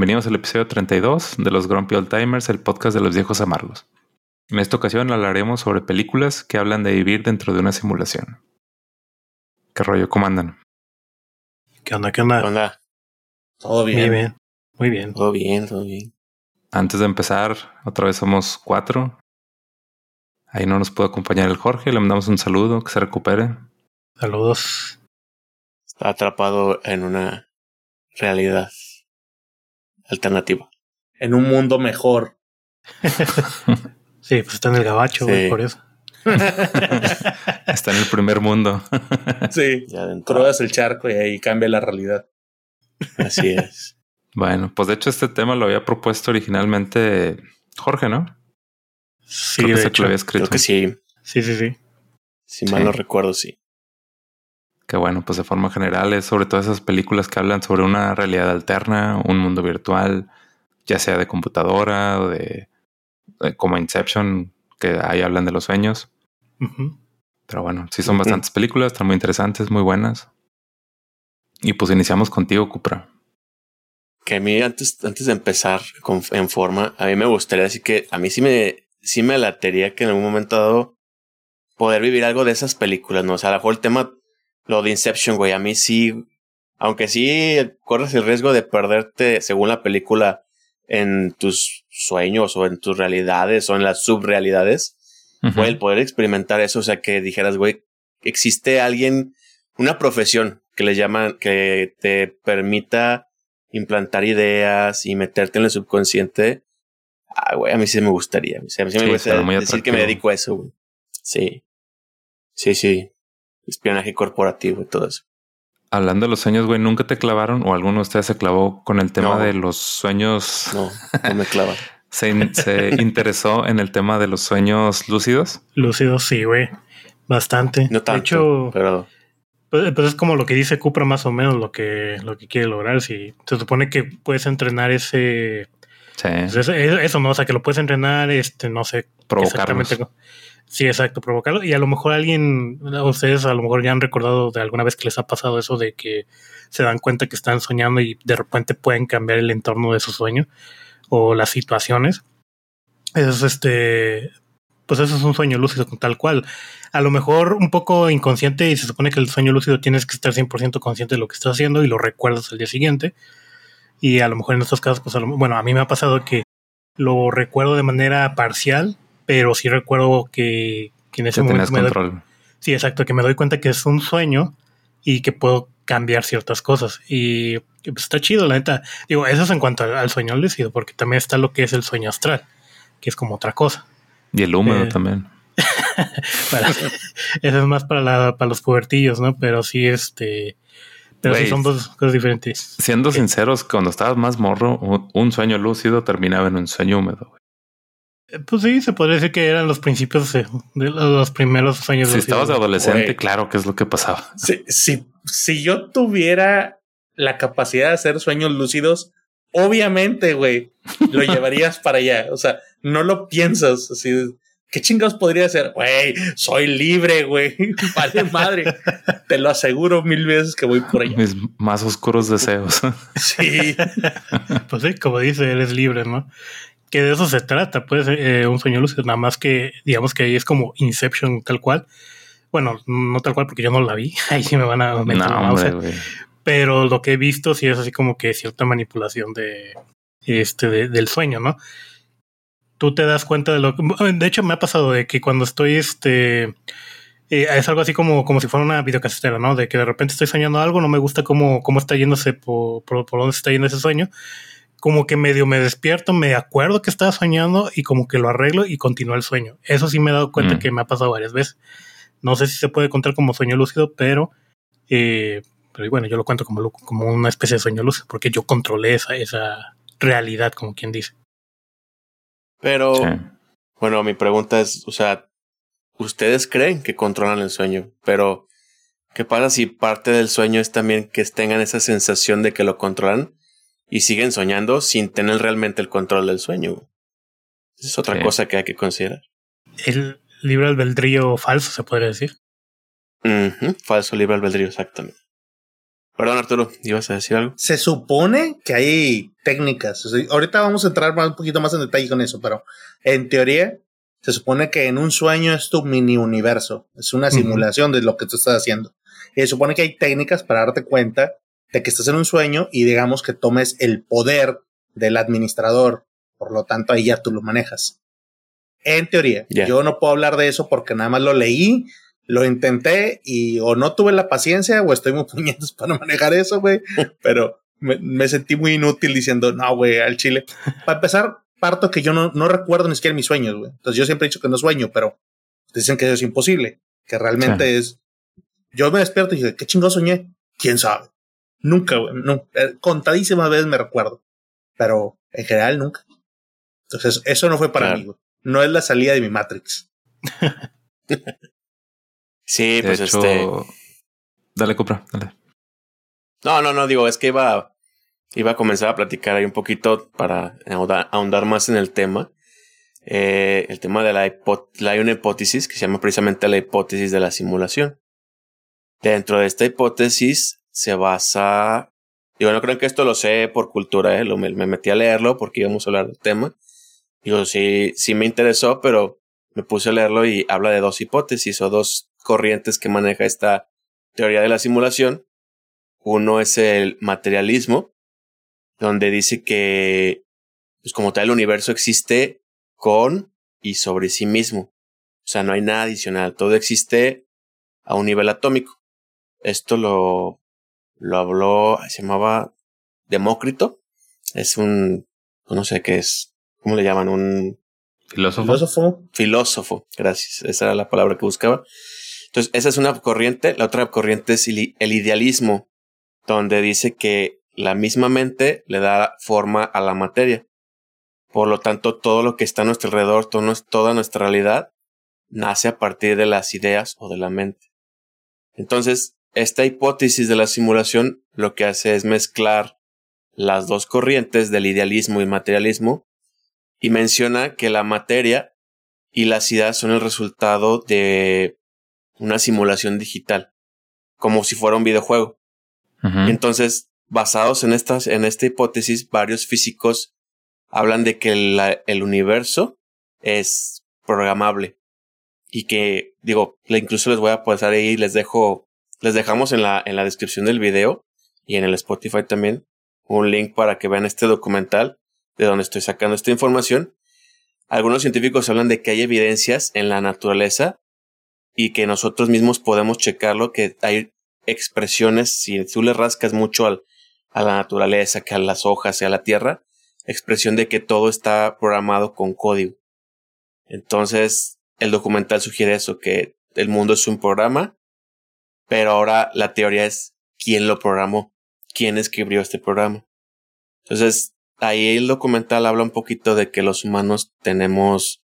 Bienvenidos al episodio 32 de los Grumpy Old Timers, el podcast de los viejos amargos. En esta ocasión hablaremos sobre películas que hablan de vivir dentro de una simulación. ¿Qué rollo? ¿Cómo andan? ¿Qué onda? ¿Qué onda? ¿Qué onda? Todo Muy bien. bien. Muy bien. Todo bien, todo bien. Antes de empezar, otra vez somos cuatro. Ahí no nos puede acompañar el Jorge, le mandamos un saludo, que se recupere. Saludos. Está atrapado en una realidad alternativa. en un mundo mejor. Sí, pues está en el gabacho, güey, Sí. por eso. Está en el primer mundo. Sí, cruzas el charco y ahí cambia la realidad. Así es. bueno, pues de hecho este tema lo había propuesto originalmente Jorge, ¿no? Sí, Creo que de lo había escrito. Creo que sí. Sí, sí, sí. Si mal Sí. no recuerdo, sí. Que bueno, pues de forma general es sobre todas esas películas que hablan sobre una realidad alterna, un mundo virtual, ya sea de computadora o de, de- como Inception, que ahí hablan de los sueños. Pero bueno, sí son bastantes películas, están muy interesantes, muy buenas. Y pues iniciamos contigo, Cupra. Que a mí antes, antes de empezar con- en forma, a mí me gustaría decir que a mí sí me, sí me latería que en algún momento dado poder vivir algo de esas películas, ¿no? O sea, a lo mejor el tema, lo de Inception, güey, a mí sí, aunque sí corres el riesgo de perderte según la película en tus sueños o en tus realidades o en las subrealidades, fue el poder experimentar eso, o sea, que dijeras, güey, existe alguien, una profesión que le llaman, que te permita implantar ideas y meterte en el subconsciente. Ah, güey, a mí sí me gustaría. A mí sí, me Sí, gustaría decir que me dedico a eso, güey. Sí. Sí, sí. Espionaje corporativo y todo eso. Hablando de los sueños, güey, ¿nunca te clavaron o alguno de ustedes se clavó con el tema No. de los sueños? No, no me clava. ¿Se, in- se interesó en el tema de los sueños lúcidos? Lúcido, sí, güey. Bastante. No tanto. De hecho, pero pues, pues es como lo que dice Cupra más o menos lo que, lo que quiere lograr. Si se supone que puedes entrenar ese, Sí, pues eso, eso, ¿no? O sea, que lo puedes entrenar, este, no sé, provocarlos. Exactamente. Sí, exacto, provocarlo. Y a lo mejor alguien, ustedes a lo mejor ya han recordado de alguna vez que les ha pasado eso de que se dan cuenta que están soñando y de repente pueden cambiar el entorno de su sueño o las situaciones. Es este, pues eso es un sueño lúcido tal cual. A lo mejor un poco inconsciente y se supone que el sueño lúcido tienes que estar 100% consciente de lo que estás haciendo y lo recuerdas al día siguiente. Y a lo mejor en estos casos, pues a lo- bueno, a mí me ha pasado que lo recuerdo de manera parcial, pero sí recuerdo que, que en ese Que momento me doy, control. sí, exacto, que me doy cuenta que es un sueño y que puedo cambiar ciertas cosas. Y, pues está chido, la neta. Digo, eso es en cuanto al, al sueño lúcido, porque también está lo que es el sueño astral, que es como otra cosa. Y el húmedo Eh, también. Para- eso es más para, la, para los pubertillos, ¿no? Pero sí, este. Pero sí son dos cosas diferentes. Siendo sinceros, cuando estabas más morro, un, un sueño lúcido terminaba en un sueño húmedo. Eh, Pues sí, se podría decir que eran los principios de, de los primeros sueños Si lúcidos, estabas ¿no? adolescente, claro que es lo que pasaba. Si, si, si yo tuviera la capacidad de hacer sueños lúcidos, obviamente, güey, lo llevarías para allá. O sea, no lo piensas así. ¿Qué chingados podría ser? Güey, soy libre, güey. Vale madre. Te lo aseguro mil veces que voy por allá. Mis más oscuros deseos. Sí. Pues sí, como dice, eres libre, ¿no? Que de eso se trata, pues, eh, un sueño lúcido, nada más que, digamos que ahí es como Inception tal cual. Bueno, no tal cual porque yo no la vi, ahí sí me van a meter no, hombre, pero lo que he visto sí es así como que cierta manipulación de este de- del sueño, ¿no? Tú te das cuenta de lo que de hecho me ha pasado de que cuando estoy este eh, es algo así como, como si fuera una videocasetera, ¿no? De que de repente estoy soñando algo, no me gusta cómo, cómo está yéndose por, por, por dónde se está yendo ese sueño. Como que medio me despierto, me acuerdo que estaba soñando y como que lo arreglo y continúa el sueño. Eso sí me he dado cuenta Mm. que me ha pasado varias veces. No sé si se puede contar como sueño lúcido, pero eh, pero bueno, yo lo cuento como, como una especie de sueño lúcido, porque yo controlé esa, esa realidad, como quien dice. Pero, Sí. bueno, mi pregunta es, o sea, ustedes creen que controlan el sueño, pero ¿qué pasa si parte del sueño es también que tengan esa sensación de que lo controlan y siguen soñando sin tener realmente el control del sueño? Esa es otra Sí. cosa que hay que considerar. El libre albedrío falso, se podría decir. Falso libre albedrío, exactamente. Perdón, Arturo, ¿ibas a decir algo? Se supone que hay técnicas. ahorita vamos a entrar un poquito más en detalle con eso, pero en teoría se supone que en un sueño es tu mini universo. Es una simulación de lo que tú estás haciendo. Y se supone que hay técnicas para darte cuenta de que estás en un sueño y digamos que tomes el poder del administrador. Por lo tanto, ahí ya tú lo manejas. En teoría, yo no puedo hablar de eso porque nada más lo leí, lo intenté y o no tuve la paciencia o estoy muy puñetos para manejar eso, güey. Pero me, sentí muy inútil diciendo, no, güey, al chile. Para empezar, parto que yo no, no recuerdo ni siquiera mis sueños, güey. Entonces yo siempre he dicho que no sueño, pero dicen que eso es imposible, que realmente es. Yo me despierto y dije, ¿qué chingo soñé? ¿Quién sabe? Nunca, güey. No, eh, contadísimas veces me recuerdo, pero en general nunca. Entonces, eso no fue para mí, güey. No es la salida de mi Matrix. sí, pues este. Dale, compra, dale. No, no, no, digo, es que iba, iba a comenzar a platicar ahí un poquito para ahondar, más en el tema. Eh, el tema de la, hipótesis, hay una hipótesis que se llama precisamente la hipótesis de la simulación. Dentro de esta hipótesis se basa, digo, no creo que esto lo sé por cultura, eh, lo, me, me metí a leerlo porque íbamos a hablar del tema Digo, sí, sí me interesó, pero me puse a leerlo y habla de dos hipótesis o dos corrientes que maneja esta teoría de la simulación. Uno es el materialismo, donde dice que, pues como tal, el universo existe con y sobre sí mismo. O sea, no hay nada adicional, todo existe a un nivel atómico. Esto lo, lo habló, se llamaba Demócrito. Es un, no sé qué es, ¿cómo le llaman? Un filósofo. Filósofo. Filósofo, gracias. Esa era la palabra que buscaba. Entonces, esa es una corriente. La otra corriente es el idealismo, donde dice que la misma mente le da forma a la materia. Por lo tanto, todo lo que está a nuestro alrededor, toda nuestra realidad, nace a partir de las ideas o de la mente. Entonces, esta hipótesis de la simulación lo que hace es mezclar las dos corrientes del idealismo y materialismo y menciona que la materia y las ideas son el resultado de una simulación digital, como si fuera un videojuego. Entonces, basados en, estas, en esta hipótesis, varios físicos hablan de que el universo es programable y que, digo, incluso les voy a pasar ahí, les dejo, les dejamos en la, en la descripción del video y en el Spotify también un link para que vean este documental de donde estoy sacando esta información, algunos científicos hablan de que hay evidencias en la naturaleza y que nosotros mismos podemos checarlo, que hay expresiones, si tú le rascas mucho a la naturaleza, que a las hojas y a la tierra, expresión de que todo está programado con código. Entonces, el documental sugiere eso, que el mundo es un programa, pero ahora la teoría es quién lo programó, quién escribió este programa. Entonces, ahí el documental habla un poquito de que los humanos tenemos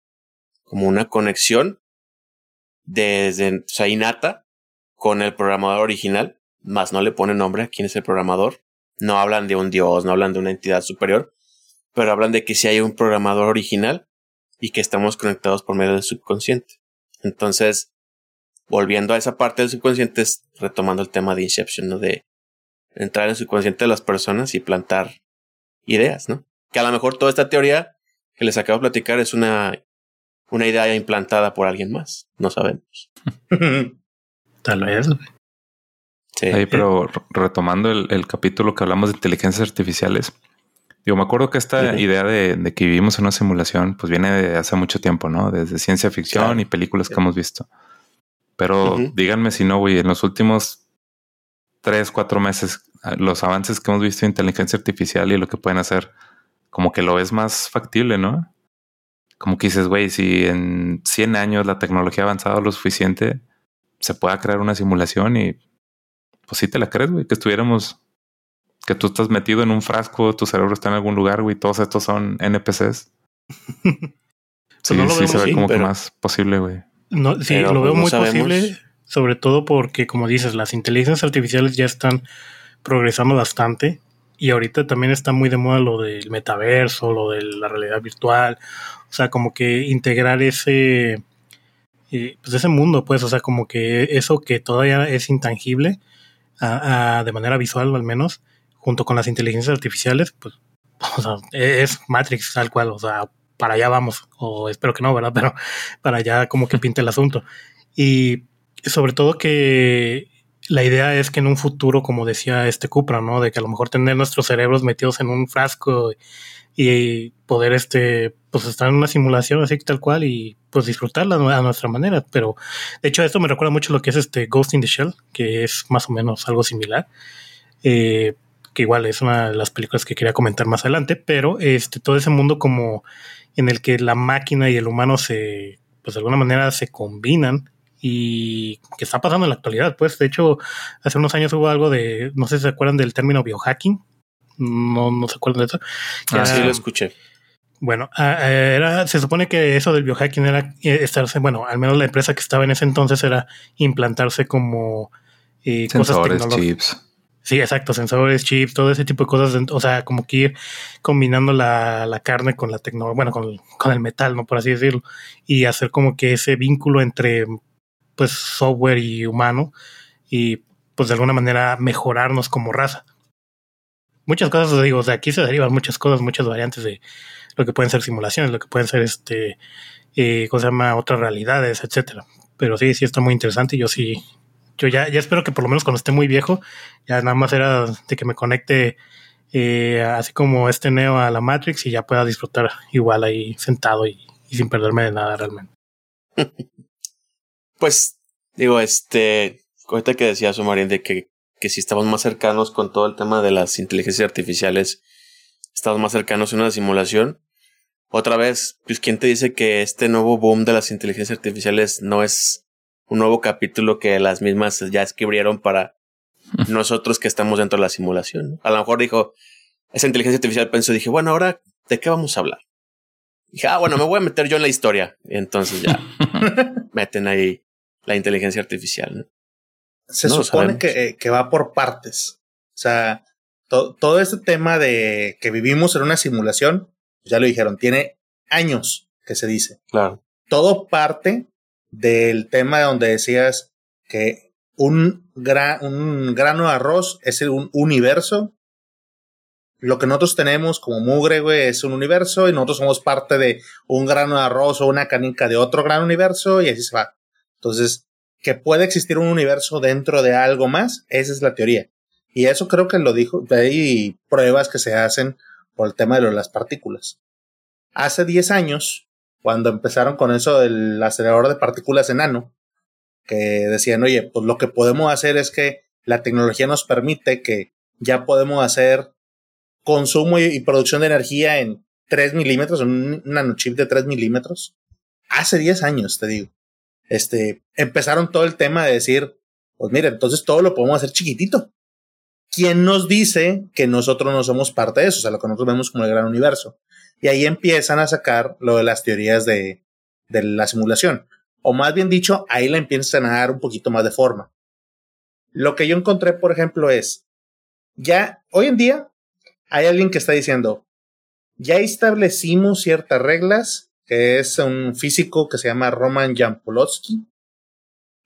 como una conexión desde, o sea, con el programador original, más no le pone nombre a quién es el programador. No hablan de un dios, no hablan de una entidad superior, pero hablan de que si hay un programador original y que estamos conectados por medio del subconsciente. Entonces, volviendo a esa parte del subconsciente, retomando el tema de Inception, ¿no? De entrar en el subconsciente de las personas y plantar ideas, ¿no? Que a lo mejor toda esta teoría que les acabo de platicar es una, una idea implantada por alguien más. No sabemos. Tal vez. Sí. pero retomando el, capítulo que hablamos de inteligencias artificiales, digo, me acuerdo que esta idea de, que vivimos en una simulación, pues viene de hace mucho tiempo, ¿no? Desde ciencia ficción y películas que hemos visto. Pero díganme si no, güey, en los últimos tres, cuatro meses, los avances que hemos visto en inteligencia artificial y lo que pueden hacer, como que lo ves más factible, ¿no? Como que dices, güey, si en 100 años la tecnología ha avanzado lo suficiente, se pueda crear una simulación y pues sí te la crees, güey, que estuviéramos, que tú estás metido en un frasco, tu cerebro está en algún lugar, güey, todos estos son NPCs. sí, sí se ve como que más posible, güey. No, sí, lo veo muy posible sobre todo porque, como dices, las inteligencias artificiales ya están progresando bastante y ahorita también está muy de moda lo del metaverso, lo de la realidad virtual, o sea, como que integrar ese, eh, pues ese mundo, pues, o sea, como que eso que todavía es intangible, de manera visual al menos, junto con las inteligencias artificiales, pues es Matrix tal cual, o sea, para allá vamos, o espero que no, ¿verdad? Pero para allá como que pinta el asunto. Y sobre todo que la idea es que en un futuro, como decía este Cupra, ¿no? De que a lo mejor tener nuestros cerebros metidos en un frasco y poder este pues estar en una simulación así tal cual y pues disfrutarla a nuestra manera pero de hecho esto me recuerda mucho lo que es este Ghost in the Shell que es más o menos algo similar eh, que igual es una de las películas que quería comentar más adelante pero este todo ese mundo como en el que la máquina y el humano se pues de alguna manera se combinan y que está pasando en la actualidad pues de hecho hace unos años hubo algo de no sé si se acuerdan del término biohacking no, no se acuerdan de eso. Ah, sí, lo escuché. Bueno, ah, eh, era, se supone que eso del biohacking era eh, estarse, bueno, al menos la empresa que estaba en ese entonces era implantarse como eh, sensores, cosas chips. Sí, exacto, sensores, chips, todo ese tipo de cosas. O sea, como que ir combinando la, la carne con la tecnología, bueno, con, con, el metal, ¿no? Por así decirlo. Y hacer como que ese vínculo entre, pues, software y humano. Y, pues, de alguna manera mejorarnos como raza muchas cosas, digo, o sea, aquí se derivan muchas cosas, muchas variantes de lo que pueden ser simulaciones, lo que pueden ser, este, eh, ¿cómo se llama? Otras realidades, etcétera. Pero sí, sí está muy interesante yo sí, yo ya, ya espero que por lo menos cuando esté muy viejo, ya nada más era de que me conecte eh, así como este Neo a la Matrix y ya pueda disfrutar igual ahí sentado y, sin perderme de nada realmente. pues, digo, este, ahorita que decía Sumarín de que que si estamos más cercanos con todo el tema de las inteligencias artificiales, estamos más cercanos a una simulación. Otra vez, pues quién te dice que este nuevo boom de las inteligencias artificiales no es un nuevo capítulo que las mismas ya escribieron para nosotros que estamos dentro de la simulación. A lo mejor dijo, esa inteligencia artificial pensó, dije, bueno, ahora, ¿de qué vamos a hablar? Dije, ah, bueno, me voy a meter yo en la historia. Y entonces ya meten ahí la inteligencia artificial. ¿no? se supone que, que, va por partes. O sea, todo este tema de que vivimos en una simulación, ya lo dijeron, tiene años que se dice. Claro. Todo parte del tema donde decías que un, un grano de arroz es un universo. Lo que nosotros tenemos como mugre, güey, es un universo y nosotros somos parte de un grano de arroz o una canica de otro gran universo y así se va. Entonces, que puede existir un universo dentro de algo más, esa es la teoría. Y eso creo que lo dijo, hay pruebas que se hacen por el tema de las partículas. Hace 10 años, cuando empezaron con eso del acelerador de partículas enano, que decían, oye, pues lo que podemos hacer es que la tecnología nos permite que ya podemos hacer consumo y, producción de energía en 3 milímetros, en un nanochip de 3 milímetros. Hace 10 años, te digo este, empezaron todo el tema de decir, pues mira, entonces todo lo podemos hacer chiquitito. ¿Quién nos dice que nosotros no somos parte de eso? O sea, lo que nosotros vemos como el gran universo. Y ahí empiezan a sacar lo de las teorías de, la simulación. O más bien dicho, ahí la empiezan a dar un poquito más de forma. Lo que yo encontré, por ejemplo, es, ya hoy en día hay alguien que está diciendo, ya establecimos ciertas reglas que es un físico que se llama Roman Jampolowski,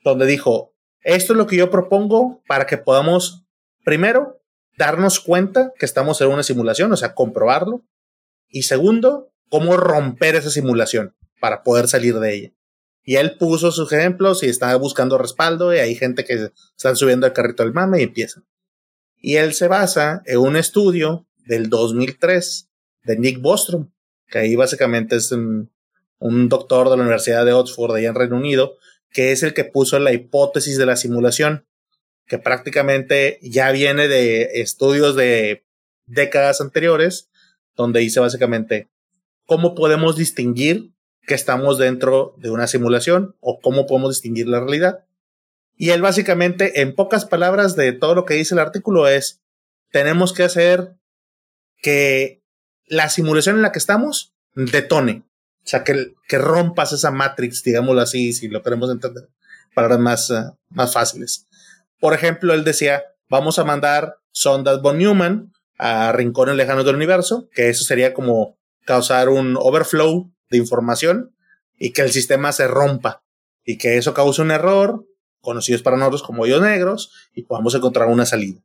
donde dijo, esto es lo que yo propongo para que podamos, primero, darnos cuenta que estamos en una simulación, o sea, comprobarlo, y segundo, cómo romper esa simulación para poder salir de ella. Y él puso sus ejemplos y estaba buscando respaldo y hay gente que están subiendo al carrito del mame y empieza. Y él se basa en un estudio del 2003 de Nick Bostrom, que ahí básicamente es un, doctor de la Universidad de Oxford, allá en Reino Unido, que es el que puso la hipótesis de la simulación, que prácticamente ya viene de estudios de décadas anteriores, donde dice básicamente cómo podemos distinguir que estamos dentro de una simulación o cómo podemos distinguir la realidad. Y él básicamente, en pocas palabras de todo lo que dice el artículo, es, tenemos que hacer que la simulación en la que estamos detone. O sea, que, que rompas esa matrix, digámoslo así, si lo queremos entender, para más, uh, más fáciles. Por ejemplo, él decía, vamos a mandar sondas von Neumann a rincones lejanos del universo, que eso sería como causar un overflow de información y que el sistema se rompa y que eso cause un error conocidos para nosotros como hoyos negros, y podamos encontrar una salida.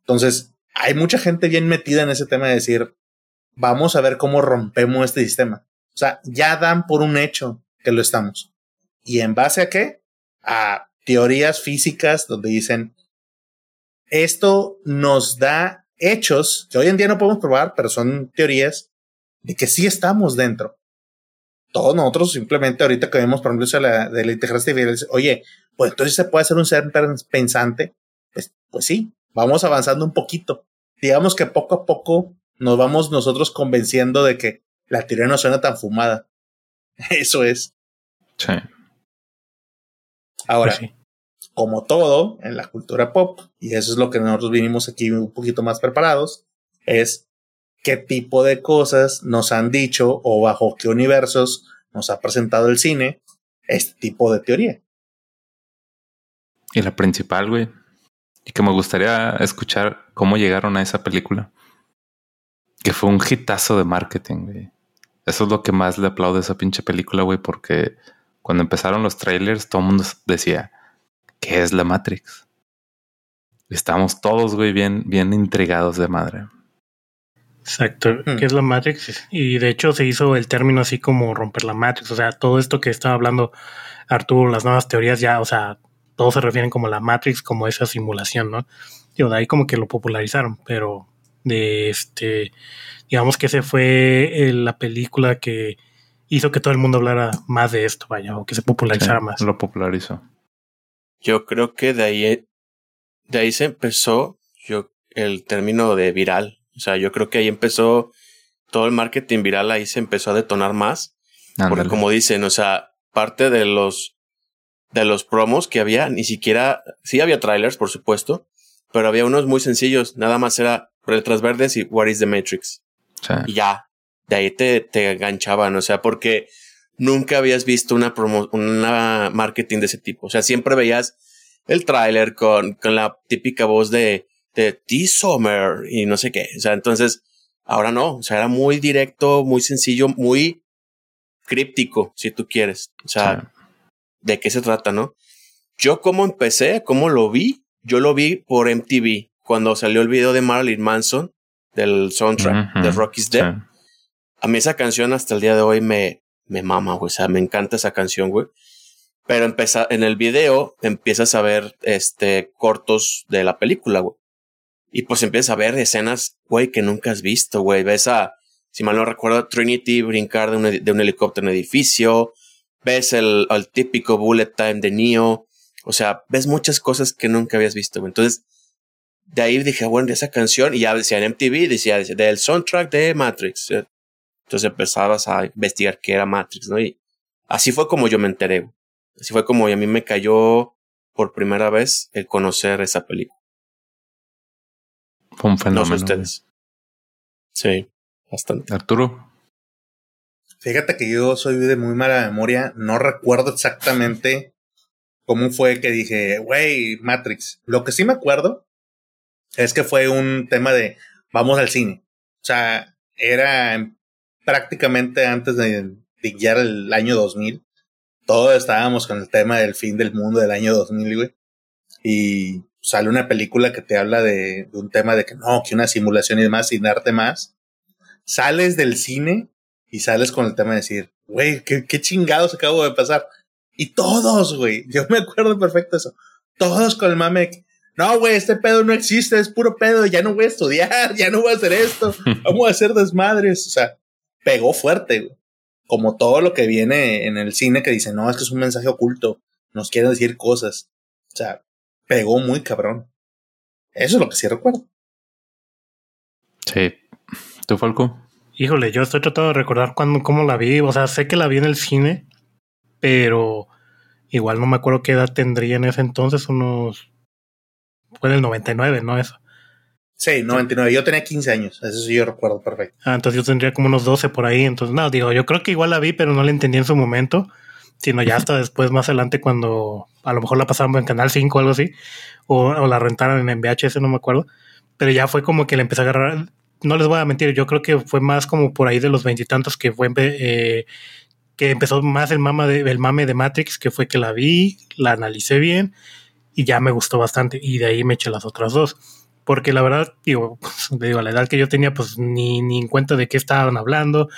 Entonces, hay mucha gente bien metida en ese tema de decir, vamos a ver cómo rompemos este sistema. O sea, ya dan por un hecho que lo estamos. ¿Y en base a qué? A teorías físicas donde dicen, esto nos da hechos que hoy en día no podemos probar, pero son teorías de que sí estamos dentro. Todos nosotros simplemente ahorita que vemos, por ejemplo, la, de la inteligencia artificial, oye, pues entonces se puede hacer un ser pensante. Pues, pues sí, vamos avanzando un poquito. Digamos que poco a poco nos vamos nosotros convenciendo de que la teoría no suena tan fumada. Eso es. Sí. Ahora, pues como todo en la cultura pop, y eso es lo que nosotros vinimos aquí un poquito más preparados, es qué tipo de cosas nos han dicho o bajo qué universos nos ha presentado el cine este tipo de teoría. Y la principal, güey, y que me gustaría escuchar cómo llegaron a esa película, que fue un hitazo de marketing, güey. Eso es lo que más le aplaudo a esa pinche película, güey, porque cuando empezaron los trailers, todo el mundo decía, ¿qué es la Matrix? Estamos todos, güey, bien, bien intrigados de madre. Exacto, hmm. ¿qué es la Matrix? Y de hecho se hizo el término así como romper la Matrix. O sea, todo esto que estaba hablando Arturo, las nuevas teorías ya, o sea, todos se refieren como la Matrix, como esa simulación, ¿no? Y de ahí como que lo popularizaron, pero de este, digamos que ese fue la película que hizo que todo el mundo hablara más de esto, vaya, o que se popularizara más. Lo popularizó. Yo creo que de ahí, de ahí se empezó yo, el término de viral. O sea, yo creo que ahí empezó todo el marketing viral, ahí se empezó a detonar más. Porque como dicen, o sea, parte de los de los promos que había, ni siquiera, sí había trailers, por supuesto, pero había unos muy sencillos, nada más era letras verdes y What is the Matrix. Y ya, de ahí te, te enganchaban, o sea, porque nunca habías visto una promo, una marketing de ese tipo. O sea, siempre veías el tráiler con, con la típica voz de, de T-Summer y no sé qué. O sea, entonces, ahora no. O sea, era muy directo, muy sencillo, muy críptico, si tú quieres. O sea, ¿de qué se trata, no? Yo cómo empecé, cómo lo vi, yo lo vi por MTV, cuando salió el video de Marilyn Manson, del soundtrack de Rocky's Dead. A mí esa canción hasta el día de hoy me, me mama, güey. O sea, me encanta esa canción, güey. Pero empieza, en el video empiezas a ver este cortos de la película, güey. Y pues empiezas a ver escenas, güey, que nunca has visto, güey. Ves a, si mal no recuerdo, Trinity brincar de un, de un helicóptero en un edificio. Ves el, el, típico bullet time de Neo. O sea, ves muchas cosas que nunca habías visto, güey. Entonces, de ahí dije, bueno, de esa canción, y ya decía en MTV, decía, del soundtrack de Matrix. Entonces empezabas a investigar qué era Matrix, ¿no? Y así fue como yo me enteré. Así fue como a mí me cayó por primera vez el conocer esa película. Fue un fenómeno. No ustedes. Sí, bastante. Arturo. Fíjate que yo soy de muy mala memoria. No recuerdo exactamente cómo fue que dije, güey, Matrix. Lo que sí me acuerdo es que fue un tema de vamos al cine. O sea, era prácticamente antes de, de el año 2000. Todos estábamos con el tema del fin del mundo del año 2000, güey. Y sale una película que te habla de, un tema de que no, que una simulación y demás, sin darte más. Sales del cine y sales con el tema de decir, güey, ¿qué, qué chingados acabo de pasar. Y todos, güey, yo me acuerdo perfecto eso. Todos con el mame, no, güey, este pedo no existe, es puro pedo, ya no voy a estudiar, ya no voy a hacer esto, vamos a hacer desmadres. O sea, pegó fuerte, Como todo lo que viene en el cine que dice, no, es que es un mensaje oculto, nos quieren decir cosas. O sea, pegó muy cabrón. Eso es lo que sí recuerdo. Sí. ¿Tú, Falco? Híjole, yo estoy tratando de recordar cuándo, cómo la vi. O sea, sé que la vi en el cine, pero igual no me acuerdo qué edad tendría en ese entonces, unos... Fue en el 99, ¿no? Eso. Sí, 99. Yo tenía 15 años. Eso sí yo recuerdo perfecto. Ah, entonces yo tendría como unos 12 por ahí. Entonces, no, digo, yo creo que igual la vi, pero no la entendí en su momento. Sino ya hasta después, más adelante, cuando a lo mejor la pasaban en Canal 5 o algo así. O, la rentaron en VHS, no me acuerdo. Pero ya fue como que le empecé a agarrar. No les voy a mentir, yo creo que fue más como por ahí de los veintitantos que fue. Eh, que empezó más el, mama de, el mame de Matrix, que fue que la vi, la analicé bien y ya me gustó bastante. Y de ahí me eché las otras dos. Porque la verdad, digo, pues, digo, a la edad que yo tenía, pues ni, ni en cuenta de qué estaban hablando.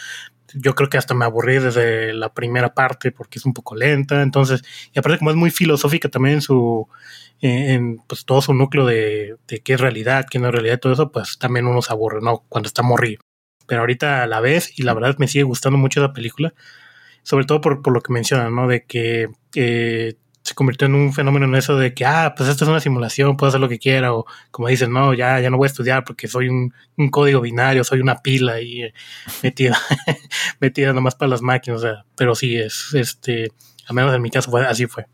Yo creo que hasta me aburrí desde la primera parte porque es un poco lenta. Entonces, y aparte como es muy filosófica también en su, en, pues todo su núcleo de, de qué es realidad, qué no es realidad, todo eso, pues también uno se aburre, ¿no? Cuando está morrido. Pero ahorita la ves y la verdad me sigue gustando mucho la película, sobre todo por, por lo que mencionan, ¿no? De que eh, se convirtió en un fenómeno en eso de que, ah, pues esto es una simulación, puedo hacer lo que quiera, o como dicen, no, ya, ya no voy a estudiar porque soy un, un código binario, soy una pila y eh, metida, metida nomás para las máquinas, o sea, pero sí es, este, al menos en mi caso fue, así fue.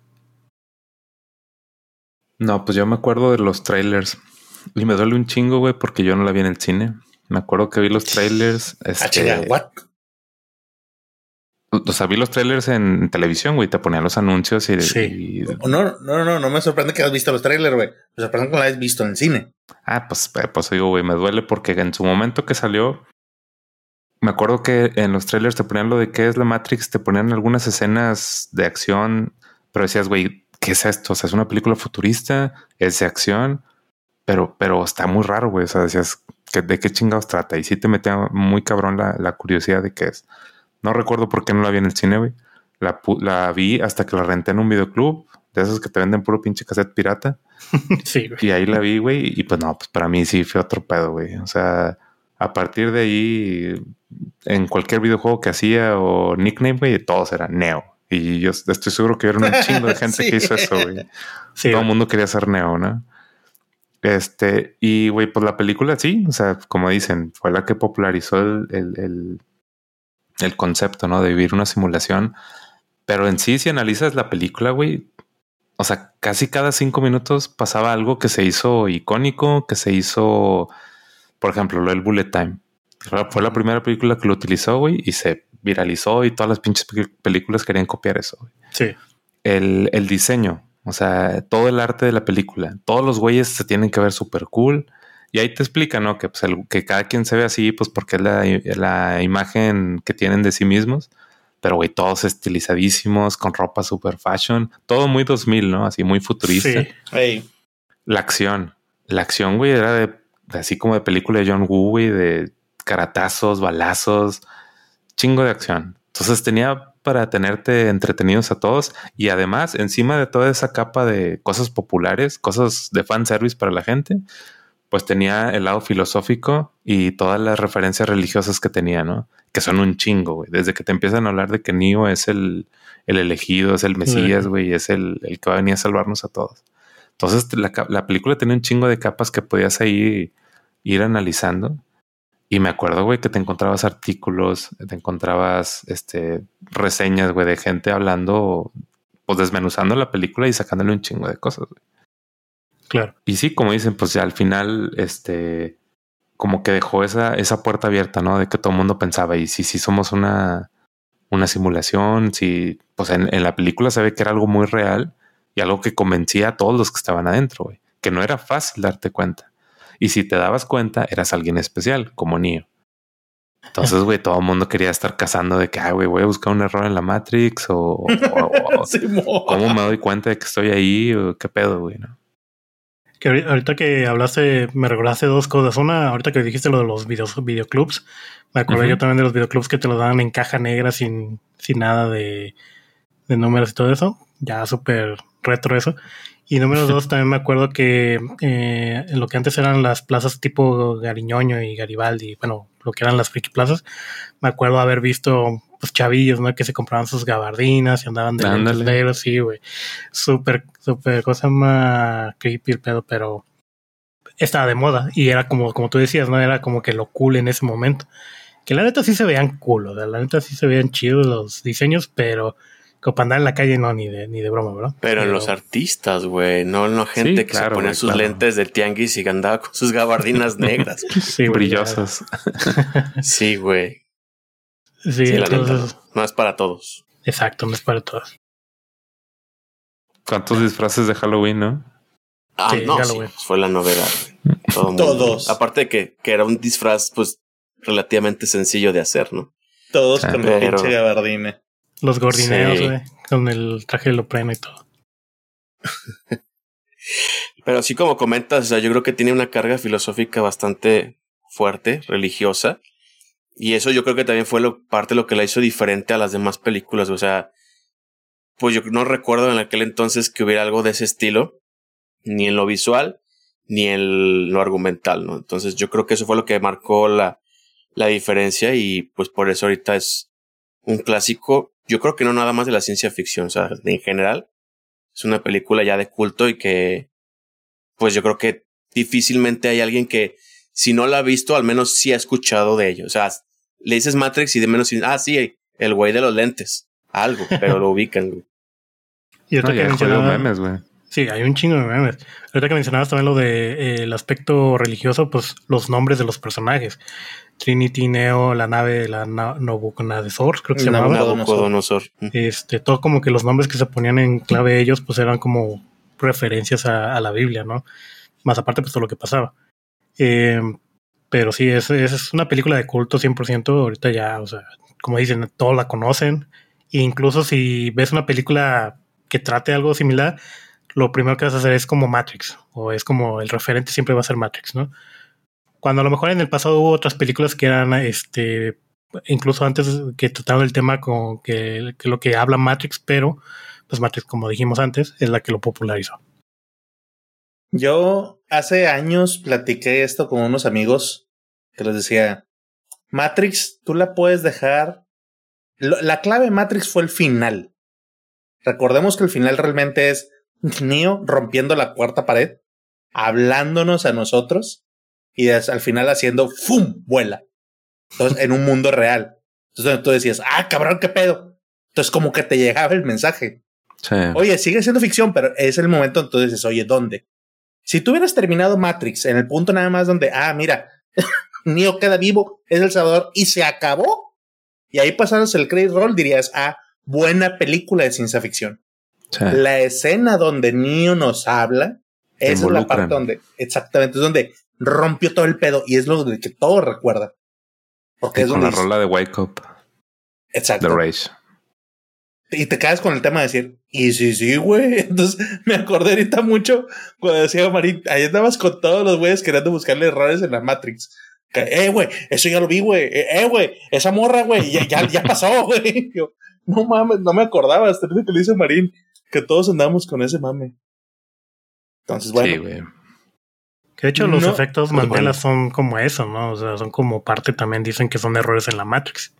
No, pues yo me acuerdo de los trailers y me duele un chingo, güey, porque yo no la vi en el cine. Me acuerdo que vi los trailers. Ah, Este, what? O sea, vi los trailers en televisión, güey, te ponían los anuncios y, Sí. y- No, no, no, no me sorprende que has visto los trailers, güey. Me sorprende que lo hayas visto en el cine. Ah, pues, eh, pues digo, güey, me duele porque en su momento que salió, me acuerdo que en los trailers te ponían lo de qué es la Matrix, te ponían algunas escenas de acción, pero decías, güey, ¿qué es esto? O sea, es una película futurista, es de acción, pero, pero está muy raro, güey. O sea, decías, ¿que- ¿de qué chingados trata? Y sí te metía muy cabrón la, la curiosidad de qué es. No recuerdo por qué no la vi en el cine, güey. La, vi hasta que la renté en un videoclub, de esos que te venden puro pinche cassette pirata. sí, güey. Y ahí la vi, güey, y pues no, pues para mí sí fue otro pedo, güey. O sea, a partir de ahí, en cualquier videojuego que hacía o nickname, güey, todos eran Neo. Y yo estoy seguro que era un chingo de gente Sí. que hizo eso, güey. Sí, Todo el mundo quería ser Neo, ¿no? Este, y güey, pues la película sí, o sea, como dicen, fue la que popularizó el, el, el, el concepto, ¿no? De vivir una simulación. Pero en sí, si analizas la película, güey, o sea, casi cada cinco minutos pasaba algo que se hizo icónico, que se hizo, por ejemplo, lo del Bullet Time. Fue la primera película que lo utilizó, güey, y se viralizó y todas las pinches pe- películas querían copiar eso, güey Sí, el, el diseño, o sea, todo el arte de la película. Todos los güeyes se tienen que ver súper cool. Y ahí te explica, ¿no? Que, pues, el- que cada quien se ve así, pues porque es la, la imagen que tienen de sí mismos. Pero, güey, todos estilizadísimos, con ropa super fashion. Todo muy 2000, ¿no? Así muy futurista. sí, Ey, La acción. La acción, güey, era de, de así como de película de John Woo, güey, de caratazos, balazos, chingo de acción. Entonces tenía para tenerte entretenidos a todos y además encima de toda esa capa de cosas populares, cosas de fanservice para la gente, pues tenía el lado filosófico y todas las referencias religiosas que tenía, ¿no? Que son un chingo, güey. Desde que te empiezan a hablar de que Neo es el, el elegido, es el Mesías, güey, es el, el que va a venir a salvarnos a todos. Entonces la, la película tiene un chingo de capas que podías ahí ir analizando. Y me acuerdo, güey, que te encontrabas artículos, te encontrabas este, reseñas, güey, de gente hablando, pues desmenuzando la película y sacándole un chingo de cosas. güey. Claro. Y sí, como dicen, pues ya al final, este, como que dejó esa, esa puerta abierta, ¿no? De que todo el mundo pensaba, y si sí somos una, una simulación, si, pues en, en la película se ve que era algo muy real y algo que convencía a todos los que estaban adentro, güey, que no era fácil darte cuenta. Y si te dabas cuenta, eras alguien especial, como Neo. Entonces, güey, todo el mundo quería estar cazando de que, ay, güey, voy a buscar un error en la Matrix o, o- cómo me doy cuenta de que estoy ahí o qué pedo, güey, ¿no? Que ahorita que hablaste, me recordaste dos cosas. Una, ahorita que dijiste lo de los videos, videoclubs, me acordé Ujú. yo también de los videoclubs que te lo daban en caja negra sin, sin nada de, de números y todo eso. Ya súper retro eso. Y número dos, también me acuerdo que eh, en lo que antes eran las plazas tipo Gariñoño y Garibaldi, bueno, lo que eran las friki plazas, me acuerdo haber visto pues chavillos, ¿no? Que se compraban sus gabardinas y andaban de lentes negros, sí, güey. Súper, súper cosa más creepy el pedo, pero estaba de moda y era como, como tú decías, ¿no? Era como que lo cool en ese momento. Que la neta sí se veían cool, o sea, la neta sí se veían chidos los diseños, pero como para andar en la calle no, ni de, ni de broma, ¿verdad? Pero en los artistas, güey, no en la gente Sí, que claro, se ponía sus claro. lentes del tianguis y andaba con sus gabardinas negras. sí, Brillosas. Sí, güey. Sí, Sí, la neta. entonces, No es para todos. exacto, no es para todos. ¿Cuántos disfraces de Halloween, no? Ah, Sí, no, Halloween. sí, fue la novedad. Todo. Todos. Aparte de que, que era un disfraz, pues, relativamente sencillo de hacer, ¿no? Todos Ah, con pero- pinche gabardina. Los gordineos, Sí. güey, con el traje de Lopreno y todo. Pero así como comentas, o sea, yo creo que tiene una carga filosófica bastante fuerte, religiosa. Y eso yo creo que también fue lo, parte de lo que la hizo diferente a las demás películas. O sea, pues yo no recuerdo en aquel entonces que hubiera algo de ese estilo, ni en lo visual, ni en lo argumental, ¿no? Entonces yo creo que eso fue lo que marcó la, la diferencia y pues por eso ahorita es un clásico. Yo creo que no nada más de la ciencia ficción, o sea, en general. Es una película ya de culto y que pues yo creo que difícilmente hay alguien que, si no la ha visto, al menos sí ha escuchado de ello. O sea, le dices Matrix y de menos, ah, sí, el güey de los lentes, algo, pero lo ubican, güey. Y ahorita No, que ya hay jodido mencionaba- memes, güey. Sí, hay un chingo de memes. Ahorita que mencionabas también lo de eh, el aspecto religioso, pues los nombres de los personajes. Trinity, Neo, la nave de la Na- Nabucodonosor, creo que se llamaba. Nabucodonosor. Este, todo como que los nombres que se ponían en clave ellos, pues eran como referencias a, a la Biblia, ¿no? Más aparte, pues todo lo que pasaba. Eh, pero sí, es, es una película de culto 100%. Ahorita ya, o sea, como dicen, todos la conocen. E incluso si ves una película que trate algo similar, lo primero que vas a hacer es como Matrix, o es como el referente siempre va a ser Matrix, ¿no? Cuando a lo mejor en el pasado hubo otras películas que eran, este, incluso antes que trataron el tema con que, que lo que habla Matrix, pero pues Matrix, como dijimos antes, es la que lo popularizó. Yo hace años platiqué esto con unos amigos que les decía, Matrix, tú la puedes dejar... La clave de Matrix fue el final. Recordemos que el final realmente es Neo rompiendo la cuarta pared, hablándonos a nosotros y al final haciendo ¡fum! vuela. Entonces, en un mundo real. Entonces tú decías, ah, cabrón, qué pedo. Entonces como que te llegaba el mensaje. Sí. Oye, sigue siendo ficción, pero es el momento entonces dices, oye, ¿dónde? Si tú hubieras terminado Matrix en el punto nada más donde, ah, mira, Neo queda vivo, es el Salvador y se acabó, y ahí pasaras el credit roll, dirías, ah, buena película de ciencia ficción. sí. La escena donde Neo nos habla, Te esa es la parte donde, exactamente, es donde rompió todo el pedo y es lo de que todo recuerda. Porque Y es con donde la rola de Wake Up, exacto. The Rage. Y te quedas con el tema de decir, y sí, sí, güey. Entonces me acordé ahorita mucho cuando decía Marín, ahí andabas con todos los güeyes queriendo buscarle errores en la Matrix. Que, eh, güey, eso ya lo vi, güey. Eh, eh, güey, esa morra, güey, ya, ya, ya pasó, güey. Yo, no mames, no me acordaba hasta que le dice Marín que todos andamos con ese mame. Entonces, bueno, Sí, güey. Que de hecho los No, efectos pues, Mandela bueno. son como eso, ¿no? O sea, son como parte también, dicen que son errores en la Matrix.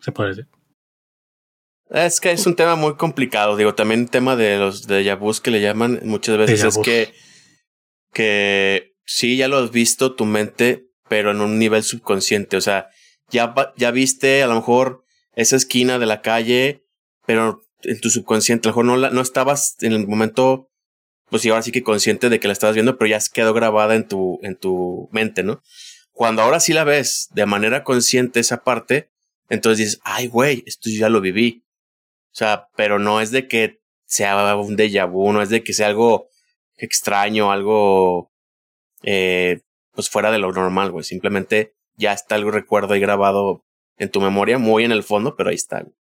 Se puede decir. Es que es un tema muy complicado. Digo, también el tema de los de vus que le llaman muchas veces es que, que sí, ya lo has visto tu mente, pero en un nivel subconsciente. O sea, ya, ya viste a lo mejor esa esquina de la calle, pero en tu subconsciente, a lo mejor no, la, no estabas en el momento, pues sí, ahora sí que consciente de que la estabas viendo, pero ya quedó grabada en tu, en tu mente, ¿no? Cuando ahora sí la ves de manera consciente esa parte, entonces dices, ay, güey, esto yo ya lo viví. O sea, pero no es de que sea un déjà vu, no es de que sea algo extraño, algo eh, pues fuera de lo normal, güey. Simplemente ya está algo recuerdo ahí grabado en tu memoria, muy en el fondo, pero ahí está. güey.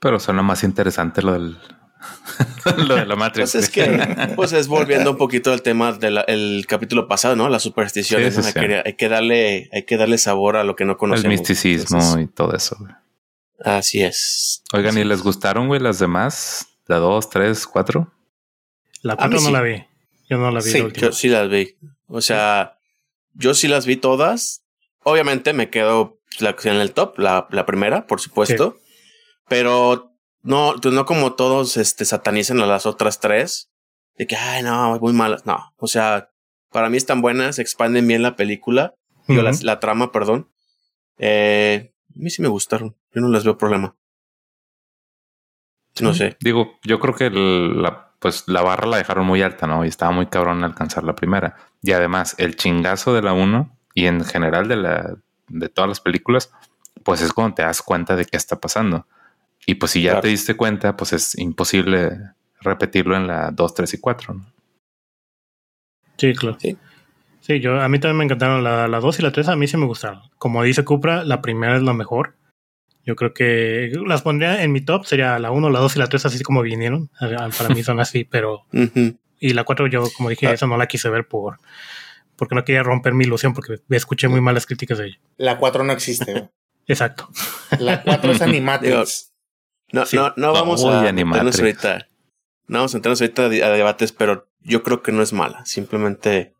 Pero suena más interesante lo del lo de la Matrix. Pues es que, pues es volviendo un poquito al tema del capítulo pasado, ¿no? Las supersticiones. Sí, sí, sí. que, hay que darle, hay que darle sabor a lo que no el conocemos. misticismo Entonces, y todo eso. güey. Así es. Oigan, Así ¿y les es. gustaron, güey, las demás? ¿La dos, tres, cuatro? La A mí 4 no sí. la vi. Yo no la vi. Sí, la última. yo sí las vi. O sea, yo sí las vi todas. Obviamente me quedo la, en el top, la, la primera, por supuesto. Pero no, pues no como todos este, satanizan a las otras tres. De que, ay, no, muy malas. No, o sea, para mí están buenas, expanden bien la película. Digo, Ujú. la, la trama, perdón. Eh, a mí sí me gustaron. Yo no les veo problema. No sé. Digo, yo creo que la, pues la barra la dejaron muy alta, ¿no? Y estaba muy cabrón alcanzar la primera. Y además, el chingazo de la uno y en general de la de todas las películas, pues es cuando te das cuenta de qué está pasando. Y pues si ya Claro. te diste cuenta, pues es imposible repetirlo en la 2, 3 y 4. ¿no? Sí, claro. Sí. Sí, yo, a mí también me encantaron la, la 2 y la 3, a mí sí me gustaron. Como dice Cupra, la primera es la mejor. Yo creo que las pondría en mi top, sería la 1, la 2 y la 3 así como vinieron. Para mí son así, pero... Y la 4 yo, como dije, ah. eso no la quise ver por porque no quería romper mi ilusión porque escuché muy malas críticas de ella. La 4 no existe. Exacto. La 4 es Animatrix. no, no, no vamos a meternos ahorita. No vamos a meternos ahorita a debates, pero yo creo que no es mala. Simplemente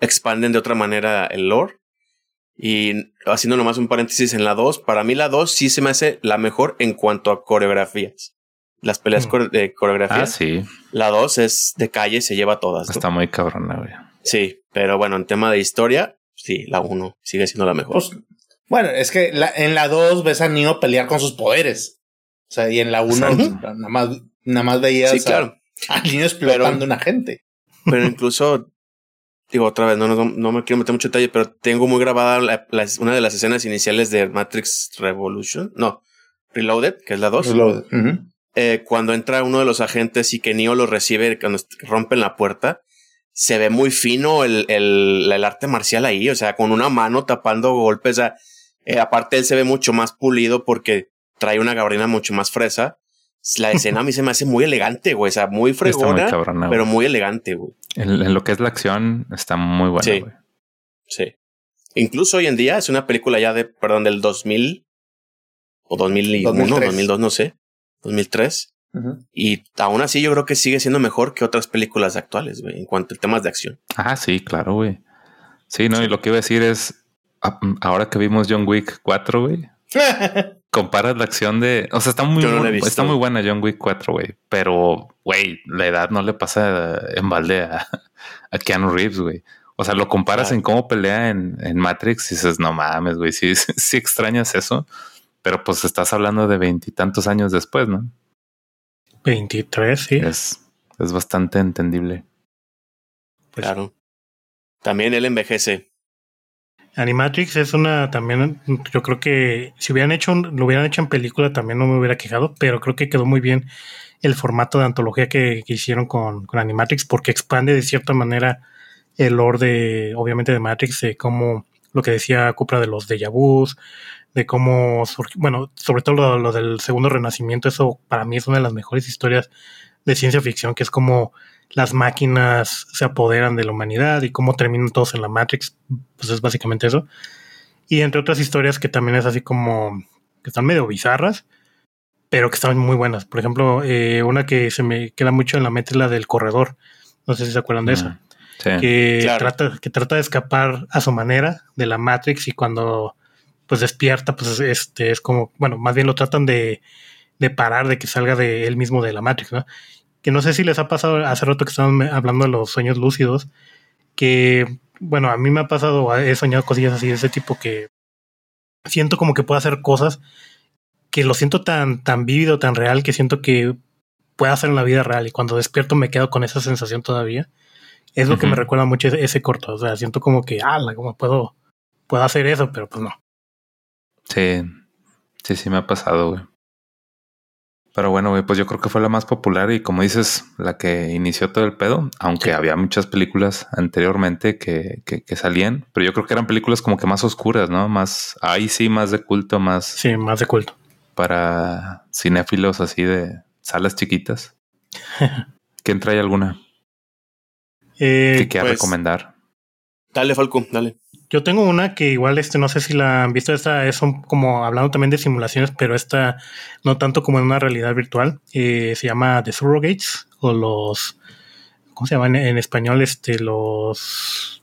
expanden de otra manera el lore. Y haciendo nomás un paréntesis en la 2, para mí la 2 sí se me hace la mejor en cuanto a coreografías. Las peleas mm. de coreografía. Ah, sí. La 2 es de calle, se lleva todas. Está muy cabrona, güey. Sí, pero bueno, en tema de historia, sí, la 1 sigue siendo la mejor. Pues, bueno, es que en la 2 ves a Neo pelear con sus poderes. O sea, y en la 1 nada más, nada más veías sí, claro. a, Neo explotando una gente. Pero incluso digo otra vez, no, no, me quiero meter mucho detalle, pero tengo muy grabada una de las escenas iniciales de Matrix Revolution, no, Reloaded, que es la 2. Reloaded. eh, cuando entra uno de los agentes y que Neo lo recibe cuando rompen la puerta, se ve muy fino el, el, el arte marcial ahí, o sea, con una mano tapando golpes. eh, aparte, él se ve mucho más pulido porque trae una gabrina mucho más fresa la escena a mí se me hace muy elegante, güey. O sea, muy fregona, pero muy elegante, güey. En, lo que es la acción está muy buena, güey. Sí. Incluso hoy en día es una película ya de, perdón, del 2000 o 2001, 2003. 2002, no sé, 2003. Y aún así yo creo que sigue siendo mejor que otras películas actuales, güey, en cuanto a temas de acción. Ah, sí, claro, güey. Sí, no, y lo que iba a decir es, ahora que vimos John Wick 4, güey, comparas la acción de. O sea, está muy, está muy buena John Wick 4, güey. Pero, güey, la edad no le pasa en balde a, a Keanu Reeves, güey. O sea, lo comparas en cómo pelea en, en Matrix y dices, no mames, güey, sí, sí extrañas eso. Pero pues estás hablando de veintitantos años después, ¿no? 23, sí. Es, es bastante entendible. Pues claro. También él envejece. Animatrix es una también, yo creo que si hubieran hecho, lo hubieran hecho en película también no me hubiera quejado, pero creo que quedó muy bien el formato de antología que, hicieron con, con, Animatrix porque expande de cierta manera el lore de, obviamente de Matrix, de cómo lo que decía Cupra de los déjà vus, de cómo, bueno, sobre todo lo, lo del segundo renacimiento, eso para mí es una de las mejores historias de ciencia ficción, que es como las máquinas se apoderan de la humanidad y cómo terminan todos en la Matrix, pues es básicamente eso. Y entre otras historias que también es así como, que están medio bizarras, pero que están muy buenas. Por ejemplo, eh, una que se me queda mucho en la mente es la del corredor. No sé si se acuerdan de esa. Mm, que, trata, que trata de escapar a su manera de la Matrix y cuando pues despierta, pues este es como, bueno, más bien lo tratan de, de parar, de que salga de él mismo de la Matrix, ¿no? Que no sé si les ha pasado hace rato que estaban hablando de los sueños lúcidos, que, bueno, a mí me ha pasado, he soñado cosillas así de ese tipo que siento como que puedo hacer cosas que lo siento tan, tan vívido, tan real, que siento que puedo hacer en la vida real y cuando despierto me quedo con esa sensación todavía. Es lo que me recuerda mucho ese, corto, o sea, siento como que, ah, como puedo, puedo hacer eso, pero pues no. Sí, sí, sí me ha pasado, güey. Pero bueno, pues yo creo que fue la más popular y como dices, la que inició todo el pedo, aunque había muchas películas anteriormente que, que, salían, pero yo creo que eran películas como que más oscuras, ¿no? Más, ahí sí, más de culto, más... Sí, más de culto. Para cinéfilos así de salas chiquitas. ¿Quién trae alguna? Eh, que quiera pues, recomendar. Dale, Falco, dale. Yo tengo una que igual este no sé si la han visto, esta es como hablando también de simulaciones, pero esta no tanto como en una realidad virtual. Eh, se llama The Surrogates o los ¿cómo se llaman en, español? Este los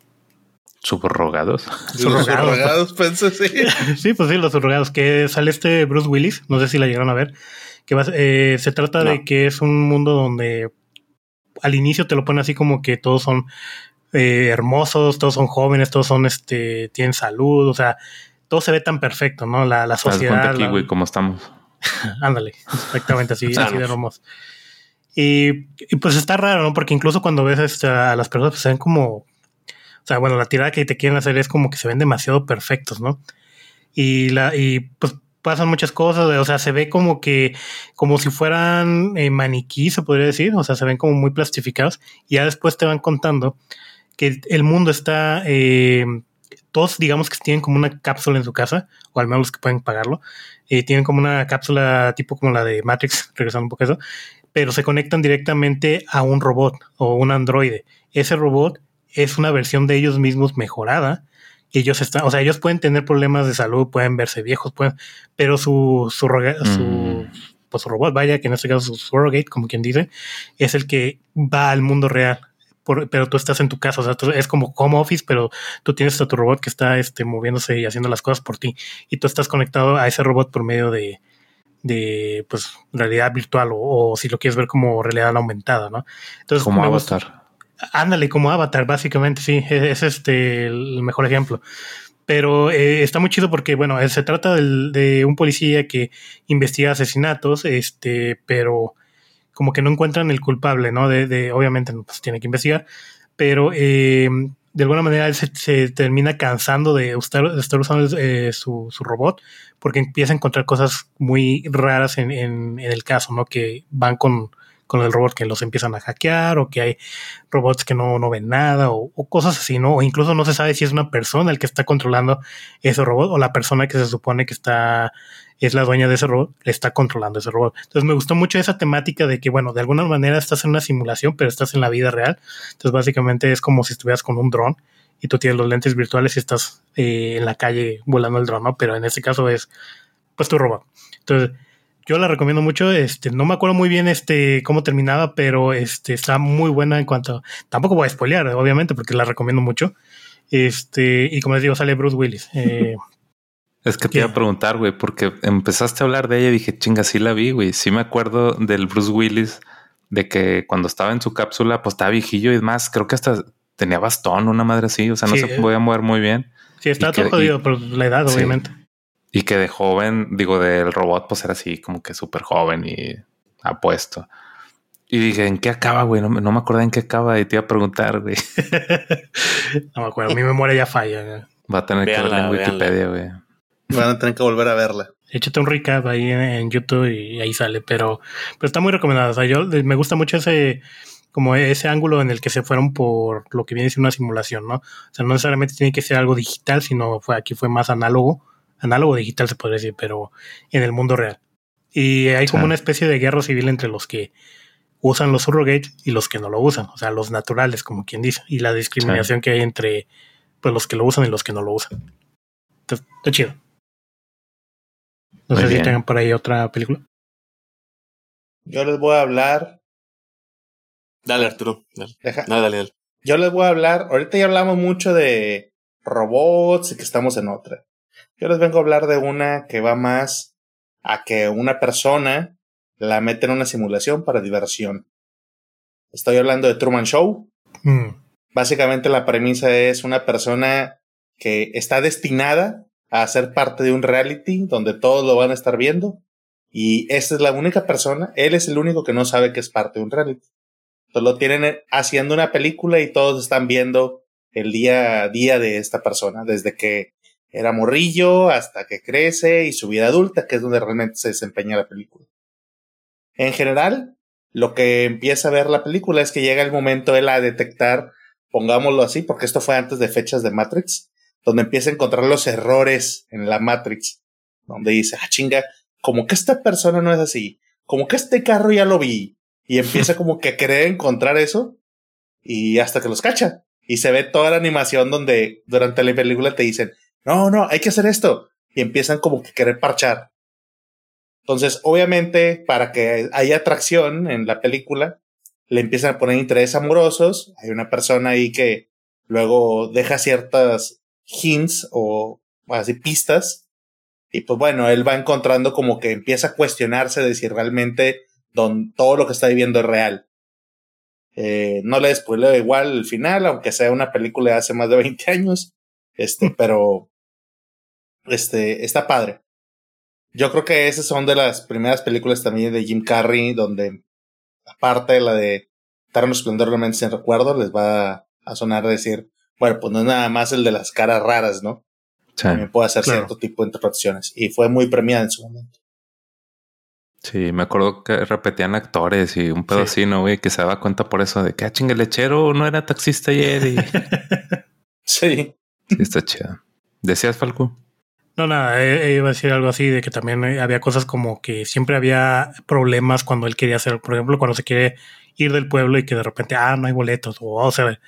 subrogados. Subrogados, pensé, sí. sí, pues sí, los subrogados. Que sale este Bruce Willis, no sé si la llegaron a ver. Que eh, se trata de que es un mundo donde al inicio te lo pone así como que todos son eh, hermosos, todos son jóvenes, todos son, este, tienen salud, o sea, todo se ve tan perfecto, ¿no? La, la sociedad. aquí, güey, cómo estamos. Ándale, exactamente así, así de hermoso. Y, pues está raro, ¿no? Porque incluso cuando ves este, a las personas, pues se ven como, o sea, bueno, la tirada que te quieren hacer es como que se ven demasiado perfectos, ¿no? Y la, y pues pasan muchas cosas, o sea, se ve como que, como si fueran eh, maniquí, se podría decir, o sea, se ven como muy plastificados, y ya después te van contando que el mundo está eh, todos digamos que tienen como una cápsula en su casa, o al menos los que pueden pagarlo, y tienen como una cápsula tipo como la de Matrix, regresando un poco a eso, pero se conectan directamente a un robot o un androide. Ese robot es una versión de ellos mismos mejorada. Ellos están, o sea, ellos pueden tener problemas de salud, pueden verse viejos, pueden, pero su, su, su, Mm. pues, su robot, vaya, que en este caso su surrogate, como quien dice, es el que va al mundo real. Por- pero tú estás en tu casa, o sea, tú- es como home office, pero tú tienes a tu robot que está este, moviéndose y haciendo las cosas por ti. Y tú estás conectado a ese robot por medio de, de pues, realidad virtual o, o si lo quieres ver como realidad aumentada, ¿no? Entonces, Como gusta- Avatar. Ándale, como Avatar, básicamente, sí, es, es este el mejor ejemplo. Pero eh, está muy chido porque, bueno, eh, se trata del- de un policía que investiga asesinatos, este, pero como que no encuentran el culpable, ¿no? De, de- obviamente, pues tiene que investigar, pero eh, de alguna manera él se, termina cansando de estar, de estar usando eh, su, su robot porque empieza a encontrar cosas muy raras en, en- en el caso, ¿no? Que van con, con el robot que los empiezan a hackear o que hay robots que no, no ven nada o, o cosas así, ¿no? O incluso no se sabe si es una persona el que está controlando ese robot o la persona que se supone que está es la dueña de ese robot, le está controlando ese robot. Entonces me gustó mucho esa temática de que, bueno, de alguna manera estás en una simulación, pero estás en la vida real. Entonces básicamente es como si estuvieras con un dron y tú tienes los lentes virtuales y estás eh, en la calle volando el dron, ¿no? Pero en este caso es, pues, tu robot. Entonces, yo la recomiendo mucho. Este, no me acuerdo muy bien este cómo terminaba, pero este está muy buena en cuanto. Tampoco voy a spoilear, obviamente, porque la recomiendo mucho. Este, y como les digo, sale Bruce Willis. Eh, Es que te iba a preguntar, güey, porque empezaste a hablar de ella y dije, chinga, sí la vi, güey. Sí me acuerdo del Bruce Willis, de que cuando estaba en su cápsula, pues estaba viejillo y más, creo que hasta tenía bastón, una madre así, o sea, no Sí, se eh. podía mover muy bien. sí, está todo jodido por la edad, sí. obviamente. Y que de joven, digo, del robot, pues era así como que súper joven y apuesto. Y dije, ¿en qué acaba, güey? No, me- no me acordé en qué acaba y te iba a preguntar, güey. no me acuerdo, mi memoria ya falla. Va a tener que Véanla, verla en véanla. Wikipedia, güey. Van a tener que volver a verla. Échate un recap ahí en, en YouTube y ahí sale, pero, pero está muy recomendada. O sea, yo me gusta mucho ese como ese ángulo en el que se fueron por lo que viene siendo una simulación, ¿no? O sea, no necesariamente tiene que ser algo digital, sino fue aquí fue más análogo, análogo digital se podría decir, pero en el mundo real. Y hay como Sí. una especie de guerra civil entre los que usan los surrogates y los que no lo usan, o sea, los naturales, como quien dice, y la discriminación que hay entre pues los que lo usan y los que no lo usan. Entonces, está chido. No Muy sé si tengan por ahí otra película. Yo les voy a hablar. Dale, Arturo. Dale, deja- No, dale, dale. Yo les voy a hablar. Ahorita ya hablamos mucho de robots y que estamos en otra. Yo les vengo a hablar de una que va más a que una persona la mete en una simulación para diversión. Estoy hablando de Truman Show. Mm, Básicamente la premisa es una persona que está destinada a ser parte de un reality donde todos lo van a estar viendo y esta es la única persona, él es el único que no sabe que es parte de un reality. Entonces lo tienen haciendo una película y todos están viendo el día a día de esta persona, desde que era morrillo hasta que crece y su vida adulta, que es donde realmente se desempeña la película. En general, lo que empieza a ver la película es que llega el momento él a detectar pongámoslo así, porque esto fue antes de fechas de Matrix, donde empieza a encontrar los errores en la Matrix, donde dice, ah, chinga, como que esta persona no es así, como que este carro ya lo vi, y empieza como que a querer encontrar eso, y hasta que los cacha, y se ve toda la animación donde durante la película te dicen, no, no, hay que hacer esto, y empiezan como que querer parchar. Entonces, obviamente, para que haya atracción en la película, le empiezan a poner intereses amorosos. Hay una persona ahí que luego deja ciertas hints o así pistas. Y pues bueno, él va encontrando como que empieza a cuestionarse de si realmente don, todo lo que está viviendo es real. Eh, no le spoileo igual el final, aunque sea una película de hace más de 20 años. Este, pero este, está padre. Yo creo que esas son de las primeras películas también de Jim Carrey, donde aparte de la de Eterno Esplendor de la Mente sin Recuerdo, les va a sonar decir, bueno, pues no es nada más el de las caras raras, ¿no? Sí, También puede hacer Claro. cierto tipo de interpretaciones. Y fue muy premiada en su momento. sí, me acuerdo que repetían actores y un pedo Sí. así, ¿no, güey? Que se daba cuenta por eso de que, ah, chinga, el lechero no era taxista ayer y... Sí. Sí, está chida. ¿Decías, Falco? No, nada, eh, eh, iba a decir algo así de que también eh, había cosas como que siempre había problemas cuando él quería hacer, por ejemplo, cuando se quiere ir del pueblo y que de repente, ah, no hay boletos, o oh, se,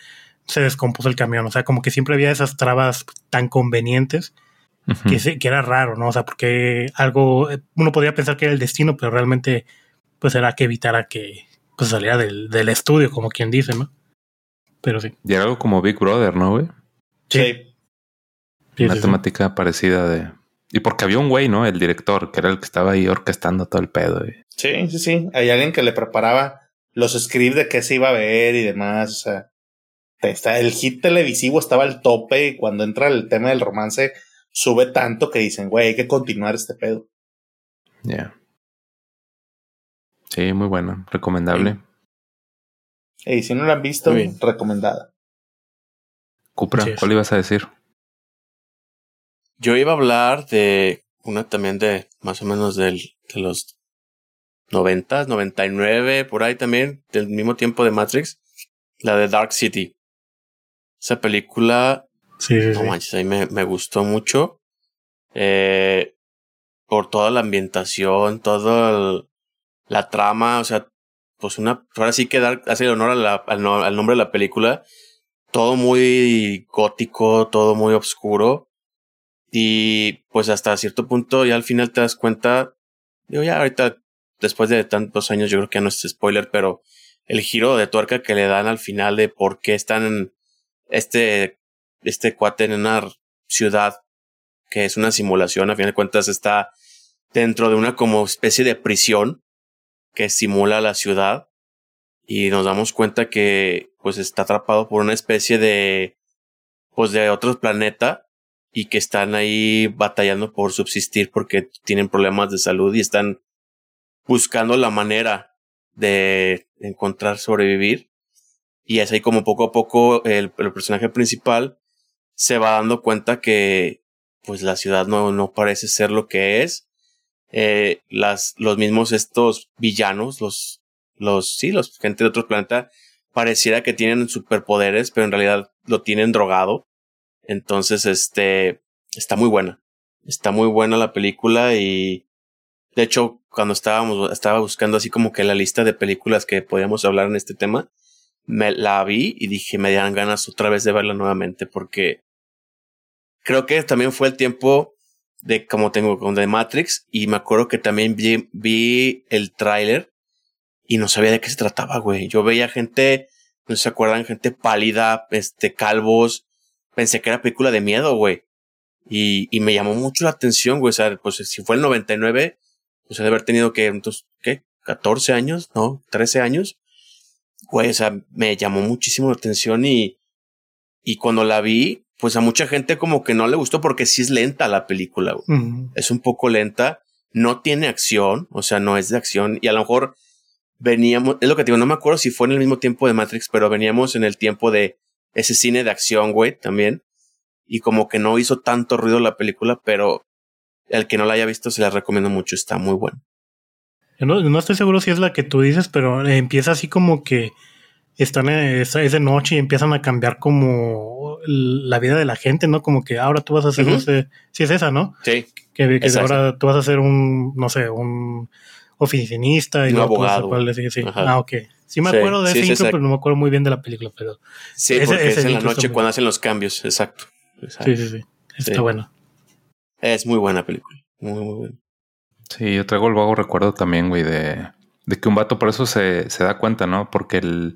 se descompuso el camión, o sea, como que siempre había esas trabas tan convenientes que, se, que era raro, ¿no? O sea, porque algo, uno podría pensar que era el destino, pero realmente, pues era que evitara que pues, saliera del, del estudio, como quien dice, ¿no? Pero sí. Y era algo como Big Brother, ¿no, güey? Sí. Sí, Una sí, sí. temática parecida de... Y porque había un güey, ¿no? El director, que era el que estaba ahí orquestando todo el pedo. Sí, sí, sí. Hay alguien que le preparaba los scripts de qué se iba a ver y demás. O sea, está, el hit televisivo estaba al tope y cuando entra el tema del romance sube tanto que dicen, güey, hay que continuar este pedo. Ya. Sí, muy bueno. Recomendable. Y si no lo han visto, recomendada. Cupra. ¿cuál ibas a decir? Yo iba a hablar de una también de más o menos del, de los 90, 99, por ahí también, del mismo tiempo de Matrix, la de Dark City. Esa película, Sí, sí, no sí. manches, a mí me, me gustó mucho. Eh, por toda la ambientación, toda la trama, o sea, pues una, ahora sí que dar, hace honor a la- al, no- al nombre de la película. Todo muy gótico, todo muy oscuro. Y pues hasta cierto punto ya al final te das cuenta, digo ya ahorita, después de tantos años yo creo que no es spoiler, pero el giro de tuerca que le dan al final de por qué están en este, este cuate en una ciudad que es una simulación, a fin de cuentas está dentro de una como especie de prisión que simula la ciudad y nos damos cuenta que pues está atrapado por una especie de pues de otro planeta y que están ahí batallando por subsistir porque tienen problemas de salud y están buscando la manera de encontrar sobrevivir y es ahí como poco a poco el, personaje principal se va dando cuenta que pues la ciudad no, no parece ser lo que es eh, las, los mismos estos villanos, los, los, sí, los gente de otro planeta, pareciera que tienen superpoderes, pero en realidad lo tienen drogado. Entonces, este, está muy buena. Está muy buena la película y, de hecho, cuando estábamos, estaba buscando así como que la lista de películas que podíamos hablar en este tema, me la vi y dije, me dan ganas otra vez de verla nuevamente porque creo que también fue el tiempo de como tengo con The Matrix y me acuerdo que también vi, vi el tráiler y no sabía de qué se trataba, güey. Yo veía gente, no se acuerdan, gente pálida, este, calvos. Pensé que era película de miedo, güey. Y, y me llamó mucho la atención, güey. O sea, pues si fue el 99, pues de haber tenido que, entonces, ¿qué? 14 años, ¿no? 13 años. Güey, o sea, me llamó muchísimo la atención y, y cuando la vi, pues a mucha gente como que no le gustó porque sí es lenta la película, güey es un poco lenta, no tiene acción, o sea, no es de acción, y a lo mejor veníamos, es lo que te digo, no me acuerdo si fue en el mismo tiempo de Matrix, pero veníamos en el tiempo de ese cine de acción, güey, también, y como que no hizo tanto ruido la película, pero el que no la haya visto se la recomiendo mucho, está muy bueno. Yo no, no estoy seguro si es la que tú dices, pero empieza así como que están en, es, es de noche y empiezan a cambiar como la vida de la gente, ¿no? Como que ahora tú vas a hacer, Ujú. no sé, si es esa, ¿no? Sí, Que, ahora tú vas a ser un, no sé, un oficinista y Un abogado. cuál es, sí. Ajá. Ah, ok. Sí me Sí, acuerdo de sí, ese sí, intro, pero no me acuerdo muy bien de la película, pero sí, Ese- porque ese es en la noche cuando hacen los cambios, exacto. Exacto. sí, sí, sí. Está Sí. bueno. Es muy buena película, muy, muy buena. Sí, yo traigo el vago recuerdo también, güey, de, de que un vato por eso se, se da cuenta, ¿no? Porque el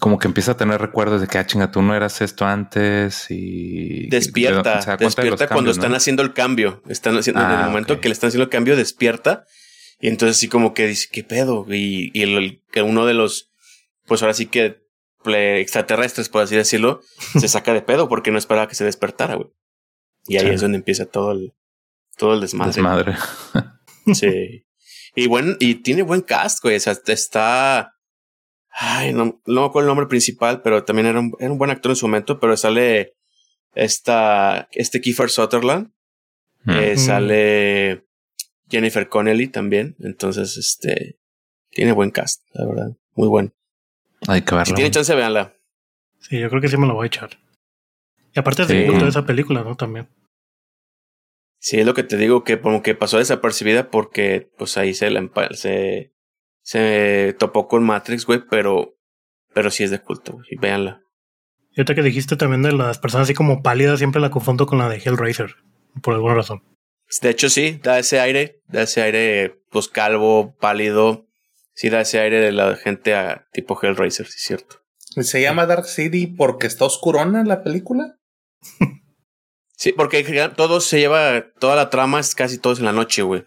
como que empieza a tener recuerdos de que, ah, chinga, tú no eras esto antes y... Despierta, de despierta cuando están haciendo el cambio. Están haciendo, en Ah, el momento ok. que le están haciendo el cambio, despierta. Y entonces sí como que dice, ¿qué pedo? Y, y el, el- que uno de los, pues ahora sí que extraterrestres, por así decirlo, se saca de pedo porque no esperaba que se despertara, güey. Y ahí Sí. es donde empieza todo el, todo el desmadre. Desmadre. Sí. Y buen, y tiene buen cast, güey. O sea, está. Ay, no, no me acuerdo el nombre principal, pero también era un, era un buen actor en su momento, pero sale esta, este Kiefer Sutherland, Mm. eh, Mm. sale Jennifer Connelly también. Entonces, este, tiene buen cast, la verdad. Muy bueno. Hay que Si verlo. tiene chance, véanla. Sí, yo creo que sí me lo voy a echar. Y aparte Sí. se gustó esa película, ¿no? También. Sí, es lo que te digo, que como que pasó desapercibida porque pues ahí se la se, se topó con Matrix, güey, pero, pero sí es de culto, güey. Véanla. Y ahorita que dijiste también de las personas así como pálidas, siempre la confundo con la de Hellraiser, por alguna razón. De hecho, sí, da ese aire, da ese aire, pues calvo, pálido. Sí, da ese aire de la gente a tipo Hellraiser, sí, cierto. ¿Se llama Dark City porque está oscurona la película? Sí, porque todo se lleva, toda la trama es casi todo en la noche, güey.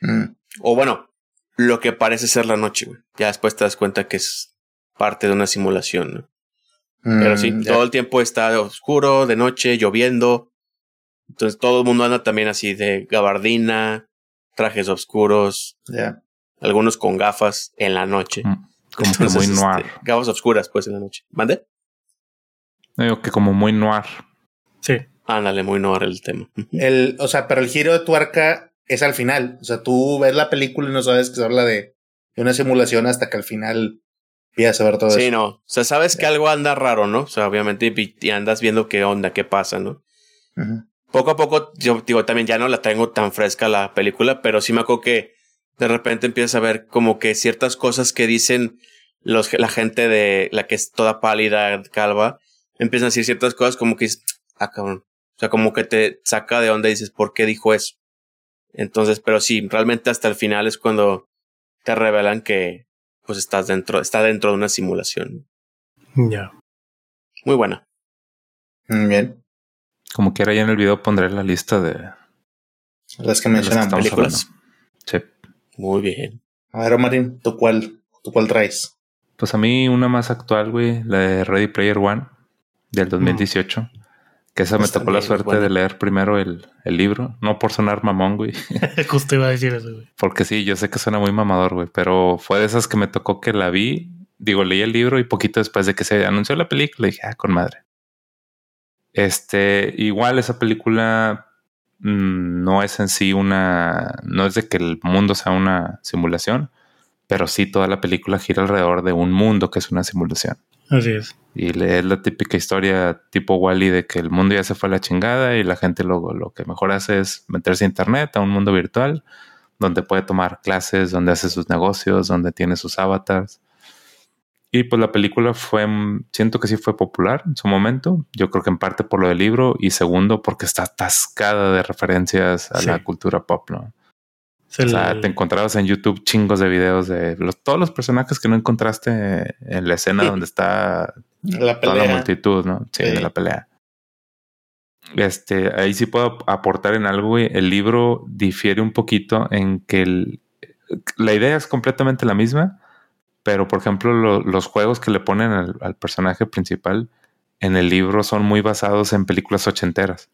Mm. O bueno, lo que parece ser la noche, güey. Ya después te das cuenta que es parte de una simulación, ¿no? Pero sí, Mm, ya. todo el tiempo está oscuro, de noche, lloviendo. Entonces todo el mundo anda también así de gabardina, trajes oscuros, Ya. algunos con gafas en la noche. Mm, Como que muy este, noir. gafas oscuras, pues, en la noche. ¿Mande? Digo que como muy noir. Sí. Ándale, muy noir el tema. El, o sea, pero el giro de tuerca es al final. O sea, tú ves la película y no sabes que se habla de, de una simulación hasta que al final empiezas a ver todo Sí, eso. no. O sea, sabes que algo anda raro, ¿no? O sea, obviamente, y, y andas viendo qué onda, qué pasa, ¿no? Ujú. Poco a poco, yo digo, también ya no la tengo tan fresca la película, pero sí me acuerdo que de repente empiezas a ver como que ciertas cosas que dicen los, la gente de la que es toda pálida, calva, empiezan a decir ciertas cosas como que dices, ah, cabrón. O sea, como que te saca de onda y dices, ¿por qué dijo eso? Entonces, pero sí, realmente hasta el final es cuando te revelan que pues estás dentro, está dentro de una simulación. Ya. Muy buena. Mm, Bien. Como quiera, ya en el video pondré la lista de, Las que las que mencionamos. películas. hablando. Sí. Muy bien. A ver, Marín, ¿tú cuál, ¿tú cuál traes? Pues a mí una más actual, güey, la de Ready Player One del 2018. Que esa me tocó la suerte de leer primero el, el libro. No por sonar mamón, güey. Justo iba a decir eso, güey. Porque sí, yo sé que suena muy mamador, güey. Pero fue de esas que me tocó que la vi. Digo, leí el libro y poquito después de que se anunció la película dije, ah, con madre. Este, igual esa película mm, no es en sí una, no es de que el mundo sea una simulación, pero sí toda la película gira alrededor de un mundo que es una simulación. Así es. Y le- es la típica historia tipo Wally de que el mundo ya se fue a la chingada y la gente luego lo que mejor hace es meterse a internet, a un mundo virtual, donde puede tomar clases, donde hace sus negocios, donde tiene sus avatars. Y pues la película fue, mm, siento que sí fue popular en su momento. Yo creo que en parte por lo del libro y segundo porque está atascada de referencias a Sí. la cultura pop, ¿no? O sea, te encontrabas en YouTube chingos de videos de los, todos los personajes que no encontraste en la escena donde está La toda la multitud, ¿no? Sí, Sí. de la pelea. Este, ahí sí puedo aportar en algo. El libro difiere un poquito en que el- la idea es completamente la misma, pero por ejemplo, lo- los juegos que le ponen al, al personaje principal en el libro son muy basados en películas ochenteras.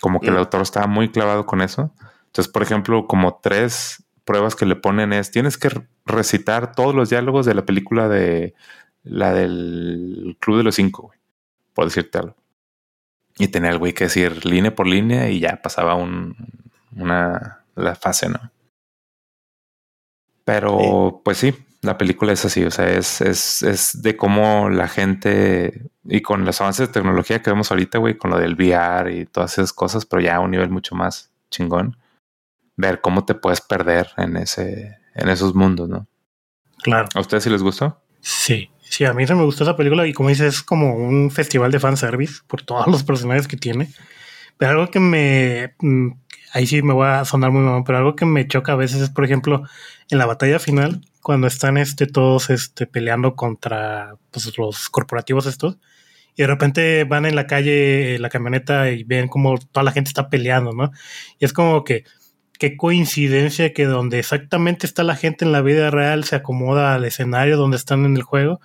Como que el Mm. autor estaba muy clavado con eso. Entonces, por ejemplo, como tres pruebas que le ponen es tienes que recitar todos los diálogos de la película de la del Club de los Cinco, güey, por decirte algo. Y tenía el güey que decir línea por línea y ya pasaba un, una la fase, ¿no? Pero, pues sí, la película es así, o sea, es, es, es de cómo la gente, y con los avances de tecnología que vemos ahorita, güey, con lo del VR y todas esas cosas, pero ya a un nivel mucho más chingón, ver cómo te puedes perder en ese, en esos mundos, ¿no? Claro. ¿A ustedes sí les gustó? Sí. Sí, a mí se me gustó esa película y como dices, es como un festival de fanservice por todos los personajes que tiene. Pero algo que me... Ahí sí me voy a sonar muy mamón, pero algo que me choca a veces es, por ejemplo, en la batalla final, cuando están este, todos este, peleando contra pues, los corporativos estos, y de repente van en la calle, en la camioneta, y ven como toda la gente está peleando, ¿no? Y es como que qué coincidencia que donde exactamente está la gente en la vida real se acomoda al escenario donde están en el juego.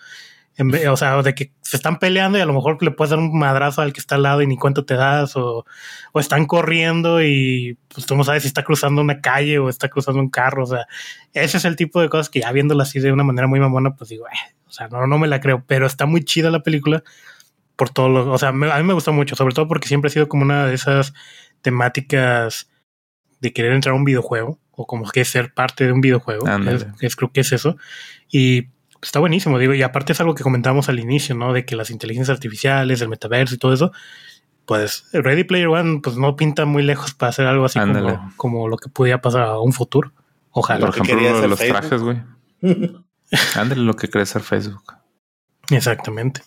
En vez- o sea, de que se están peleando y a lo mejor le puedes dar un madrazo al que está al lado y ni cuenta te das, o, o están corriendo y pues tú no sabes si está cruzando una calle o está cruzando un carro. O sea, ese es el tipo de cosas que ya viéndola así de una manera muy mamona, pues digo, eh, o sea, no, no me la creo, pero está muy chida la película por todo lo, o sea, me- a mí me gusta mucho, sobre todo porque siempre ha sido como una de esas temáticas de querer entrar a un videojuego o como que ser parte de un videojuego. Es, es- creo que es eso. Y está buenísimo, digo, y aparte es algo que comentamos al inicio, ¿no? De que las inteligencias artificiales, el metaverso y todo eso, pues Ready Player One pues no pinta muy lejos para hacer algo así como, lo que podía pasar a un futuro. Ojalá. Por ejemplo, los trajes, güey. Ándale lo que cree ser Facebook. Exactamente.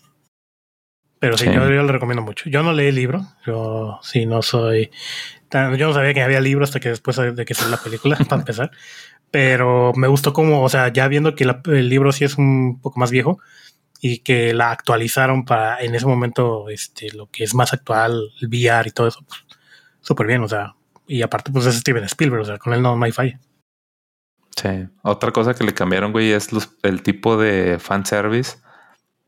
Pero sí, Yo, yo, lo recomiendo mucho. Yo no leí el libro. Yo sí no soy. yo no sabía que había libros hasta que después de que salió la película, para empezar. Pero me gustó como, o sea, ya viendo que el libro sí es un poco más viejo y que la actualizaron para en ese momento este lo que es más actual, el VR y todo eso, pues, súper bien, o sea. Y aparte, pues es Steven Spielberg, o sea, con él no, no hay falla. Sí. Otra cosa que le cambiaron, güey, es el tipo de fanservice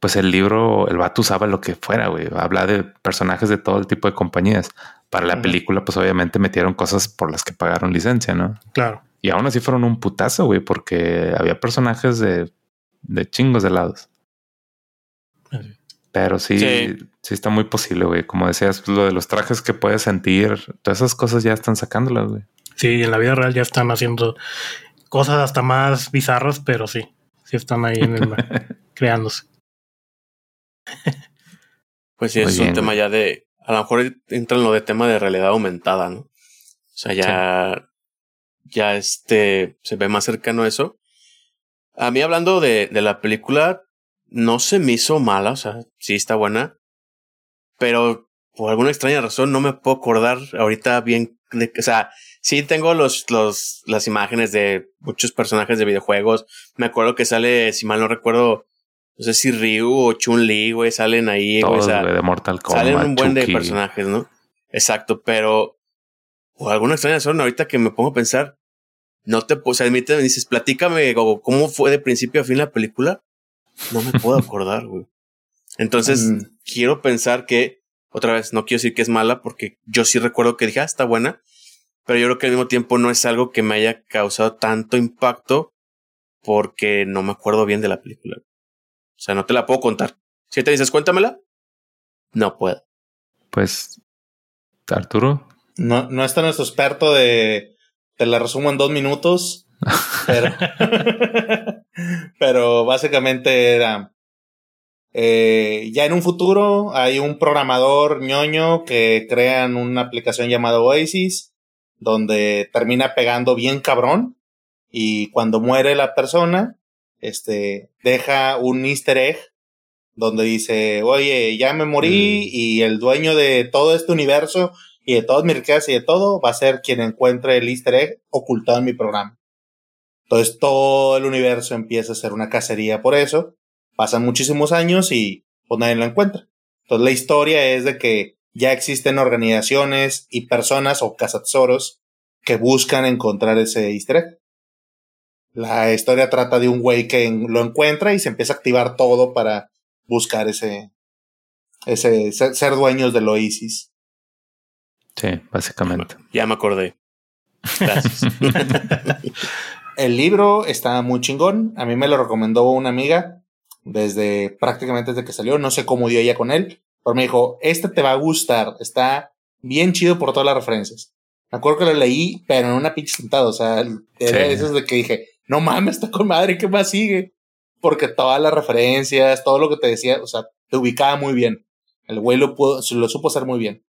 pues el libro, el vato usaba lo que fuera, güey. Habla de personajes de todo el tipo de compañías. Para la película, pues obviamente metieron cosas por las que pagaron licencia, ¿no? Claro. Y aún así fueron un putazo, güey, porque había personajes de, de chingos de lados. Pero sí, sí, está muy posible, güey. Como decías, lo de los trajes que puedes sentir, todas esas cosas ya están sacándolas, güey. Sí, en la vida real ya están haciendo cosas hasta más bizarras, pero sí, sí están ahí en el creándose. Pues sí, es un tema ya de. A lo mejor entra en lo de tema de realidad aumentada, ¿no? O sea, ya. Ya este. Se ve más cercano a eso. A mí, hablando de, de la película, no se me hizo mala, o sea, sí está buena. Pero por alguna extraña razón no me puedo acordar ahorita bien de, o sea, sí tengo los, los, las imágenes de muchos personajes de videojuegos. Me acuerdo que sale, si mal no recuerdo, no sé si Ryu o Chun-Li, güey, salen ahí, güey. de Mortal Kombat. Salen un buen de personajes, ¿no? Exacto, pero por alguna extraña razón, ahorita que me pongo a pensar, no te, o sea, me dices, platícame cómo fue de principio a fin la película. No me puedo acordar, güey. Entonces, mm. quiero pensar que, otra vez, no quiero decir que es mala, porque yo sí recuerdo que dije, ah, está buena, pero yo creo que al mismo tiempo no es algo que me haya causado tanto impacto porque no me acuerdo bien de la película. O sea, no te la puedo contar. Si te dices, cuéntamela, no puedo. Pues, Arturo. No, no está nuestro experto de. Te la resumo en dos minutos. pero, pero básicamente era. Eh, ya en un futuro hay un programador ñoño que crean una aplicación llamada Oasis, donde termina pegando bien cabrón. Y cuando muere la persona, este, deja un easter egg donde dice, oye, ya me morí mm. y el dueño de todo este universo y de todas mis riquezas y de todo va a ser quien encuentre el easter egg ocultado en mi programa. Entonces todo el universo empieza a ser una cacería por eso. Pasan muchísimos años y pues nadie lo encuentra. Entonces la historia es de que ya existen organizaciones y personas o cazatesoros que buscan encontrar ese easter egg. La historia trata de un güey que lo encuentra y se empieza a activar todo para buscar ese, ese ser, dueños del Oasis. Sí, básicamente. Ya me acordé. Gracias. el libro está muy chingón. A mí me lo recomendó una amiga desde prácticamente desde que salió. No sé cómo dio ella con él, pero me dijo, este te va a gustar. Está bien chido por todas las referencias. Me acuerdo que lo leí, pero en una pinche sentada. O sea, era eso de que dije, no mames, está con madre, ¿qué más sigue? Porque todas las referencias, todo lo que te decía, o sea, te ubicaba muy bien. El güey lo, pudo, lo supo hacer muy bien.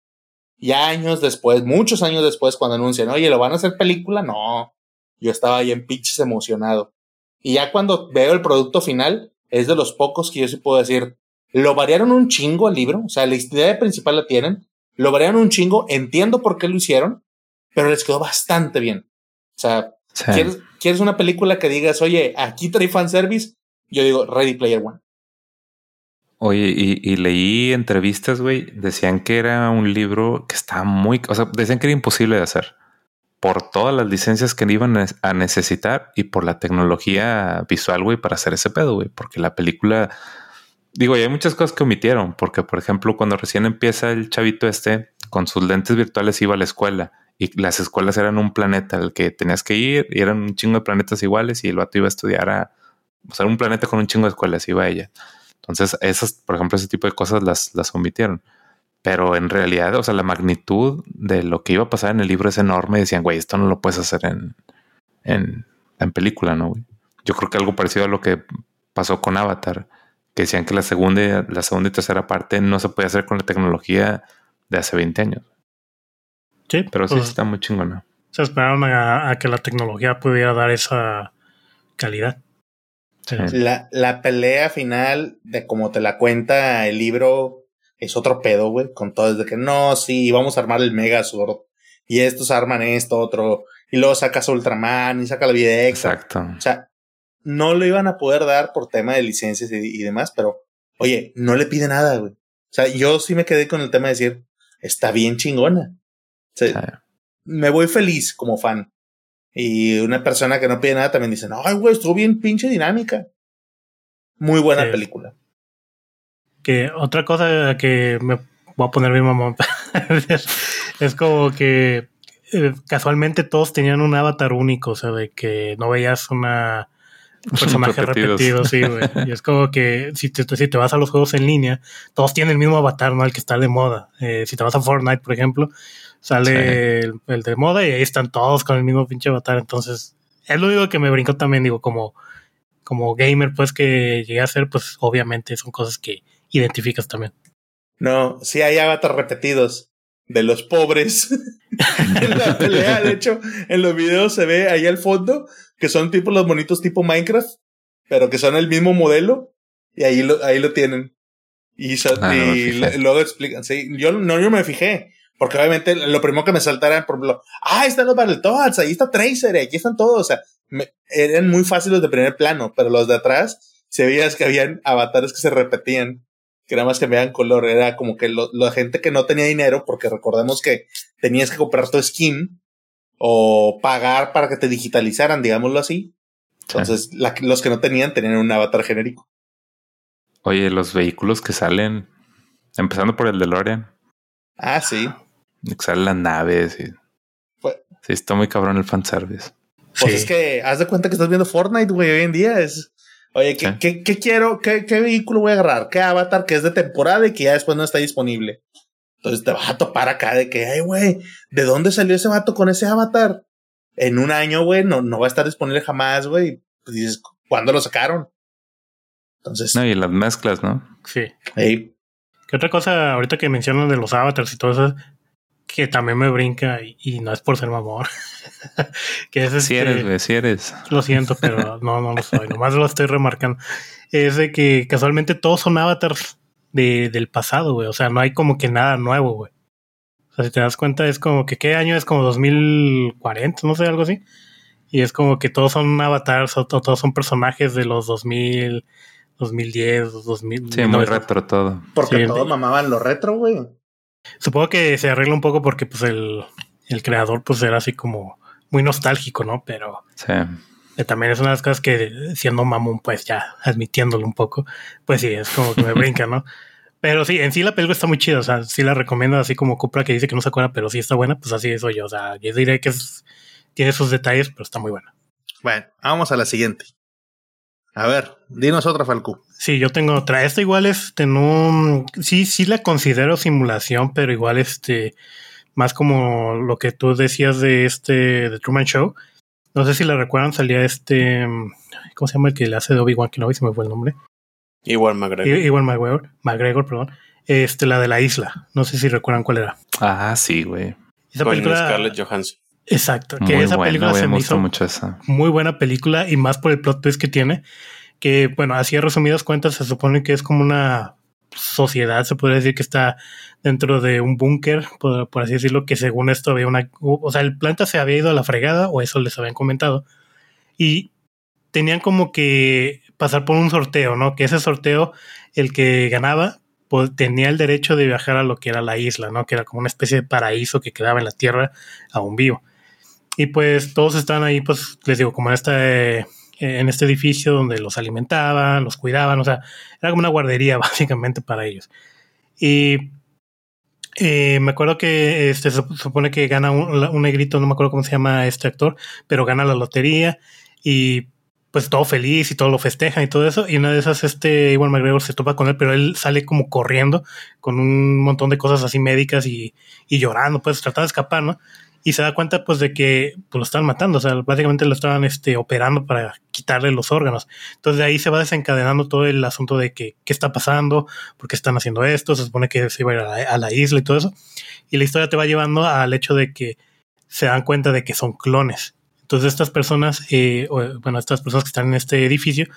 Y años después, muchos años después, cuando anuncian, oye, ¿lo van a hacer película? No. Yo estaba ahí en pinches emocionado. Y ya cuando veo el producto final, es de los pocos que yo sí puedo decir, lo variaron un chingo al libro, o sea, la idea principal la tienen, lo variaron un chingo, entiendo por qué lo hicieron, pero les quedó bastante bien. O sea, ¿quieres, ¿quieres una película que digas, oye, aquí trae fanservice? Yo digo, Ready Player One. Oye, y, leí entrevistas, güey, decían que era un libro que estaba muy, o sea, decían que era imposible de hacer por todas las licencias que iban a necesitar y por la tecnología visual, güey, para hacer ese pedo, güey, porque la película, digo, y hay muchas cosas que omitieron, porque, por ejemplo, cuando recién empieza el chavito este, con sus lentes virtuales iba a la escuela y las escuelas eran un planeta al que tenías que ir y eran un chingo de planetas iguales y el vato iba a estudiar a, o un planeta con un chingo de escuelas, iba ella. Entonces, esas, por ejemplo, ese tipo de cosas las, las omitieron. Pero en realidad, o sea, la magnitud de lo que iba a pasar en el libro es enorme. Decían, güey, esto no lo puedes hacer en, en, en película, ¿no? Yo creo que algo parecido a lo que pasó con Avatar, que decían que la segunda, la segunda y tercera parte no se puede hacer con la tecnología de hace 20 años. Sí, Pero sí pues, está muy chingona. se esperaron a, a que la tecnología pudiera dar esa calidad. Sí. La, la pelea final de como te la cuenta el libro es otro pedo, güey, con todo desde que no, sí, vamos a armar el Megazord y estos arman esto, otro, y luego sacas Ultraman y saca la vida extra. Exacto. O sea, no lo iban a poder dar por tema de licencias y, y demás, pero oye, no le pide nada, güey. O sea, yo sí me quedé con el tema de decir, está bien chingona. O sea, Sí. me voy feliz como fan. Y una persona que no pide nada también dice, ay, güey, estuvo bien pinche dinámica. Muy buena Sí. película. Que otra cosa que me voy a poner bien mamón es, como que eh, casualmente todos tenían un avatar único, o sea, de que no veías una un personaje repetido, sí, güey. Y es como que si te, si te vas a los juegos en línea, todos tienen el mismo avatar, ¿no? El que está de moda. Eh, si te vas a Fortnite, por ejemplo, sale el, el de moda y ahí están todos con el mismo pinche avatar. Entonces, es lo único que me brincó también, digo, como, como gamer, pues que llegué a ser, pues obviamente son cosas que identificas también. No, sí hay avatars repetidos de los pobres en la pelea. De hecho, en los videos se ve ahí al fondo que son tipo los monitos tipo Minecraft, pero que son el mismo modelo y ahí lo, ahí lo tienen. Y, Ah, y luego explican. Sí, yo no, yo me fijé. Porque obviamente lo primero que me saltara, por ejemplo, ah, ahí están los Battletoads, ahí está Tracer, aquí están todos. O sea, me- eran muy fáciles de primer plano, pero los de atrás se veías que habían avatares que se repetían que nada más cambiaban color. Era como que lo- la gente que no tenía dinero, porque recordemos que tenías que comprar tu skin o pagar para que te digitalizaran, digámoslo así. Entonces, la- los que no tenían tenían un avatar genérico. Oye, los vehículos que salen, empezando por el DeLorean, Ah, sí. Que salen las naves y... Fue- Sí, está muy cabrón el fanservice. Pues Sí. es que haz de cuenta que estás viendo Fortnite, güey, hoy en día es. Oye, ¿qué, Sí. qué, qué quiero? ¿Qué, ¿Qué vehículo voy a agarrar? ¿Qué avatar que es de temporada y que ya después no está disponible? Entonces te vas a topar acá de que, ay, güey, ¿de dónde salió ese vato con ese avatar? En un año, güey, no, no va a estar disponible jamás, güey. Pues dices, ¿cuándo lo sacaron? Entonces, No, y las mezclas, ¿no? Sí. ahí, ¿Qué otra cosa ahorita que mencionan de los avatars y todo eso? Que también me brinca y, y no es por ser mamón. que es Si este, eres, güey, si eres. Lo siento, pero no, no lo soy. Nomás lo estoy remarcando. Es de que casualmente todos son avatars de, del pasado, güey. O sea, no hay como que nada nuevo, güey. O sea, si te das cuenta, es como que qué año es como 2040, no sé, algo así. Y es como que todos son avatars o to- todos son personajes de los 2000, 2010, 2000. Sí, muy 1900. retro todo. porque Sí. todos mamaban lo retro, güey. Supongo que se arregla un poco porque pues el, el creador pues era así como muy nostálgico, ¿no? Pero Sí. Eh, también es una de las cosas que siendo mamón, pues ya admitiéndolo un poco, pues sí, es como que me brinca, ¿no? Pero sí, en sí la película está muy chida, o sea, sí la recomiendo así como Cupra que dice que no se acuerda, pero sí está buena, pues así soy yo, o sea, yo diré que es- tiene sus detalles, pero está muy buena. Bueno, vamos a la siguiente. A ver, dinos otra, Falcu. Sí, yo tengo otra. Esta igual este no sí, sí la considero simulación, pero igual este más como lo que tú decías de este de Truman Show. No sé si la recuerdan, salía este ¿cómo se llama el que le hace de Obi-Wan Kenobi? Se me fue el nombre. Igual McGregor. I- Igual McGregor, McGregor, perdón. Este, la de la isla. No sé si recuerdan cuál era. Ah, sí, güey. Esa con película. Scarlett Johansson. Exacto. Que Muy esa buena, película se Me me gustó hizo mucho esa. muy buena película y más por el plot twist que tiene. Que, bueno, así a resumidas cuentas, se supone que es como una sociedad, se podría decir que está dentro de un búnker, por, por así decirlo, que según esto había una. O sea, el planta se había ido a la fregada, o eso les habían comentado. Y tenían como que pasar por un sorteo, ¿no? Que ese sorteo, el que ganaba, pues tenía el derecho de viajar a lo que era la isla, ¿no? Que era como una especie de paraíso que quedaba en la tierra aún vivo. Y pues todos estaban ahí, pues les digo, como en este, en este edificio donde los alimentaban, los cuidaban, o sea, era como una guardería básicamente para ellos. Y eh, me acuerdo que este, se supone que gana un, un negrito, no me acuerdo cómo se llama este actor, pero gana la lotería y pues todo feliz y todo lo festejan y todo eso. Y una de esas, este Iwan McGregor se topa con él, pero él sale como corriendo con un montón de cosas así médicas y, y llorando, pues tratando de escapar, ¿no? Y se da cuenta pues de que pues, lo están matando, o sea, básicamente lo estaban este, operando para quitarle los órganos. Entonces de ahí se va desencadenando todo el asunto de que qué está pasando, por qué están haciendo esto, se supone que se iba a ir a la, isla y todo eso. Y la historia te va llevando al hecho de que se dan cuenta de que son clones. Entonces estas personas, eh, bueno, estas personas que están en este edificio,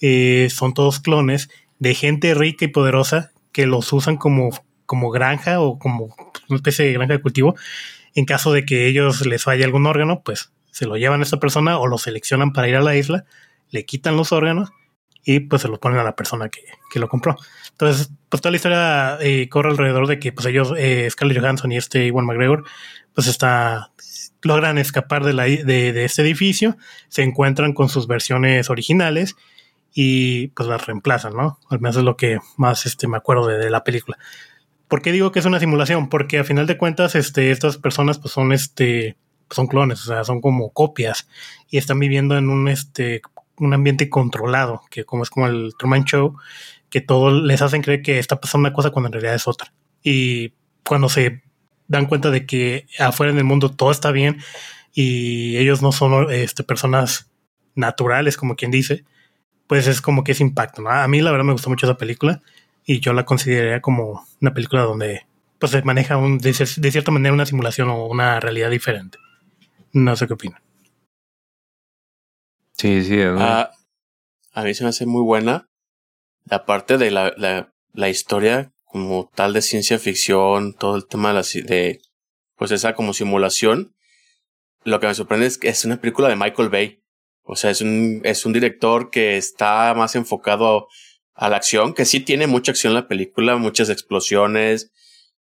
eh, son todos clones de gente rica y poderosa que los usan como, como granja o como una especie de granja de cultivo en caso de que ellos les falle algún órgano, pues se lo llevan a esta persona o lo seleccionan para ir a la isla, le quitan los órganos y pues se los ponen a la persona que, lo compró. Entonces, pues toda la historia eh, corre alrededor de que pues ellos, eh, Scarlett Johansson y este Iwan McGregor, pues está, logran escapar de, la, de, de este edificio, se encuentran con sus versiones originales y pues las reemplazan, ¿no? Al menos es lo que más este, me acuerdo de la película. ¿Por qué digo que es una simulación? Porque a final de cuentas, este, estas personas pues son este, son clones, o sea, son como copias y están viviendo en un este, un ambiente controlado, que como es como el Truman Show, que todos les hacen creer que está pasando una cosa cuando en realidad es otra. Y cuando se dan cuenta de que afuera en el mundo todo está bien y ellos no son este, personas naturales, como quien dice, pues es como que es impacto. A mí la verdad me gustó mucho esa película y yo la consideraría como una película donde pues se maneja un, de, cierta manera una simulación o una realidad diferente. No sé qué opinan. Sí, sí. Ah, a mí se me hace muy buena la parte de la, la, la, historia como tal de ciencia ficción, todo el tema de, la, de pues esa como simulación. Lo que me sorprende es que es una película de Michael Bay. O sea, es un, es un director que está más enfocado a la acción, que sí tiene mucha acción la película, muchas explosiones,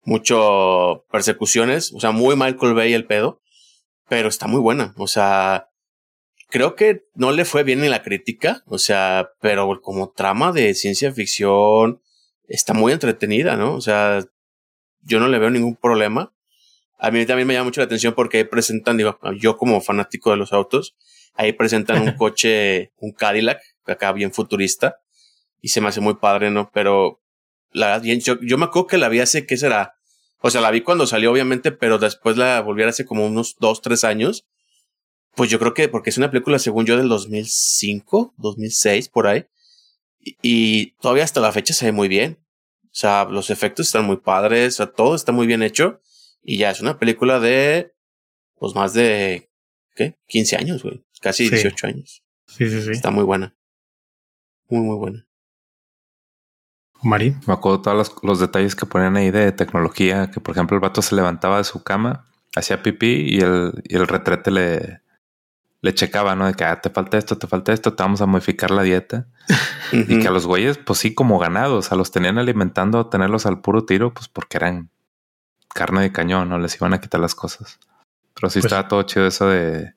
mucho persecuciones, o sea, muy Michael Bay el pedo, pero está muy buena, o sea, creo que no le fue bien en la crítica, o sea, pero como trama de ciencia ficción está muy entretenida, ¿no? O sea, yo no le veo ningún problema. A mí también me llama mucho la atención porque ahí presentan, digo, yo como fanático de los autos, ahí presentan un coche, un Cadillac, acá bien futurista, y se me hace muy padre, ¿no? Pero la yo, yo me acuerdo que la vi hace, ¿qué será? O sea, la vi cuando salió, obviamente, pero después la volví a hace como unos dos, tres años. Pues yo creo que, porque es una película, según yo, del 2005, 2006, por ahí. Y, y todavía hasta la fecha se ve muy bien. O sea, los efectos están muy padres, o sea, todo está muy bien hecho. Y ya es una película de, pues más de, ¿qué? 15 años, güey. Casi 18 años. Sí, sí, sí. Está muy buena. Muy, muy buena. Marín. Me acuerdo todos los, detalles que ponían ahí de tecnología, que por ejemplo el vato se levantaba de su cama, hacía pipí y el, y el retrete le, le checaba, ¿no? De que ah, te falta esto, te falta esto, te vamos a modificar la dieta. y que a los güeyes, pues sí, como ganados, a los tenían alimentando, a tenerlos al puro tiro, pues porque eran carne de cañón, ¿no? Les iban a quitar las cosas. Pero sí pues estaba todo chido eso de,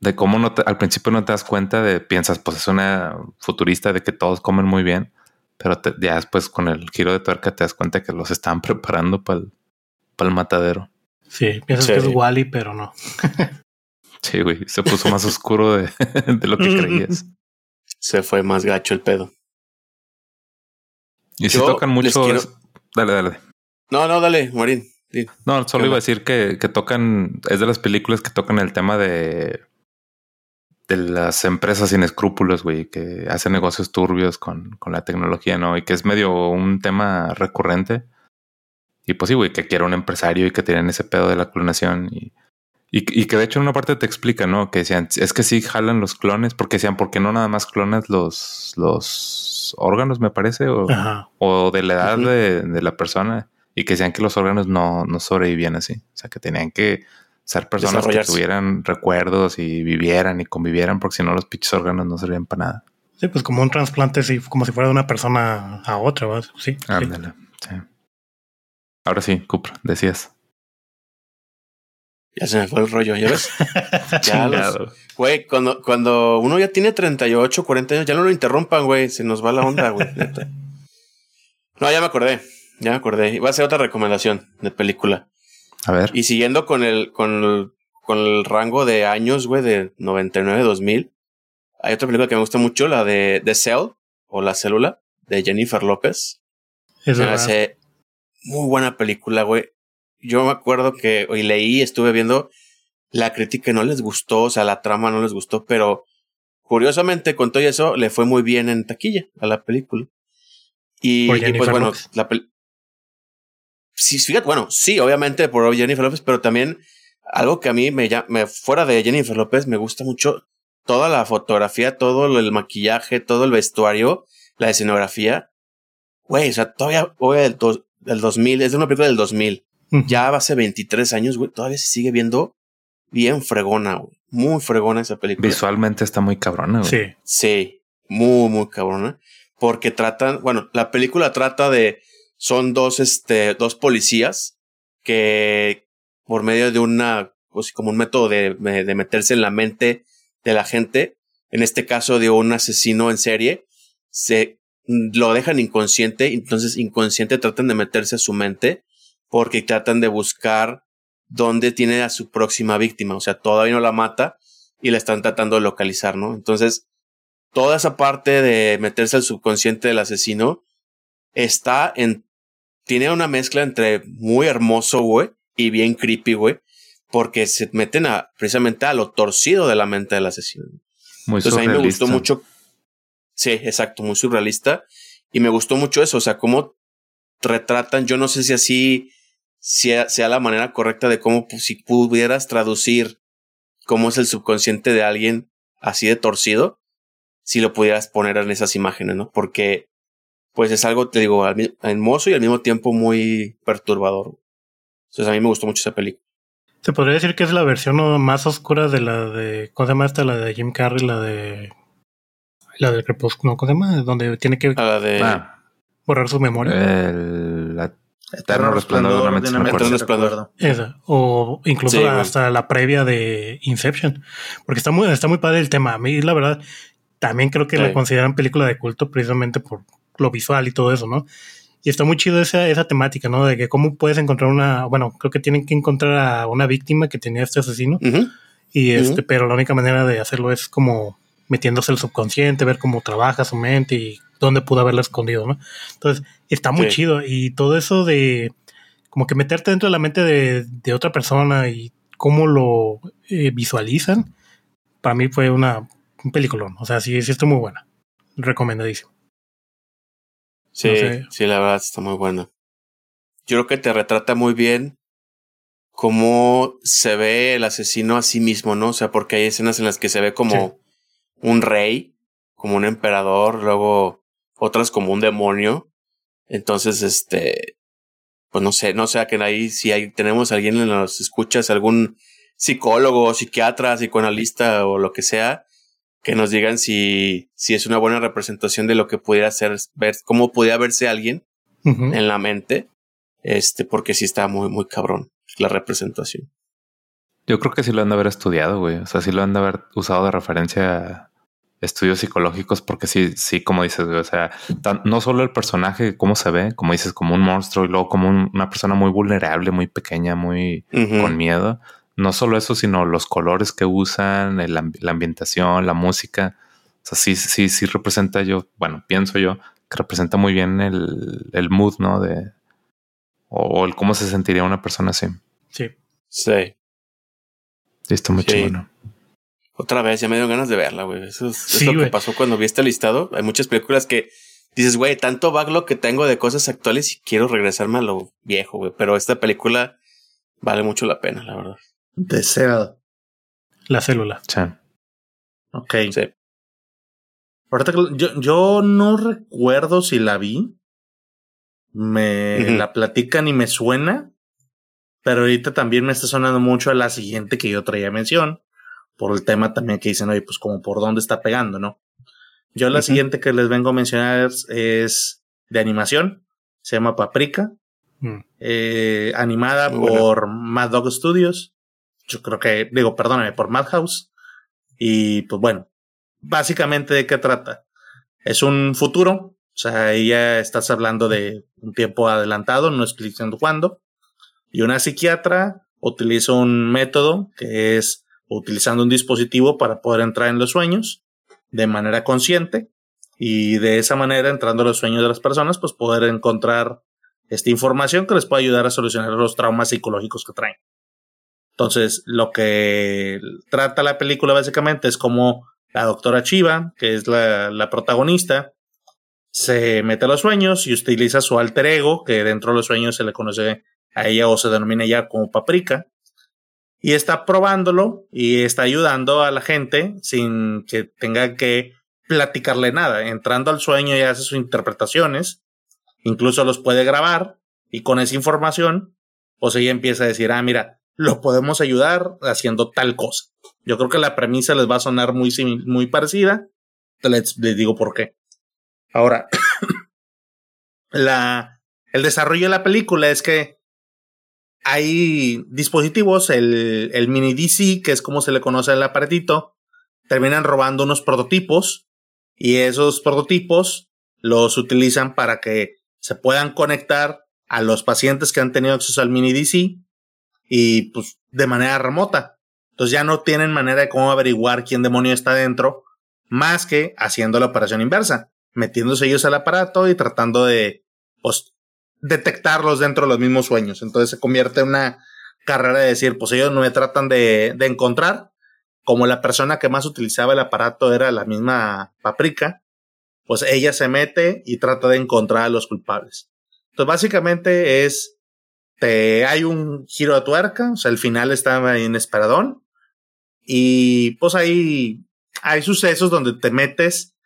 de cómo no al principio no te das cuenta de, piensas, pues es una futurista de que todos comen muy bien pero ya después con el giro de tuerca te das cuenta que los estaban preparando para el, el matadero. Sí, piensas que es Wally, pero no. sí, güey, se puso más oscuro de, lo que creías. Se fue más gacho el pedo. Y si tocan mucho. Dale, dale. No, no, dale, Marín. No, solo iba a decir que, que tocan. Es de las películas que tocan el tema de de las empresas sin escrúpulos, güey, que hacen negocios turbios con, con, la tecnología, ¿no? Y que es medio un tema recurrente. Y pues sí, güey, que quiera un empresario y que tienen ese pedo de la clonación. Y, y, que de hecho en una parte te explica, ¿no? Que decían, es que sí jalan los clones, porque decían, ¿por qué no nada más clonas los, los órganos, me parece? O, o de la edad de, de, la persona. Y que decían que los órganos no, no sobrevivían así. O sea, que tenían que ser personas que tuvieran recuerdos y vivieran y convivieran, porque si no los pinches órganos no servían para nada. Sí, pues como un trasplante, sí, como si fuera de una persona a otra, ¿verdad? Sí. Ándale, sí. Ahora sí, Cupra, decías. Ya se me fue el rollo, ¿ya ves? ya güey, cuando, cuando uno ya tiene 38, 40 años, ya no lo interrumpan, güey. Se nos va la onda, güey. no, ya me acordé. Ya me acordé. Iba a ser otra recomendación de película. A ver. Y siguiendo con el, con el, con el rango de años, güey, de 99, 2000, hay otra película que me gusta mucho, la de The Cell, o La Célula, de Jennifer López. Es me hace muy buena película, güey. yo me acuerdo que hoy leí, estuve viendo la crítica no les gustó, o sea, la trama no les gustó, pero curiosamente con todo eso le fue muy bien en taquilla a la película. Y, pues bueno, la pel- sí, fíjate, bueno, sí, obviamente por Jennifer López, pero también algo que a mí me, llama- me fuera de Jennifer López me gusta mucho toda la fotografía, todo el maquillaje, todo el vestuario, la escenografía. Güey, o sea, todavía, güey, del, dos- del 2000, es de una película del 2000 Ujú. ya hace 23 años, güey, todavía se sigue viendo bien fregona, güey. Muy fregona esa película. Visualmente está muy cabrona, güey. Sí. Sí, muy, muy cabrona. Porque tratan, bueno, la película trata de, son dos, este, dos policías que por medio de una, pues como un método de, de meterse en la mente de la gente, en este caso de un asesino en serie, se lo dejan inconsciente, entonces inconsciente tratan de meterse a su mente porque tratan de buscar dónde tiene a su próxima víctima, o sea, todavía no la mata y la están tratando de localizar, ¿no? Entonces, toda esa parte de meterse al subconsciente del asesino está en, tiene una mezcla entre muy hermoso, güey, y bien creepy, güey, porque se meten a, precisamente a lo torcido de la mente del asesino. Muy Entonces a mí me surrealista. gustó mucho. Sí, exacto, muy surrealista. Y me gustó mucho eso, o sea, cómo retratan, yo no sé si así sea, sea la manera correcta de cómo, si pudieras traducir cómo es el subconsciente de alguien así de torcido, si lo pudieras poner en esas imágenes, ¿no? Porque, pues es algo, te digo, hermoso y al mismo tiempo muy perturbador. Entonces a mí me gustó mucho esa película. Se podría decir que es la versión más oscura de la de. ¿Cómo se llama esta? La de Jim Carrey, la de. La del Crepúsculo, ¿no? ¿cómo se llama? Donde tiene que A la de... Ah, borrar su memoria. el, la- Eterno resplandor resplandor. Esa. O incluso Sí, hasta la previa de Inception. Porque está muy, está muy padre el tema. A mí, la verdad, también creo que Sí. la consideran película de culto precisamente por lo visual y todo eso, ¿no? Y está muy chido esa, esa temática, ¿no? De que cómo puedes encontrar una. Bueno, creo que tienen que encontrar a una víctima que tenía este asesino. Y este, pero la única manera de hacerlo es como metiéndose el subconsciente, ver cómo trabaja su mente y dónde pudo haberla escondido, ¿no? Entonces, está muy Sí. chido. Y todo eso de como que meterte dentro de la mente de, de otra persona y cómo lo eh, visualizan, para mí fue una un peliculón. O sea, sí, sí está muy buena. Recomendadísimo. Sí, No sé. sí, la verdad está muy buena. Yo creo que te retrata muy bien cómo se ve el asesino a sí mismo, ¿no? O sea, porque hay escenas en las que se ve como un rey, como un emperador, luego otras como un demonio. Entonces, este, pues no sé, no sé, que ahí si hay, tenemos a alguien en los escuchas, algún psicólogo, psiquiatra, psicoanalista o lo que sea, que nos digan si, si es una buena representación de lo que pudiera ser, ver, cómo pudiera verse alguien en la mente, este, porque sí está muy, muy cabrón la representación. Yo creo que sí lo han de haber estudiado, güey. O sea, sí lo han de haber usado de referencia a estudios psicológicos, porque sí, sí, como dices, güey. O sea, tan- no solo el personaje, cómo se ve, como dices, como un monstruo y luego como un- una persona muy vulnerable, muy pequeña, muy con miedo. No solo eso, sino los colores que usan, el la ambientación, la música. O sea, sí, sí, sí representa yo, bueno, pienso yo que representa muy bien el, el mood, ¿no? De, o el cómo se sentiría una persona así. Sí. Sí. Está muy Sí. Otra vez, ya me dio ganas de verla, güey. Eso es, es Sí, lo que pasó cuando vi este listado. Hay muchas películas que dices, güey, tanto backlog que tengo de cosas actuales y quiero regresarme a lo viejo, güey. Pero esta película vale mucho la pena, la verdad. The Cell. La célula. Sí. Ok. Sí. Ahorita yo, yo no recuerdo si la vi. Me la platican y me suena. Pero ahorita también me está sonando mucho a la siguiente que yo traía mención. Por el tema también que dicen, oye, pues como por dónde está pegando, ¿no? Yo la siguiente que les vengo a mencionar es, es de animación. Se llama Paprika. Mm. eh, animada Muy buena. por Mad Dog Studios. Yo creo que, digo, perdóname, por Madhouse. Y pues bueno, básicamente de qué trata. Es un futuro, o sea, ahí ya estás hablando de un tiempo adelantado, no explicando cuándo. Y una psiquiatra utiliza un método que es utilizando un dispositivo para poder entrar en los sueños de manera consciente y de esa manera entrando a los sueños de las personas, pues poder encontrar esta información que les puede ayudar a solucionar los traumas psicológicos que traen. Entonces, lo que trata la película básicamente es como la doctora Chiva, que es la, protagonista, se mete a los sueños y utiliza su alter ego, que dentro de los sueños se le conoce a ella o se denomina ya como paprika, y está probándolo y está ayudando a la gente sin que tenga que platicarle nada. Entrando al sueño y hace sus interpretaciones, incluso los puede grabar y con esa información, pues ella empieza a decir, ah, mira, lo podemos ayudar haciendo tal cosa. Yo creo que la premisa les va a sonar muy, muy parecida. Les, les digo por qué. Ahora, la, el desarrollo de la película es que hay dispositivos, el, el mini DC, que es como se le conoce al aparatito, terminan robando unos prototipos y esos prototipos los utilizan para que se puedan conectar a los pacientes que han tenido acceso al mini DC y pues de manera remota. Entonces ya no tienen manera de cómo averiguar quién demonio está dentro más que haciendo la operación inversa, metiéndose ellos al aparato y tratando de pues, detectarlos dentro de los mismos sueños. Entonces se convierte en una carrera de decir, pues ellos no me tratan de, de encontrar, como la persona que más utilizaba el aparato era la misma paprika, pues ella se mete y trata de encontrar a los culpables. Entonces básicamente es, te, hay un giro de tuerca, o sea, el final está inesperadón y pues ahí hay sucesos donde te metes,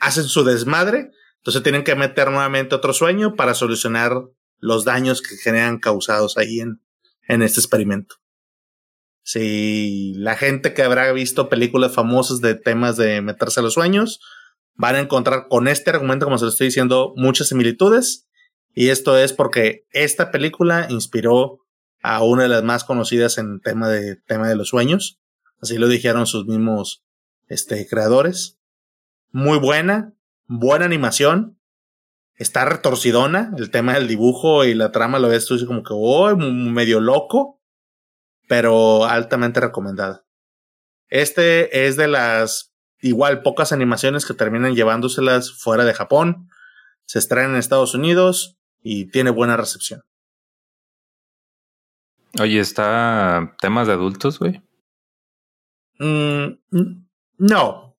hacen su desmadre, entonces tienen que meter nuevamente otro sueño para solucionar los daños que generan causados ahí en, en este experimento. Si la gente que habrá visto películas famosas de temas de meterse a los sueños, van a encontrar con este argumento, como se lo estoy diciendo, muchas similitudes. Y esto es porque esta película inspiró a una de las más conocidas en tema de tema de los sueños. Así lo dijeron sus mismos este, creadores. Muy buena, buena animación. Está retorcidona. El tema del dibujo y la trama lo ves tú como que, oh, medio loco pero altamente recomendada. Este es de las igual pocas animaciones que terminan llevándoselas fuera de Japón. Se estrena en Estados Unidos y tiene buena recepción. Oye, ¿está temas de adultos, güey? Mm, no.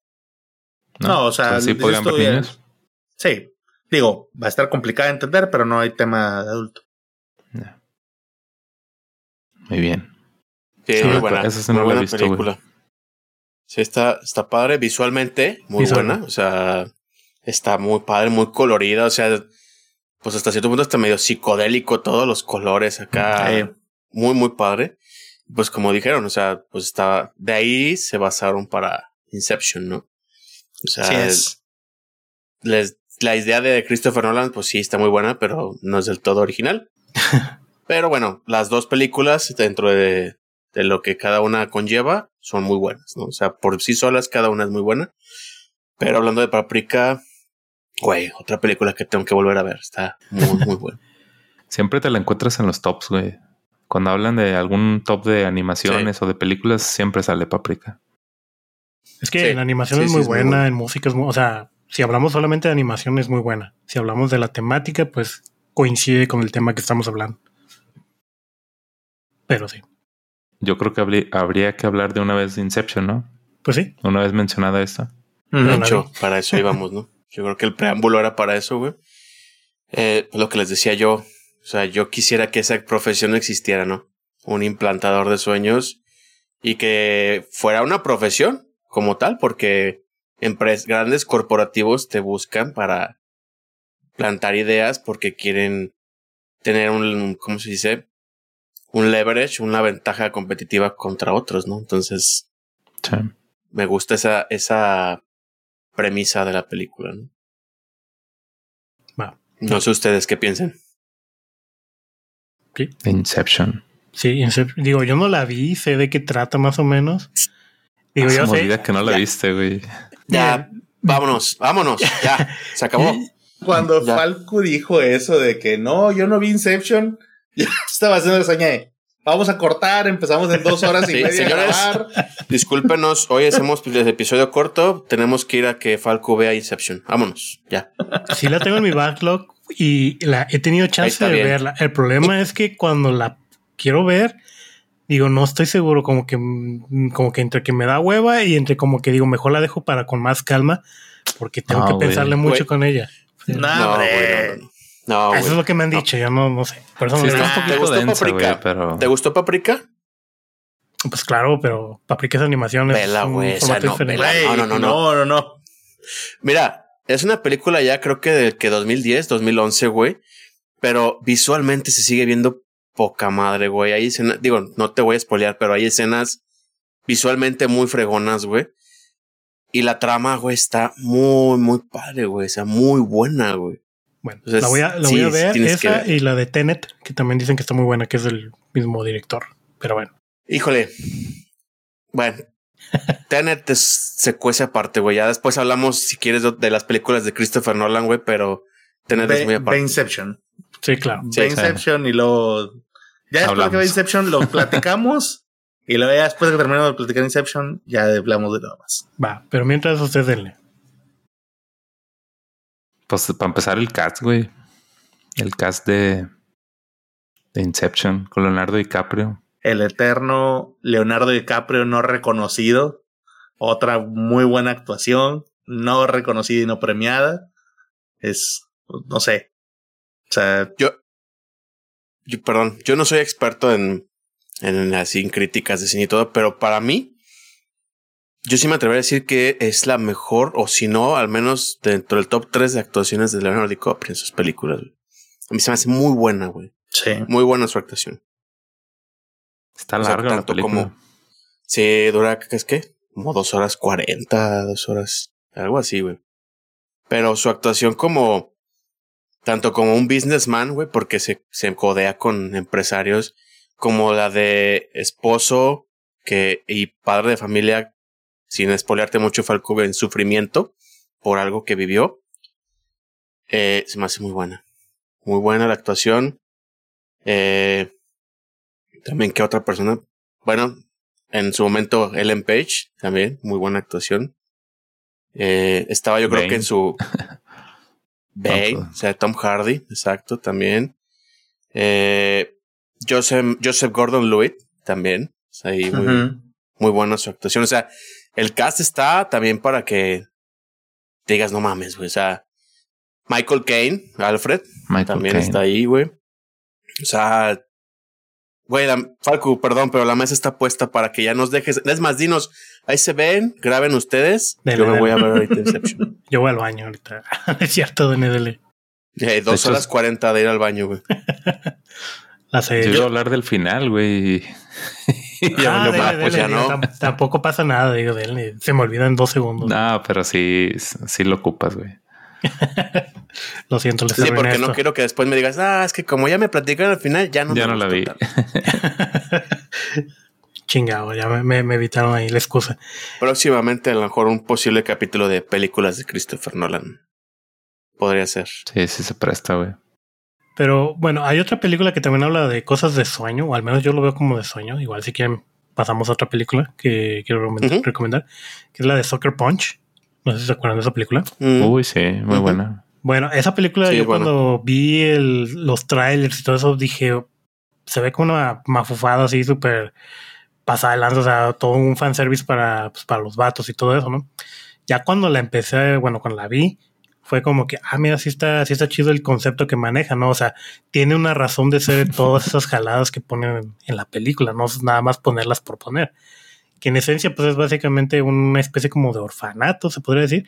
no. o sea, sí podrían Sí, digo, va a estar complicado de entender, pero no hay tema de adulto. Muy bien. Sí, buena. Esa es una buena película. Sí, está, está padre visualmente, muy buena. O sea, está muy padre, muy colorida. O sea, pues hasta cierto punto está medio psicodélico, todos los colores acá. Muy, muy padre. Pues como dijeron, o sea, pues estaba. De ahí se basaron para Inception, ¿no? O sea, es. Les, la idea de Christopher Nolan, pues sí, está muy buena, pero no es del todo original. pero bueno, las dos películas dentro de, de lo que cada una conlleva, son muy buenas, ¿no? O sea, por sí solas cada una es muy buena. Pero hablando de Paprika, güey, otra película que tengo que volver a ver, está muy, muy buena. Siempre te la encuentras en los tops, güey. Cuando hablan de algún top de animaciones o de películas, siempre sale Paprika. Es que en animación es muy buena, en música es muy, o sea, si hablamos solamente de animación es muy buena. Si hablamos de la temática, pues coincide con el tema que estamos hablando. Pero sí. Yo creo que habría, que hablar de una vez de Inception, ¿no? Pues sí. Una vez mencionada esta. De hecho, para eso íbamos, ¿no? Yo creo que el preámbulo era para eso, güey. Eh, lo que les decía yo, o sea, yo quisiera que esa profesión existiera, ¿no? Un implantador de sueños y que fuera una profesión como tal, porque empresas, grandes corporativos te buscan para plantar ideas porque quieren tener un, ¿cómo se dice? un leverage, una ventaja competitiva contra otros, ¿no? Entonces, me gusta esa, esa premisa de la película, ¿no? No sé ustedes qué piensen. ¿Qué? Inception. Sí, Inception. Digo, yo no la vi, sé de qué trata más o menos. Digo, yo sé. que no la viste, güey. Ya, vámonos, vámonos, ya, se acabó. Cuando Falco dijo eso de que no, yo no vi Inception, ya estaba haciendo el soñé. Vamos a cortar, empezamos en dos horas y media señores, Discúlpenos, hoy hacemos el episodio corto. Tenemos que ir a que Falco vea Inception. Vámonos, ya. Sí la tengo en mi backlog, y la he tenido chance de bien. verla. El problema es que cuando la quiero ver, digo, no estoy seguro, como que, mm, como que entre que me da hueva y entre como que digo, mejor la dejo para con más calma, porque tengo No, que pensarle mucho con ella. No, no, no. No, Eso es lo que me han dicho, yo no, no sé. Por eso Sí, está la- un ¿Te gustó densa, Paprika? pero... ¿Te gustó Paprika? Pues claro, pero Paprika es animación. es Vela, güey, no, No, no, no, no, no, no. Mira, es una película ya creo que del que 2010, 2011, güey. Pero visualmente se sigue viendo poca madre, güey. Hay escenas, digo, no te voy a spoilear, pero hay escenas visualmente muy fregonas, güey. Y la trama, güey, está muy, muy padre, güey. O sea, muy buena, güey. Bueno, Entonces, la voy a, la sí, voy a ver, esa ver. y la de Tenet, que también dicen que está muy buena, que es del mismo director. Pero bueno, Híjole. Bueno. Tenet es, se cuece aparte, güey. Ya después hablamos, si quieres, de, las películas de Christopher Nolan, güey, pero Tenet es muy aparte. Inception. sí, claro. Sí, Inception y luego. Ya después de que Hablamos. ve Inception lo platicamos. y luego ya después de que terminamos de platicar Inception, ya hablamos de nada más. Va, pero mientras usted denle. Pues para empezar el cast, güey. El cast de, de Inception con Leonardo DiCaprio. El eterno Leonardo DiCaprio no reconocido. Otra muy buena actuación. No reconocida y no premiada. Es, no sé. O sea, Yo, yo, perdón, yo no soy experto en, en así en críticas de cine y todo, pero para mí, yo sí me atrevería a decir que es la mejor, o si no, al menos dentro del top 3 de actuaciones de Leonardo DiCaprio en sus películas. güey. A mí se me hace muy buena, güey. sí. Muy buena su actuación. Está O sea, larga la tanto película. como- Sí, dura, ¿qué es que? Como dos horas cuarenta, dos horas, algo así, güey. Pero su actuación como, tanto como un businessman, güey, porque se, se codea con empresarios, como la de esposo que, y padre de familia, sin espolearte mucho, Falco, en sufrimiento por algo que vivió. Eh, se me hace muy buena. Muy buena la actuación. Eh, también que otra persona. Bueno, en su momento Ellen Page, también, muy buena actuación. Eh, estaba yo creo que en su Bane, o sea, Tom Hardy, exacto, también. Eh, Joseph, Joseph Gordon Lewitt, también. O sea, ahí muy, muy buena su actuación. O sea, el cast está también para que digas, no mames, güey. O sea, Michael Caine, Alfred, Michael también Caine. está ahí, güey. O sea, güey, Falco, perdón, pero la mesa está puesta para que ya nos dejes. Es más, dinos, ahí se ven, graben ustedes. Dele, Yo me dele. voy a ver ahorita Inception. Yo voy al baño ahorita. es cierto, DNDL. Eh, dos hecho, horas cuarenta de ir al baño, güey. La sé. Yo iba a hablar del final, güey. ya Ah, dele, pues ya no. tam- tampoco pasa nada, digo, de él. Se me olvida en dos segundos. No, pero sí, sí lo ocupas, güey. Lo siento, les Sí, porque no quiero que después me digas, ah, es que como ya me platicaron al final, ya no Ya me no la vi. tanto". Chingado, ya me, me- me evitaron ahí la excusa. Próximamente, a lo mejor, un posible capítulo de películas de Christopher Nolan. Podría ser. Sí, sí se presta, güey. Pero bueno, hay otra película que también habla de cosas de sueño, o al menos yo lo veo como de sueño. Igual si quieren, pasamos a otra película que quiero recomendar, que es la de Soccer Punch. No sé si se acuerdan de esa película. Mm. Uy, sí, muy buena. Bueno, esa película Sí, yo bueno. cuando vi el, los trailers y todo eso dije, se ve como una mafufada así súper pasada de lanza, o sea, todo un fanservice para, pues, para los vatos y todo eso, ¿no? Ya cuando la empecé, bueno, cuando la vi, fue como que, ah, mira, sí está, sí está chido el concepto que maneja, ¿no? O sea, tiene una razón de ser todas esas jaladas que ponen en, la película, no es nada más ponerlas por poner. Que en esencia, pues es básicamente una especie como de orfanato, se podría decir,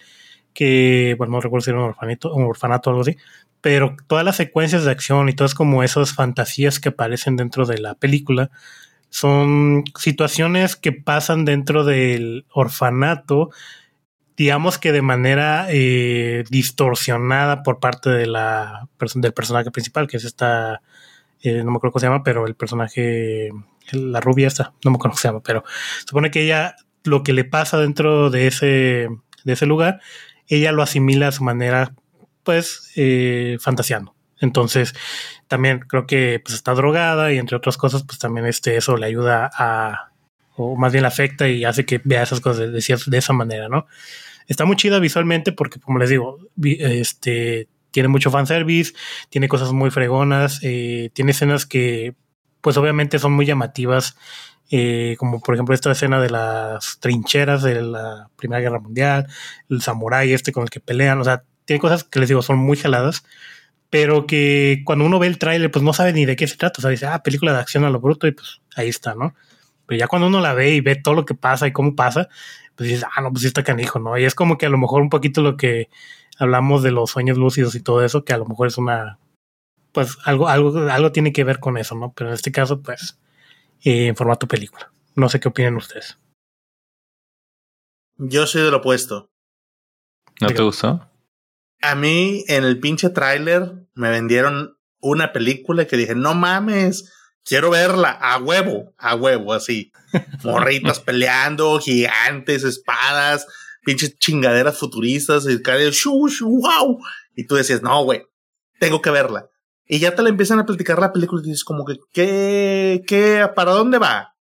que, bueno, no recuerdo si era un orfanato, un orfanato o algo así, pero todas las secuencias de acción y todas como esas fantasías que aparecen dentro de la película son situaciones que pasan dentro del orfanato, digamos que de manera eh, distorsionada por parte de la del personaje principal, que es esta, eh, no me acuerdo cómo se llama, pero el personaje, la rubia esta, no me acuerdo cómo se llama, pero supone que ella, lo que le pasa dentro de ese, de ese lugar, ella lo asimila a su manera, pues, eh, fantaseando. Entonces, también creo que pues está drogada y entre otras cosas, pues también este, eso le ayuda a, o más bien le afecta y hace que vea esas cosas de, de de esa manera, ¿no? Está muy chida visualmente porque, como les digo, este, tiene mucho fanservice, tiene cosas muy fregonas, eh, tiene escenas que, pues obviamente son muy llamativas, eh, como por ejemplo esta escena de las trincheras de la Primera Guerra Mundial, el samurái este con el que pelean, o sea, tiene cosas que les digo son muy jaladas, pero que cuando uno ve el tráiler, pues no sabe ni de qué se trata, o sea, dice, ah, película de acción a lo bruto y pues ahí está, ¿no? Pero ya cuando uno la ve y ve todo lo que pasa y cómo pasa, pues dices, ah, no, pues sí está canijo, ¿no? Y es como que a lo mejor un poquito lo que hablamos de los sueños lúcidos y todo eso, que a lo mejor es una, pues algo, algo, algo tiene que ver con eso, ¿no? Pero en este caso, pues, eh, en formato película. No sé qué opinan ustedes. Yo soy del opuesto. ¿No te gustó? A mí, en el pinche tráiler, me vendieron una película que dije, no mames, quiero verla a huevo, a huevo, así. Morritas peleando, gigantes, espadas, pinches chingaderas futuristas, y cae shu, shu, wow. Y tú decías, no, güey, tengo que verla. Y ya te la empiezan a platicar la película y dices como que, ¿qué, qué, para dónde va?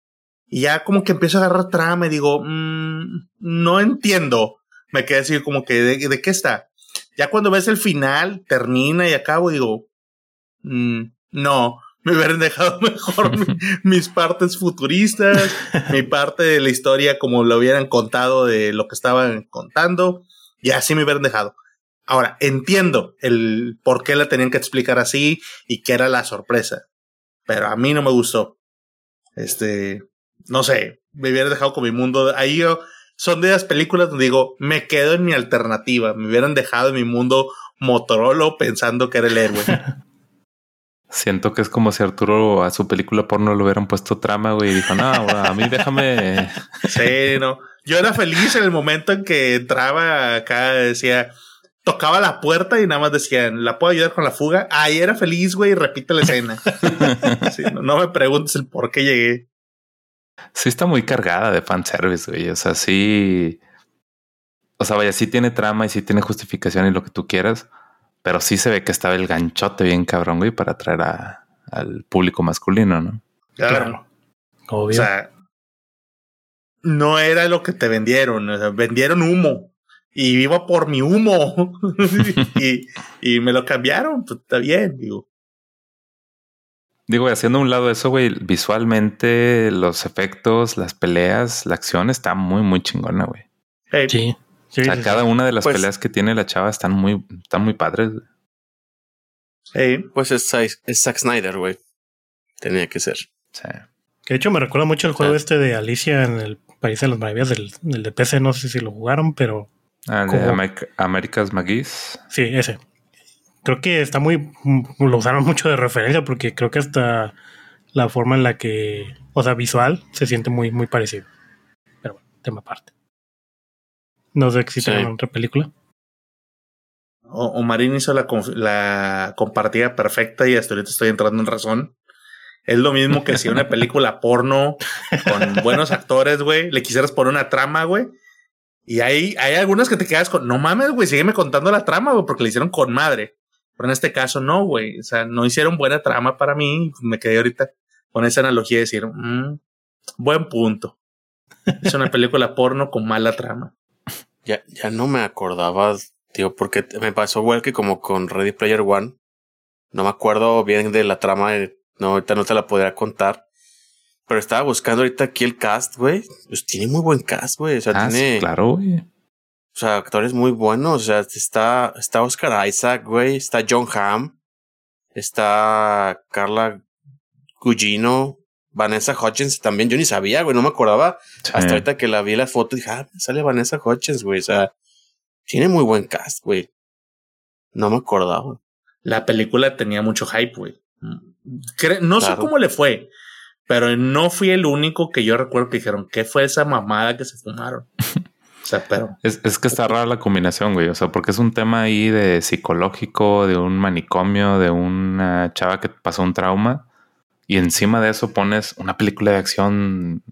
Y ya como que empiezo a agarrar trama y digo, mmm, no entiendo. Me quedé así como que, ¿de, ¿de, qué está? Ya cuando ves el final, termina y acabo, digo, mmm, no, me hubieran dejado mejor mi, mis partes futuristas, mi parte de la historia como lo hubieran contado de lo que estaban contando, y así me hubieran dejado. Ahora, entiendo el por qué la tenían que explicar así y qué era la sorpresa, pero a mí no me gustó. Este, no sé, me hubiera dejado con mi mundo. Ahí yo, son de las películas donde digo, me quedo en mi alternativa, me hubieran dejado en mi mundo Motorola pensando que era el héroe. Siento que es como si Arturo a su película porno le hubieran puesto trama, güey, y dijo, no, a mí déjame. Sí, no. Yo era feliz en el momento en que entraba acá, decía, tocaba la puerta y nada más decían, ¿la puedo ayudar con la fuga? Ahí era feliz, güey, y repite la escena. sí, no, no, me preguntes el por qué llegué. Sí está muy cargada de fanservice, güey. O sea, sí... O sea, vaya, sí tiene trama y sí tiene justificación y lo que tú quieras, pero sí se ve que estaba el ganchote bien cabrón, güey, para atraer a, al público masculino, ¿no? Claro. claro. Obvio. O sea, no era lo que te vendieron. O sea, vendieron humo y vivo por mi humo y, y, me lo cambiaron, pues está bien, digo. Digo, haciendo un lado eso, güey, visualmente los efectos, las peleas, la acción está muy, muy chingona, güey. Hey. Sí. Sí, o sea, sí, cada una de las pues, peleas que tiene la chava están muy, están muy padres. Hey. Pues es, es Zack Snyder, güey. Tenía que ser. Sí. Que de hecho me recuerda mucho el juego sí. este de Alicia en el País de las Maravillas del, del de PC. No sé si lo jugaron, pero Ah, de America, America's McGee's. Sí, ese. Creo que está muy. Lo usaron mucho de referencia porque creo que hasta la forma en la que. O sea, visual se siente muy, muy parecido. Pero bueno, tema aparte. No sé si sí. otra película. O, Omarín hizo la, la compartida perfecta y hasta ahorita estoy entrando en razón. Es lo mismo que si una película porno con buenos actores, güey, le quisieras poner una trama, güey, y hay, hay algunas que te quedas con, no mames, güey, sígueme contando la trama, güey, porque le hicieron con madre. Pero en este caso no, güey. O sea, no hicieron buena trama para mí. Me quedé ahorita con esa analogía de decir, mmm, buen punto. Es una película porno con mala trama. Ya, ya no me acordaba, tío, porque me pasó igual que como con Ready Player One. No me acuerdo bien de la trama, no, ahorita no te la podría contar. Pero estaba buscando ahorita aquí el cast, güey. Pues tiene muy buen cast, güey. O sea, ah, tiene. Sí, claro, güey. O sea, actores muy buenos. O sea, está, está Oscar Isaac, güey. Está John Hamm. Está Carla Gugino. Vanessa Hutchins también. Yo ni sabía, güey. No me acordaba. Sí. Hasta ahorita que la vi la foto dije, ah, sale Vanessa Hutchins, güey. O sea, tiene muy buen cast, güey. No me acordaba. La película tenía mucho hype, güey. No claro. sé cómo le fue. Pero no fui el único que yo recuerdo que dijeron, ¿qué fue esa mamada que se fumaron? O sea, pero... Es, es, que está rara la combinación, güey. O sea, porque es un tema ahí de psicológico, de un manicomio, de una chava que pasó un trauma. Y encima de eso pones una película de acción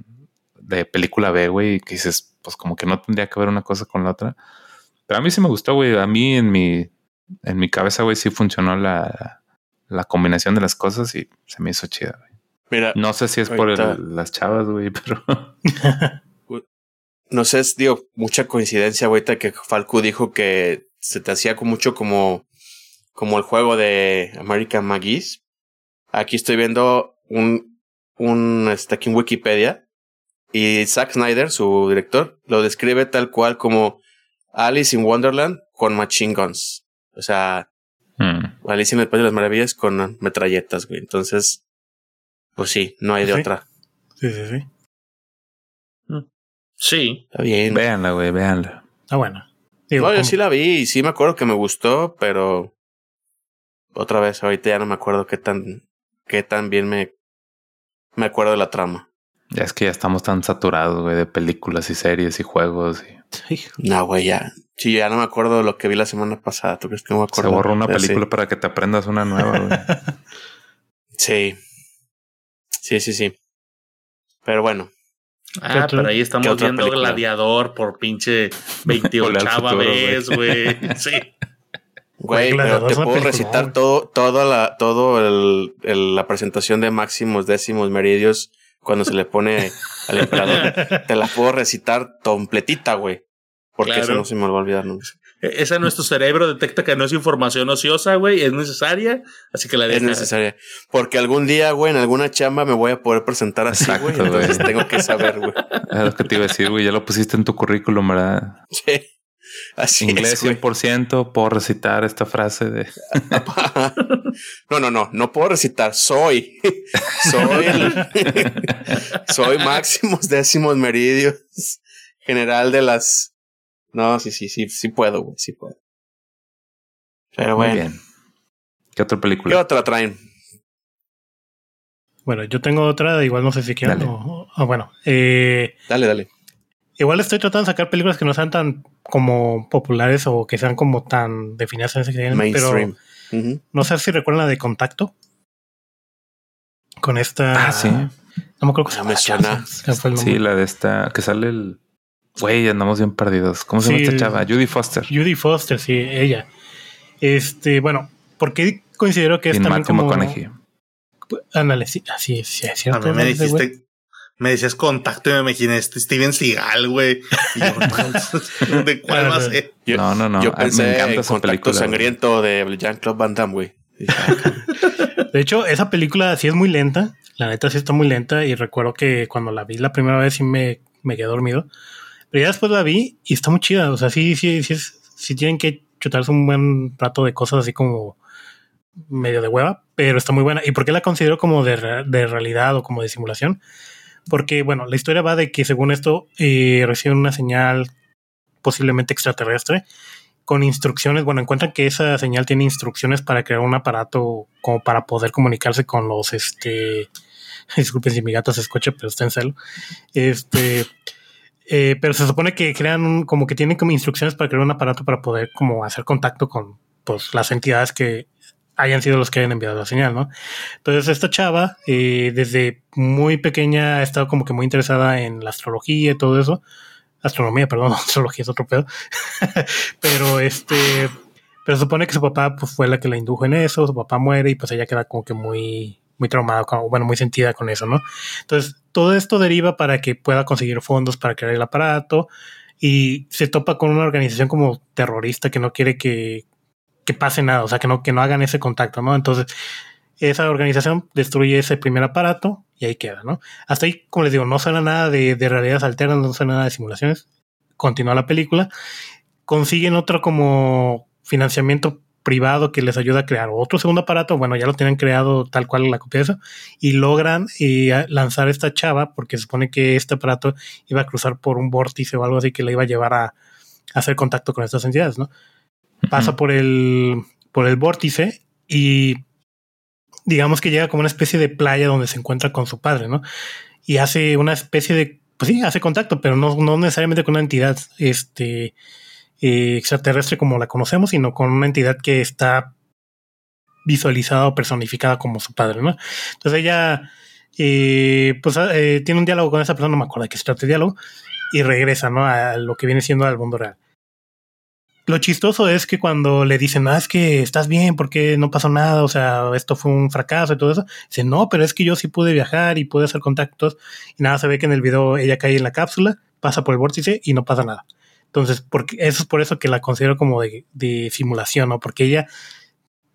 de película B, güey, que dices, pues como que no tendría que ver una cosa con la otra. Pero a mí sí me gustó, güey. A mí en mi, en mi cabeza, güey, sí funcionó la, la combinación de las cosas y se me hizo chida, güey. Mira, no sé si es por el, las chavas, güey, pero. no sé, es, digo, mucha coincidencia, güey, que Falco dijo que se te hacía con mucho como, como el juego de American McGee's. Aquí estoy viendo un, un, este, aquí en Wikipedia. Y Zack Snyder, su director, lo describe tal cual como Alice in Wonderland con machine guns. O sea, Mm. Alice en el País de las Maravillas con metralletas, güey. Entonces, pues sí, no hay de Sí. otra. Sí, sí, sí. Sí. Está bien. Véanla, güey, véanla. Ah, bueno. Digo, No, yo sí la vi y sí me acuerdo que me gustó, pero otra vez, ahorita ya no me acuerdo qué tan, qué tan bien me, me acuerdo de la trama. Ya es que ya estamos tan saturados, güey, de películas y series y juegos. Y Hijo, No, güey, ya. Sí, ya no me acuerdo de lo que vi la semana pasada. ¿Tú crees que no me se acuerdo? borra una Pero sí. película para que te aprendas una nueva, güey. Sí. Sí, sí, sí. Pero bueno, Ah, pero ahí estamos viendo película? Gladiador por pinche 28 Volver al futuro, vez, güey. Sí. Güey, pero te es puedo película, recitar güey. todo, toda la, todo el, el- la presentación de máximos, décimos, meridios cuando se le pone al emperador. te la puedo recitar completita, güey. Porque Claro. eso no se me va a olvidar nunca. E- Esa nuestro cerebro detecta que no es información ociosa, güey, es necesaria, así que la Es deja. necesaria. Porque algún día, güey, en alguna chamba me voy a poder presentar así, Exacto, güey. Entonces tengo que saber, güey. Es lo que te iba a decir, güey. Ya lo pusiste en tu currículum, ¿verdad? Sí. Así Inglés es, güey. 100%, puedo recitar esta frase de... No, no, no, no puedo recitar. Soy. Soy. el- soy máximos décimos meridios. General de las. No, sí, sí, sí, sí puedo, güey, sí puedo. Pero Muy bueno. bien. ¿Qué otra ¿Qué película? otra traen? Bueno, yo tengo otra, igual no sé si quieren. Dale. o- o bueno, eh, Dale, dale. Igual estoy tratando de sacar películas que no sean tan como populares o que sean como tan definidas en ese género, Mainstream. pero no sé si recuerdan la de Contacto. Con esta. Ah, sí. No me acuerdo cómo se llama. suena. Sí, la de esta... Que sale el... Güey, andamos bien perdidos. ¿Cómo se llama esta chava? Judy Foster. Judy Foster, sí, ella. Este, bueno, porque considero que es también Matthew como. Ándale, sí, así es, sí, es A cierto. mí me dijiste, me decías contacto y me imaginé este Steven Seagal, güey. Y yo, no, ¿de cuál va a ser? Yo- no, no, no. Yo Ah, pensé me encanta en esa Contacto película. güey. Sangriento de Jean-Claude Van Damme, güey. Ah, De hecho, esa película sí es muy lenta. La neta sí está muy lenta. Y recuerdo que cuando la vi la primera vez sí me, me quedé dormido. Pero ya después la vi y está muy chida. O sea, sí, sí, sí, es- sí tienen que chutarse un buen rato de cosas así como medio de hueva, pero está muy buena. ¿Y por qué la considero como de, de realidad o como de simulación? Porque, bueno, la historia va de que según esto eh, reciben una señal posiblemente extraterrestre con instrucciones. Bueno, encuentran que esa señal tiene instrucciones para crear un aparato como para poder comunicarse con los, este, disculpen si mi gato se escucha, pero está en celo. Este, eh, pero se supone que crean un- como que tienen como instrucciones para crear un aparato para poder como hacer contacto con pues las entidades que hayan sido los que hayan enviado la señal, ¿no? Entonces esta chava eh, desde muy pequeña ha estado como que muy interesada en la astrología y todo eso. Astronomía, perdón, astrología es otro pedo. pero este, pero supone que su papá pues, fue la que la indujo en eso, su papá muere y pues ella queda como que muy, muy traumada, bueno, muy sentida con eso, ¿no? Entonces, todo esto deriva para que pueda conseguir fondos para crear el aparato y se topa con una organización como terrorista que no quiere que, que pase nada, o sea, que no, que no hagan ese contacto, ¿no? Entonces, esa organización destruye ese primer aparato y ahí queda, ¿no? Hasta ahí, como les digo, no suena nada de, de realidades alternas, no suena nada de simulaciones. Continúa la película. Consiguen otro como financiamiento privado que les ayuda a crear otro segundo aparato. Bueno, ya lo tienen creado tal cual la copia de eso. Y logran eh, lanzar esta chava porque se supone que este aparato iba a cruzar por un vórtice o algo así que le iba a llevar a hacer contacto con estas entidades, ¿no? Pasa por el, por el vórtice y digamos que llega como una especie de playa donde se encuentra con su padre, ¿no? Y hace una especie de, pues sí, hace contacto, pero no, no necesariamente con una entidad este, eh, extraterrestre como la conocemos, sino con una entidad que está visualizada o personificada como su padre, ¿no? Entonces ella, eh, pues eh, tiene un diálogo con esa persona, no me acuerdo de qué se trata el diálogo, y regresa, ¿no? A lo que viene siendo al mundo real. Lo chistoso es que cuando le dicen, ah, es que estás bien, porque no pasó nada, o sea, esto fue un fracaso y todo eso, dice, no, pero es que yo sí pude viajar y pude hacer contactos, y nada, se ve que en el video ella cae en la cápsula, pasa por el vórtice y no pasa nada. Entonces, porque eso es por eso que la considero como de, simulación, ¿no? Porque ella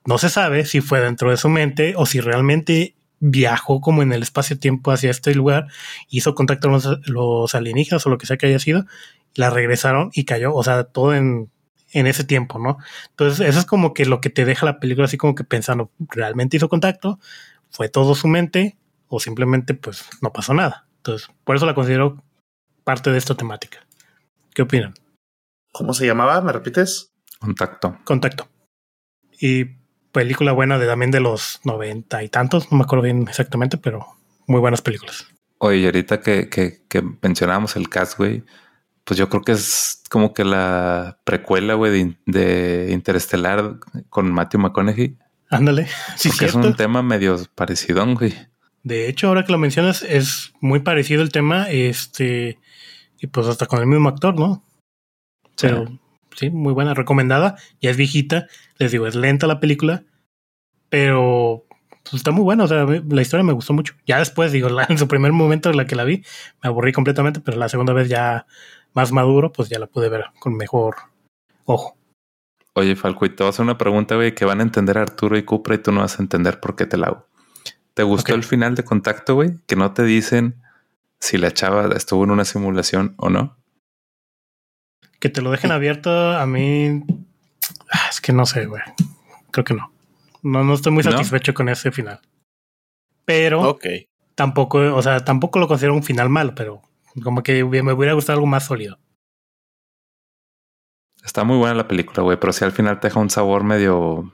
no se sabe si fue dentro de su mente o si realmente viajó como en el espacio-tiempo hacia este lugar, hizo contacto con los, los alienígenas o lo que sea que haya sido, la regresaron y cayó, o sea, todo en, en ese tiempo, ¿no? Entonces, eso es como que lo que te deja la película así como que pensando, ¿realmente hizo contacto? ¿Fue todo su mente? ¿O simplemente pues no pasó nada? Entonces, por eso la considero parte de esta temática. ¿Qué opinan? ¿Cómo se llamaba? ¿Me repites? Contacto. Contacto. Y película buena de también de los noventa y tantos, no me acuerdo bien exactamente, pero muy buenas películas. Oye, y ahorita que, que, que mencionábamos el cast, güey, pues yo creo que es como que la precuela, güey, de, de, Interestelar con Matthew McConaughey. Ándale, sí, Porque cierto. es un tema medio parecido, güey. De hecho, ahora que lo mencionas, es muy parecido el tema, este, y pues hasta con el mismo actor, ¿no? Pero sí, muy buena, recomendada. Ya es viejita, les digo, es lenta la película, pero pues, está muy buena. O sea, la historia me gustó mucho. Ya después, digo, la, en su primer momento en la que la vi, me aburrí completamente, pero la segunda vez ya más maduro, pues ya la pude ver con mejor ojo. Oye, Falco, y te voy a hacer una pregunta, güey, que van a entender Arturo y Cupra y tú no vas a entender por qué te la hago. ¿Te gustó el final de contacto, güey? Que no te dicen si la chava estuvo en una simulación o no. Que te lo dejen abierto, a mí. ah, Es que no sé, güey. Creo que no. No, no estoy muy ¿No? satisfecho con ese final. Pero Ok. tampoco, o sea, tampoco lo considero un final malo, pero como que me hubiera gustado algo más sólido. Está muy buena la película, güey, pero si al final te deja un sabor medio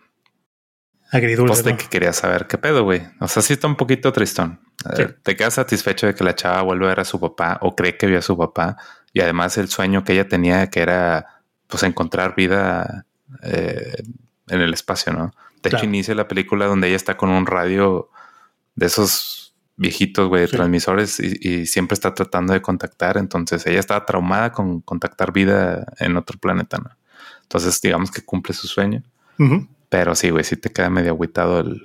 Agridulce. de ¿no? que quería saber qué pedo, güey. O sea, sí está un poquito tristón. Sí. Te quedas satisfecho de que la chava vuelve a ver a su papá o cree que vio a su papá y además el sueño que ella tenía que era pues encontrar vida eh, en el espacio, ¿no? De Claro. hecho inicia la película donde ella está con un radio de esos viejitos, güey, de Sí. transmisores y, y siempre está tratando de contactar. Entonces ella estaba traumada con contactar vida en otro planeta, ¿no? Entonces digamos que cumple su sueño. Pero sí, güey, sí te queda medio agüitado el,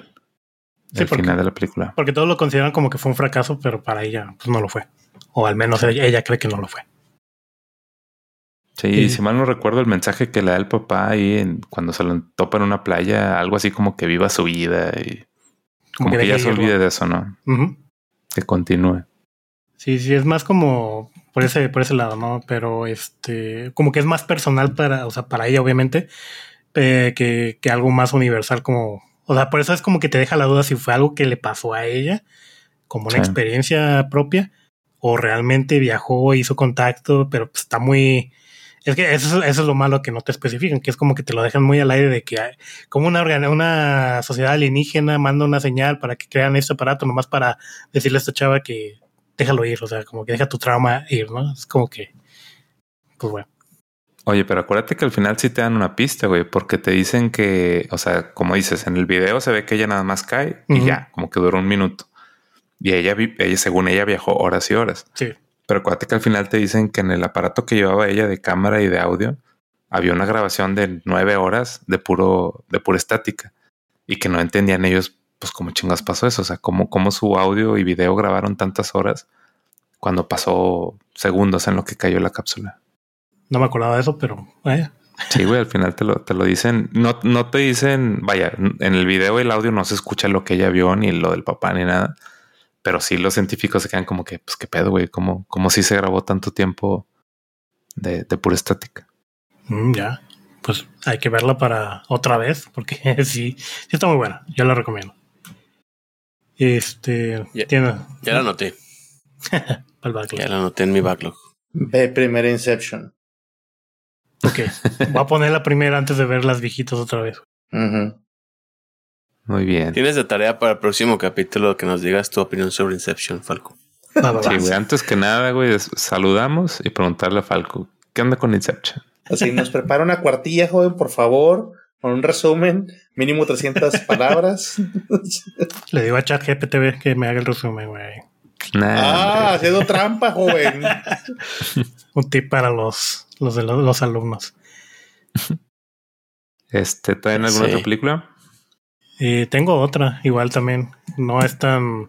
Sí, el porque- final de la película. Porque todos lo consideran como que fue un fracaso, pero para ella pues no lo fue. O al menos ella, ella cree que no lo fue. Sí, Sí. si mal no recuerdo el mensaje que le da el papá ahí en- cuando se lo topa en una playa, algo así como que viva su vida y como, que, ya deje se olvide de eso, ¿no? Ujú. Que continúe. Sí, sí, es más como por ese, por ese lado, ¿no? Pero este, como que es más personal para, o sea, para ella, obviamente, eh, que, que algo más universal, como, o sea, por eso es como que te deja la duda si fue algo que le pasó a ella, como una Sí. experiencia propia, o realmente viajó, hizo contacto, pero pues, está muy. Es que eso, eso es lo malo que no te especifican, que es como que te lo dejan muy al aire de que hay- como una, una sociedad alienígena manda una señal para que crean este aparato, nomás para decirle a esta chava que déjalo ir, o sea, como que deja tu trauma ir, ¿no? Es como que, pues bueno. Oye, pero acuérdate que al final sí te dan una pista, güey, porque te dicen que, o sea, como dices, en el video se ve que ella nada más cae y ya, como que duró un minuto. Y ella, ella, según ella, viajó horas y horas. Sí, Pero acuérdate que al final te dicen que en el aparato que llevaba ella de cámara y de audio había una grabación de nueve horas de puro, de pura estática y que no entendían ellos, pues cómo chingas pasó eso. O sea, cómo, cómo su audio y video grabaron tantas horas cuando pasó segundos en lo que cayó la cápsula. no me acordaba de eso, pero eh, Sí, güey, al final te lo, te lo dicen. No, no te dicen, vaya, en el video y el audio no se escucha lo que ella vio, ni lo del papá, ni nada. Pero sí los científicos se quedan como que, pues qué pedo, güey, como, como si se grabó tanto tiempo de, de pura estática. mm, ya, pues hay que verla para otra vez, porque sí, sí está muy buena, yo la recomiendo. Este, Ya- tiene Ya la backlog. Ya la anoté en mi backlog. Ve primera Inception. Ok, voy a poner la primera antes de ver las viejitas otra vez. Ujú. Muy bien. Tienes de tarea para el próximo capítulo que nos digas tu opinión sobre Inception, Falco. Sí, güey, antes que nada, güey, saludamos y preguntarle a Falco, ¿qué onda con Inception? Así nos prepara una cuartilla, joven, por favor, con un resumen, mínimo 300 palabras. Le digo a ChatGPT que me haga el resumen, güey. Nah, ah, haciendo trampa, joven. Un tip para los, los de los, los alumnos. Este, ¿traen alguna Sí. otra película? Eh, tengo otra, igual también. No es tan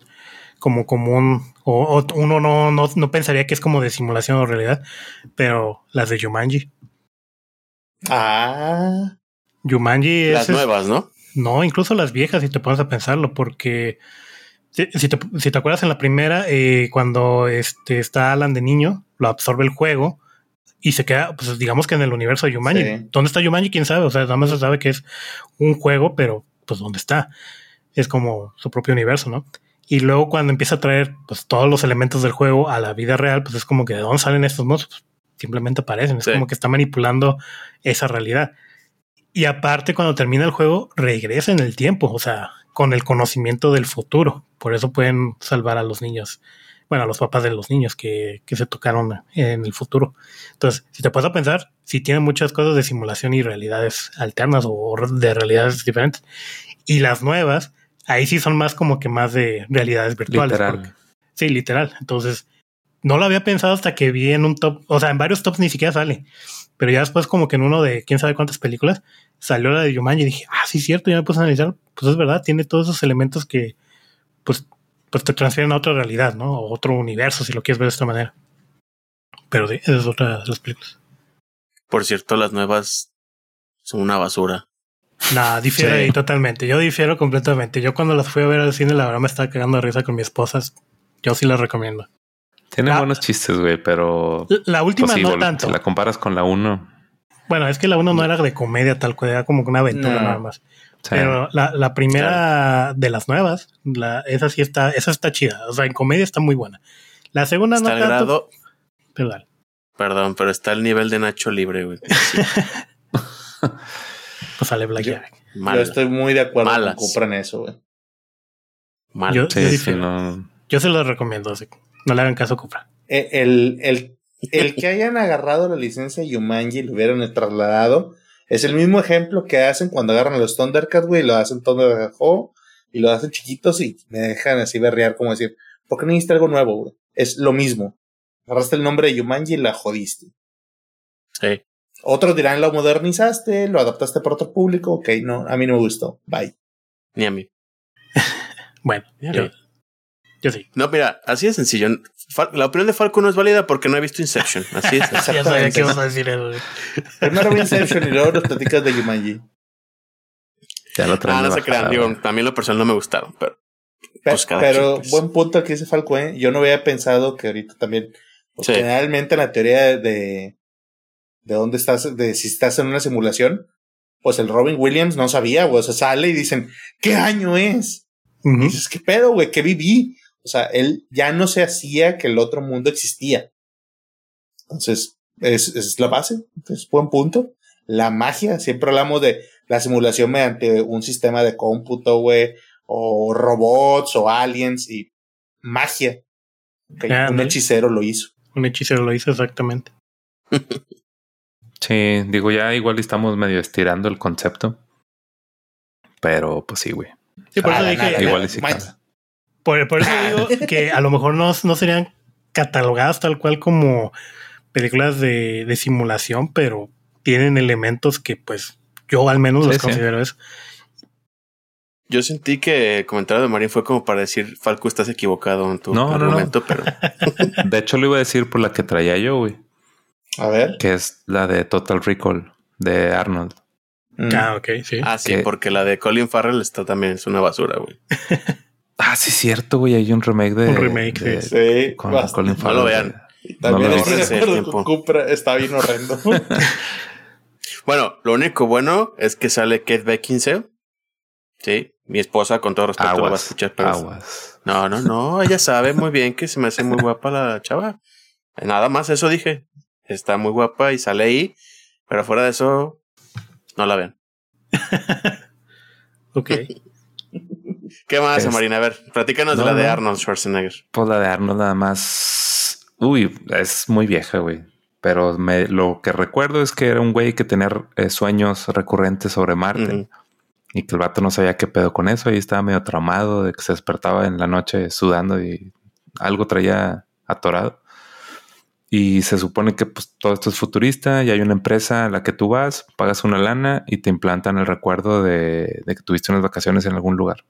como común. O, o uno no, no, no pensaría que es como de simulación o realidad. Pero las de Jumanji. Ah, Jumanji es. Las nuevas, ¿no? No, incluso las viejas, si te pones a pensarlo, porque si, te, si te acuerdas en la primera, eh, cuando este, está Alan de niño, lo absorbe el juego y se queda, pues digamos que en el universo de Yumanji. Sí. ¿Dónde está Yumanji? ¿Quién sabe? O sea, nada más se sabe que es un juego, pero pues ¿dónde está? Es como su propio universo, ¿no? Y luego cuando empieza a traer pues todos los elementos del juego a la vida real, pues es como que de dónde salen estos monstruos. Simplemente aparecen. Es Sí. como que está manipulando esa realidad. Y aparte, cuando termina el juego, regresa en el tiempo, o sea, con el conocimiento del futuro. Por eso pueden salvar a los niños, bueno, a los papás de los niños que, que se tocaron en el futuro. Entonces, si te puedes pensar, si tiene muchas cosas de simulación y realidades alternas o de realidades diferentes. Y las nuevas, ahí sí son más como que más de realidades virtuales. Literal. porque- sí, literal. Entonces, no lo había pensado hasta que vi en un top, o sea, en varios tops ni siquiera sale. Pero ya después como que en uno de quién sabe cuántas películas salió la de Yumanji y dije, ah, sí, cierto, ya me puse a analizar. Pues es verdad, tiene todos esos elementos que pues, pues te transfieren a otra realidad, ¿no? O otro universo, si lo quieres ver de esta manera. Pero sí, esa es otra de las películas. Por cierto, las nuevas son una basura. Nada, difiero Sí. ahí totalmente. Yo difiero completamente. Yo cuando las fui a ver al cine, la verdad me estaba cagando de risa con mi esposa. Yo sí las recomiendo. Tiene Ah. buenos chistes, güey, pero La- La última pues sí, no vol- tanto. si la comparas con la 1, Bueno, es que la uno no era de comedia tal cual, era como una aventura No. nada más. Pero la, la primera de las nuevas, la, esa sí está, esa está chida. O sea, en comedia está muy buena. La segunda Está no tanto. grado, pero dale. perdón, pero está al nivel de Nacho Libre, güey. Sí, Pues sale Black Yo- Yo estoy muy de acuerdo Malas. con eso, güey. mal. Yo- sí, sí, difiero. no. Yo se los recomiendo, así que no le hagan caso a Cupra. Eh, El, el, el que hayan agarrado la licencia Yumanji y lo hubieran trasladado es el mismo ejemplo que hacen cuando agarran a los Thundercats, güey, y lo hacen Thunder Ho, y lo hacen chiquitos y me dejan así berrear como decir, ¿por qué no hiciste algo nuevo, güey? Es lo mismo. Agarraste el nombre de Yumanji y la jodiste. Sí. Otros dirán, lo modernizaste, lo adaptaste para otro público, ok, no, a mí no me gustó, bye. Ni a mí. Bueno, yo, yo sí. No, mira, así de sencillo. Fal- La opinión de Falco no es válida porque no he visto Inception. Así es. Ya sabía que ibas a decir eso. güey. Primero vi Inception y luego nos platicas de Yumanji. Ya lo traen ah, no se crean. Digo, güey. a mí en lo personal no me gustaron, pero Pe- Pues cada pero quien, pues. buen punto que dice Falco, ¿eh? Yo no había pensado que ahorita también, pues, Sí. generalmente en la teoría de, de dónde estás, de si estás en una simulación, pues el Robin Williams no sabía, güey, o sea, sale y dicen, ¿qué año es? Y dices, ¿qué pedo, güey? ¿Qué viví? O sea, él ya no se hacía que el otro mundo existía. Entonces, es, es la base, es buen punto. La magia, siempre hablamos de la simulación mediante un sistema de cómputo, güey, o robots o aliens y magia. Ah, un hechicero lo hizo. Un hechicero lo hizo exactamente. Sí, digo, ya igual estamos medio estirando el concepto. Pero pues sí, güey. Sí, por eso dije, nada, Igual nada. sí. Por, por eso digo que a lo mejor no, no serían catalogadas tal cual como películas de, de simulación, pero tienen elementos que pues yo al menos Sí, los sí. considero eso. yo sentí que el comentario de Marín fue como para decir, Falco, estás equivocado en tu No, no, no. argumento, pero De hecho, lo iba a decir por la que traía yo, güey. A ver. Que es la de Total Recall de Arnold. Mm. Ah, ok, sí. ah, sí, Que- porque la de Colin Farrell está también, es una basura, güey. Ah, sí, es cierto, güey. Hay un remake de. Un remake, de- Sí, Con. Colin No Farrell. lo vean. También no lo el acuerdo con Cupra, está bien horrendo. Bueno, lo único bueno es que sale Kate Beckinsale. Sí, mi esposa, con todo respeto, lo va a Aguas. escuchar, pero Aguas. No, no, no, ella sabe muy bien que se me hace muy guapa la chava. Nada más eso dije. Está muy guapa y sale ahí, pero fuera de eso, no la vean. Ok. ¿Qué más, Es- Marina? A ver, platícanos No, de la de no. Arnold Schwarzenegger. Pues la de Arnold nada más. Uy, es muy vieja, güey. Pero me, lo que recuerdo es que era un güey que tenía eh, sueños recurrentes sobre Marte. Y que el vato no sabía qué pedo con eso. Y estaba medio traumado de que se despertaba en la noche sudando y algo traía atorado. Y se supone que pues, todo esto es futurista y hay una empresa a la que tú vas, pagas una lana y te implantan el recuerdo de, de que tuviste unas vacaciones en algún lugar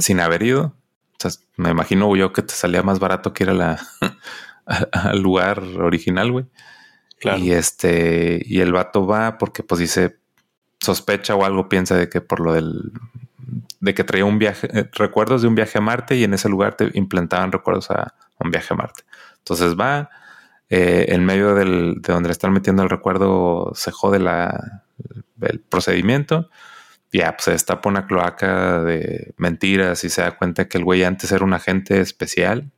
Sin haber ido. O sea, me imagino yo que te salía más barato que ir a la, a- al lugar original, güey. Claro. Y este, y el vato va porque pues dice, sospecha o algo piensa de que por lo del de que traía un viaje, eh, recuerdos de un viaje a Marte y en ese lugar te implantaban recuerdos a un viaje a Marte. Entonces va, eh, en medio del, de donde le están metiendo el recuerdo, se jode la, el procedimiento. Ya, pues se destapa una cloaca de mentiras y se da cuenta que el güey antes era un agente especial.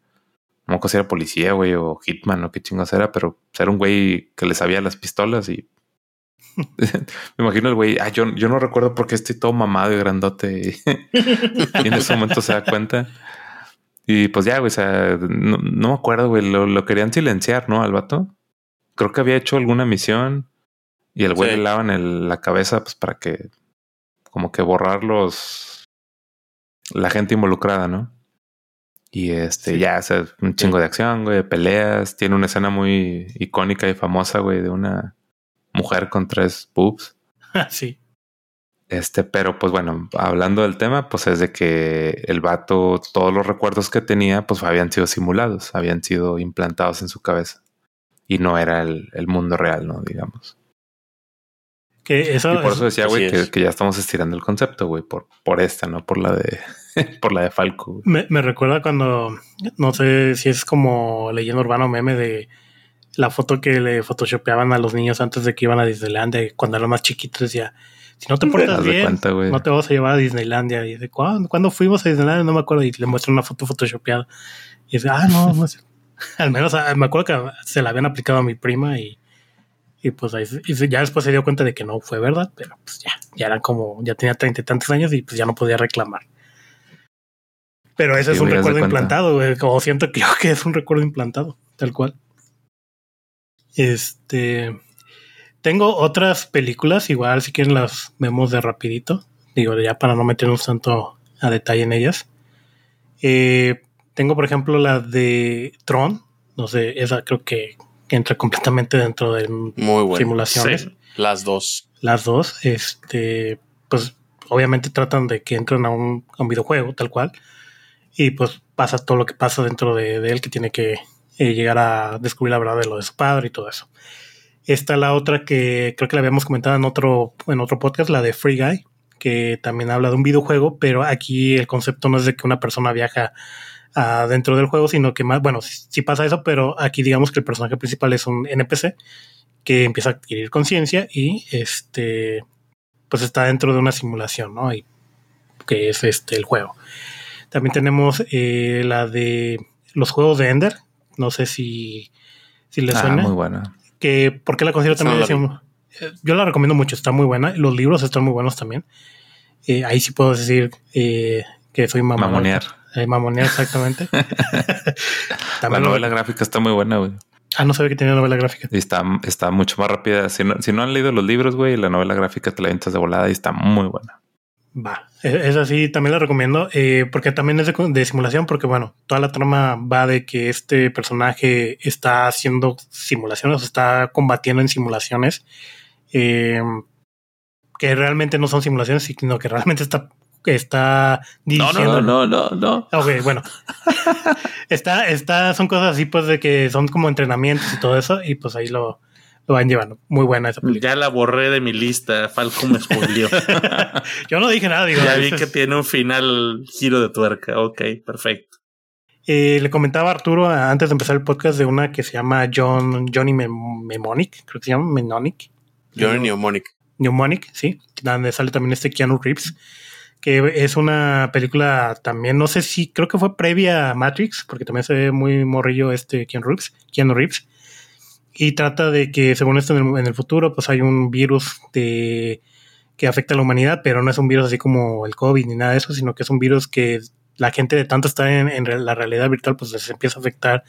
No sé si era policía, güey, o hitman o qué chingos era, pero era un güey que le sabía las pistolas y Me imagino el güey, ah, yo, yo no recuerdo por qué estoy todo mamado y grandote. y en ese momento se da cuenta. Y pues ya, güey, o sea, no, me acuerdo, güey, lo, querían silenciar, ¿no? Al vato. Creo que había hecho alguna misión y el güey le lavan la cabeza, pues para que, como que borrar los, la gente involucrada, ¿no? Y este, ya, sea, un chingo de acción, güey, peleas. Tiene una escena muy icónica y famosa, güey, de una mujer con tres boobs. sí. Este, pero pues bueno, hablando del tema, pues es de que el vato, todos los recuerdos que tenía, pues habían sido simulados, habían sido implantados en su cabeza. Y no era el, mundo real, ¿no? Digamos. Que eso, y por eso decía, güey, que, ya estamos estirando el concepto, güey, por, por esta, no por la de por la de Falco. Me, me recuerda cuando, no sé si es como leyendo urbano meme de la foto que le photoshopeaban a los niños antes de que iban a Disneylandia, cuando eran más chiquitos, decía, si no te portas bien, no te vas a llevar a Disneylandia. Y dice, ¿cuándo, fuimos a Disneylandia? No me acuerdo. Y le muestran una foto photoshopeada. Y dice, ah, no, no sé. Al menos ah, me acuerdo que se la habían aplicado a mi prima y, y pues ahí, y ya después se dio cuenta de que no fue verdad, pero pues ya, ya eran como, ya tenía treinta y tantos años y pues ya no podía reclamar. Pero ese es un recuerdo implantado, como siento que, que es un recuerdo implantado, tal cual. Este. Tengo otras películas, igual si quieren las vemos de rapidito. Digo, ya para no meternos tanto a detalle en ellas. Eh, tengo, por ejemplo, la de Tron. No sé, esa creo que entra completamente dentro de Muy simulaciones. las dos. Las dos. Este, pues obviamente tratan de que entren a un, videojuego, tal cual. Y pues pasa todo lo que pasa dentro de él, que tiene que eh, llegar a descubrir la verdad de lo de su padre y todo eso. Está la otra que creo que la habíamos comentado en otro, en otro podcast, la de Free Guy, que también habla de un videojuego, pero aquí el concepto no es de que una persona viaja dentro del juego, sino que más, bueno, sí, pasa eso, pero aquí digamos que el personaje principal es un NPC que empieza a adquirir conciencia y este, pues está dentro de una simulación, ¿no? Y, que es este el juego. También tenemos eh, la de los juegos de Ender, no sé si, si le ah, suena. muy buena. Que, ¿Por qué la considero también? Eh, yo la recomiendo mucho, está muy buena. Los libros están muy buenos también. Eh, ahí sí puedo decir eh, que soy mamón. Mamonear. Mamonear, exactamente. la novela gráfica está muy buena, güey. Ah, no sabía que tenía novela gráfica. Y está, está mucho más rápida. Si no, si no han leído los libros, güey, la novela gráfica te la entras de volada y está muy buena. Va, e-, es así, también la recomiendo, eh, porque también es de, simulación, porque bueno, toda la trama va de que este personaje está haciendo simulaciones, está combatiendo en simulaciones, eh, que realmente no son simulaciones, sino que realmente está está diciendo. No, no, no, no, no. Ok, bueno. está, está, son cosas así, pues, de que son como entrenamientos y todo eso, y pues ahí lo, lo van llevando. Muy buena esa película. Ya la borré de mi lista. Falco me spoileó. Yo no dije nada, digo. Ya vi que tiene un final giro de tuerca. Ok, perfecto. Eh, le comentaba a Arturo antes de empezar el podcast de una que se llama John, Johnny Mnemonic, creo que se llama Mnemonic. Johnny Mnemonic. Mnemonic, sí, donde sale también este Keanu Reeves, que es una película también, no sé si, creo que fue previa a Matrix, porque también se ve muy morrillo este Keanu Reeves, Keanu Reeves y trata de que, según esto, en el, futuro, pues hay un virus de, que afecta a la humanidad, pero no es un virus así como el COVID ni nada de eso, sino que es un virus que la gente de tanto está en, la realidad virtual, pues les empieza a afectar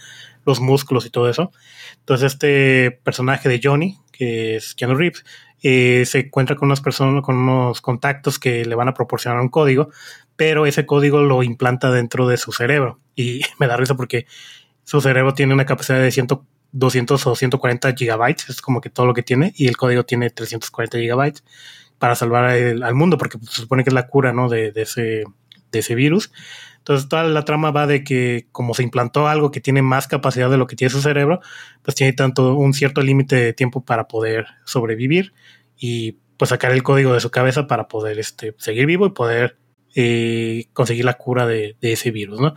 los músculos y todo eso. Entonces, este personaje de Johnny, que es Keanu Reeves, eh, se encuentra con unas personas, con unos contactos que le van a proporcionar un código, pero ese código lo implanta dentro de su cerebro. Y me da risa porque su cerebro tiene una capacidad de 100 200 o 140 gigabytes, es como que todo lo que tiene, y el código tiene 340 gigabytes para salvar al mundo, porque se supone que es la cura, ¿no? De, ese, de ese virus. Entonces toda la trama va de que como se implantó algo que tiene más capacidad de lo que tiene su cerebro, pues tiene tanto un cierto límite de tiempo para poder sobrevivir y pues sacar el código de su cabeza para poder este, seguir vivo y poder eh, conseguir la cura de, ese virus, ¿no?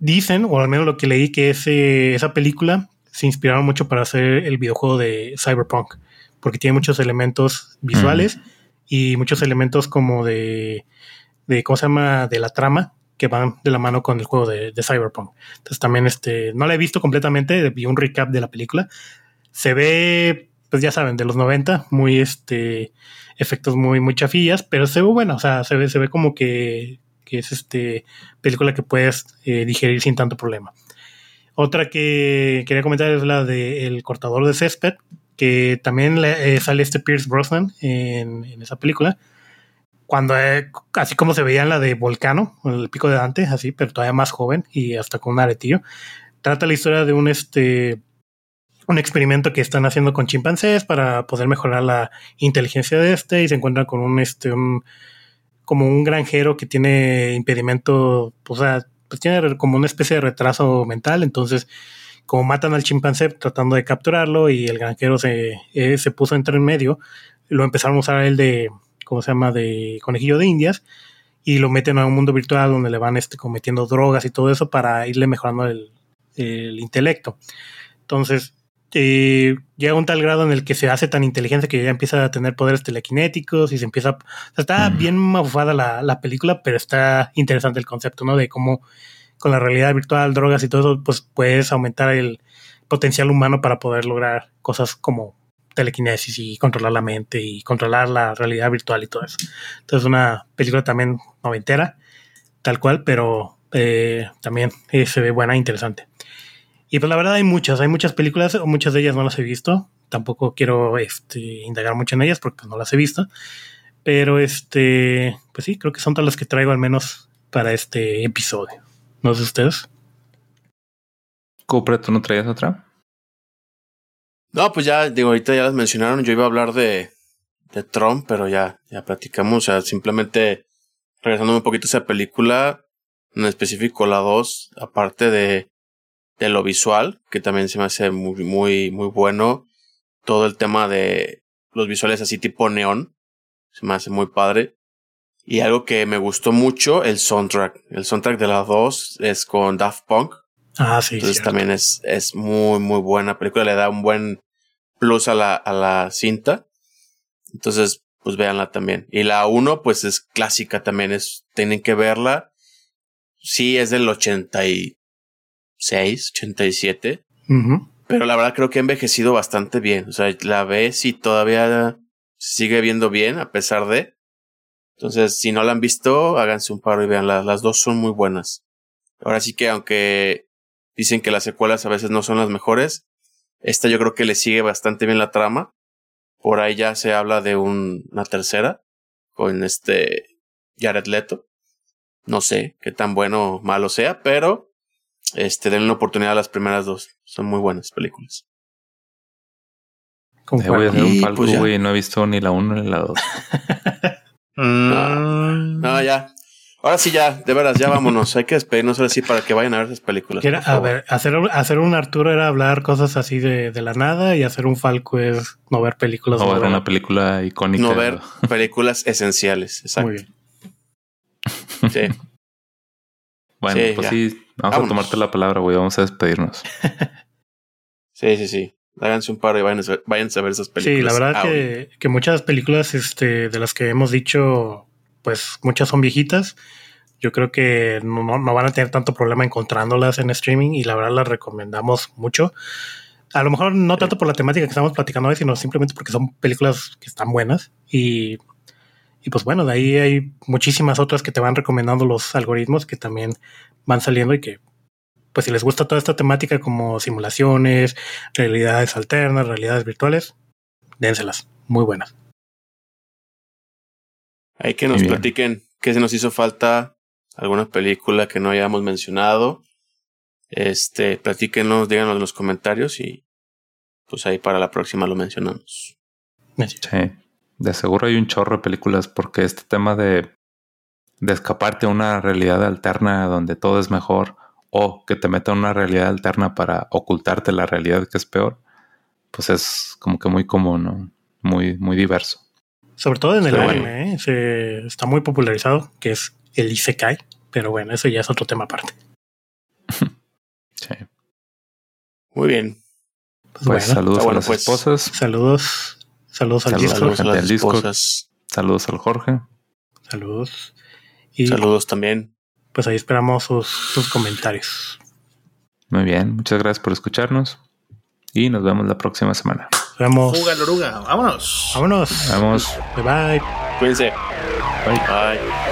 Dicen, o al menos lo que leí, que ese, esa película se inspiraron mucho para hacer el videojuego de Cyberpunk, porque tiene muchos elementos visuales y muchos elementos como de, de, ¿cómo se llama?, de la trama que van de la mano con el juego de, Cyberpunk. Entonces también este, no la he visto completamente, vi un recap de la película. Se ve, pues ya saben, de los 90, muy este, efectos muy, muy chafillas, pero se ve bueno, o sea, se ve, se ve como que, que es este película que puedes eh, digerir sin tanto problema. Otra que quería comentar es la de El cortador de césped, que también eh, sale este Pierce Brosnan en, esa película. Cuando, eh, así como se veía en la de Volcano, el pico de Dante, así, pero todavía más joven y hasta con un aretillo. Trata la historia de un este un experimento que están haciendo con chimpancés para poder mejorar la inteligencia de este y se encuentran con un este como un granjero que tiene impedimento, o sea, pues tiene como una especie de retraso mental, entonces como matan al chimpancé tratando de capturarlo y el granjero se, eh, se puso entre en medio, lo empezaron a usar él de, ¿cómo se llama?, de conejillo de indias y lo meten a un mundo virtual donde le van este, cometiendo drogas y todo eso para irle mejorando el, el intelecto. Entonces, eh, llega a un tal grado en el que se hace tan inteligente que ya empieza a tener poderes telequinéticos y se empieza... está bien mafufada la, la, película, pero está interesante el concepto, ¿no? De cómo con la realidad virtual, drogas y todo eso, pues puedes aumentar el potencial humano para poder lograr cosas como telequinesis y controlar la mente y controlar la realidad virtual y todo eso. Entonces, una película también noventera, tal cual, pero eh, también eh, se ve buena e interesante. Y pues la verdad hay muchas, hay muchas películas, muchas de ellas no las he visto. Tampoco quiero este, indagar mucho en ellas porque no las he visto. Pero este, pues sí, creo que son todas las que traigo al menos para este episodio. No sé ustedes. Cupra, ¿tú no traías otra? No, pues ya, digo, ahorita ya las mencionaron. Yo iba a hablar de, de Trump, pero ya, ya platicamos. O sea, simplemente regresando un poquito a esa película, en específico la 2, aparte de de lo visual, que también se me hace muy, muy, muy bueno. Todo el tema de los visuales así tipo neón, se me hace muy padre. Y algo que me gustó mucho, el soundtrack. El soundtrack de las dos es con Daft Punk. Ah, sí. Entonces también es, es muy, muy buena película. Le da un buen plus a la, a la cinta. Entonces, pues véanla también. Y la uno, pues es clásica también. Es, tienen que verla. Sí, es del 80 y 86, 87. Pero la verdad creo que ha envejecido bastante bien. O sea, la ves y todavía sigue viendo bien a pesar de. Entonces, si no la han visto, háganse un paro y vean. Las dos son muy buenas. Ahora sí que aunque dicen que las secuelas a veces no son las mejores, esta yo creo que le sigue bastante bien la trama. Por ahí ya se habla de una tercera con este Jared Leto. No sé qué tan bueno o malo sea, pero este, denle una oportunidad a las primeras dos. Son muy buenas películas. Eh, voy a hacer un falco, pues güey. no he visto ni la uno ni la dos. no, ya. Ahora sí, ya, de veras, ya vámonos. Hay que despedirnos ahora sí para que vayan a ver esas películas. a ver, hacer, hacer un Arturo era hablar cosas así de, de, la nada y hacer un Falco es no ver películas. No ver una película icónica. No ver películas esenciales, exacto. Muy bien. Sí. bueno, pues sí, Vamos a tomarte la palabra, güey. Vamos a despedirnos. sí, sí, sí. Háganse un par y vayan, a ver esas películas. Sí, la verdad que, que, muchas películas este, de las que hemos dicho, pues muchas son viejitas. Yo creo que no, no, van a tener tanto problema encontrándolas en streaming y la verdad las recomendamos mucho. A lo mejor no tanto por la temática que estamos platicando hoy, sino simplemente porque son películas que están buenas y y pues bueno, de ahí hay muchísimas otras que te van recomendando los algoritmos que también van saliendo y que, pues si les gusta toda esta temática como simulaciones, realidades alternas, realidades virtuales, dénselas, muy buenas. Hay que nos platiquen qué se nos hizo falta, alguna película que no hayamos mencionado. Este, platíquenos, díganos en los comentarios y pues ahí para la próxima lo mencionamos. Sí de seguro hay un chorro de películas porque este tema de, de escaparte a una realidad alterna donde todo es mejor o que te meta a una realidad alterna para ocultarte la realidad que es peor, pues es como que muy común, muy, muy diverso. Sobre todo en el Sí. anime, ¿eh? Se- está muy popularizado, que es el Isekai. Pero bueno, eso ya es otro tema aparte. Sí. Muy bien. Pues, Pues bueno, saludos Está a las pues. esposas, saludos. Saludos al Saludos. Discord. Saludos a gente las del Discord. esposas. saludos al Jorge. Saludos. Y Saludos también. pues ahí esperamos sus, sus comentarios. Muy bien, muchas gracias por escucharnos y nos vemos la próxima semana. Nos vemos. Fuga, Loruga. Vámonos. Vámonos. Vamos. Bye bye. Cuídense. Bye. Bye.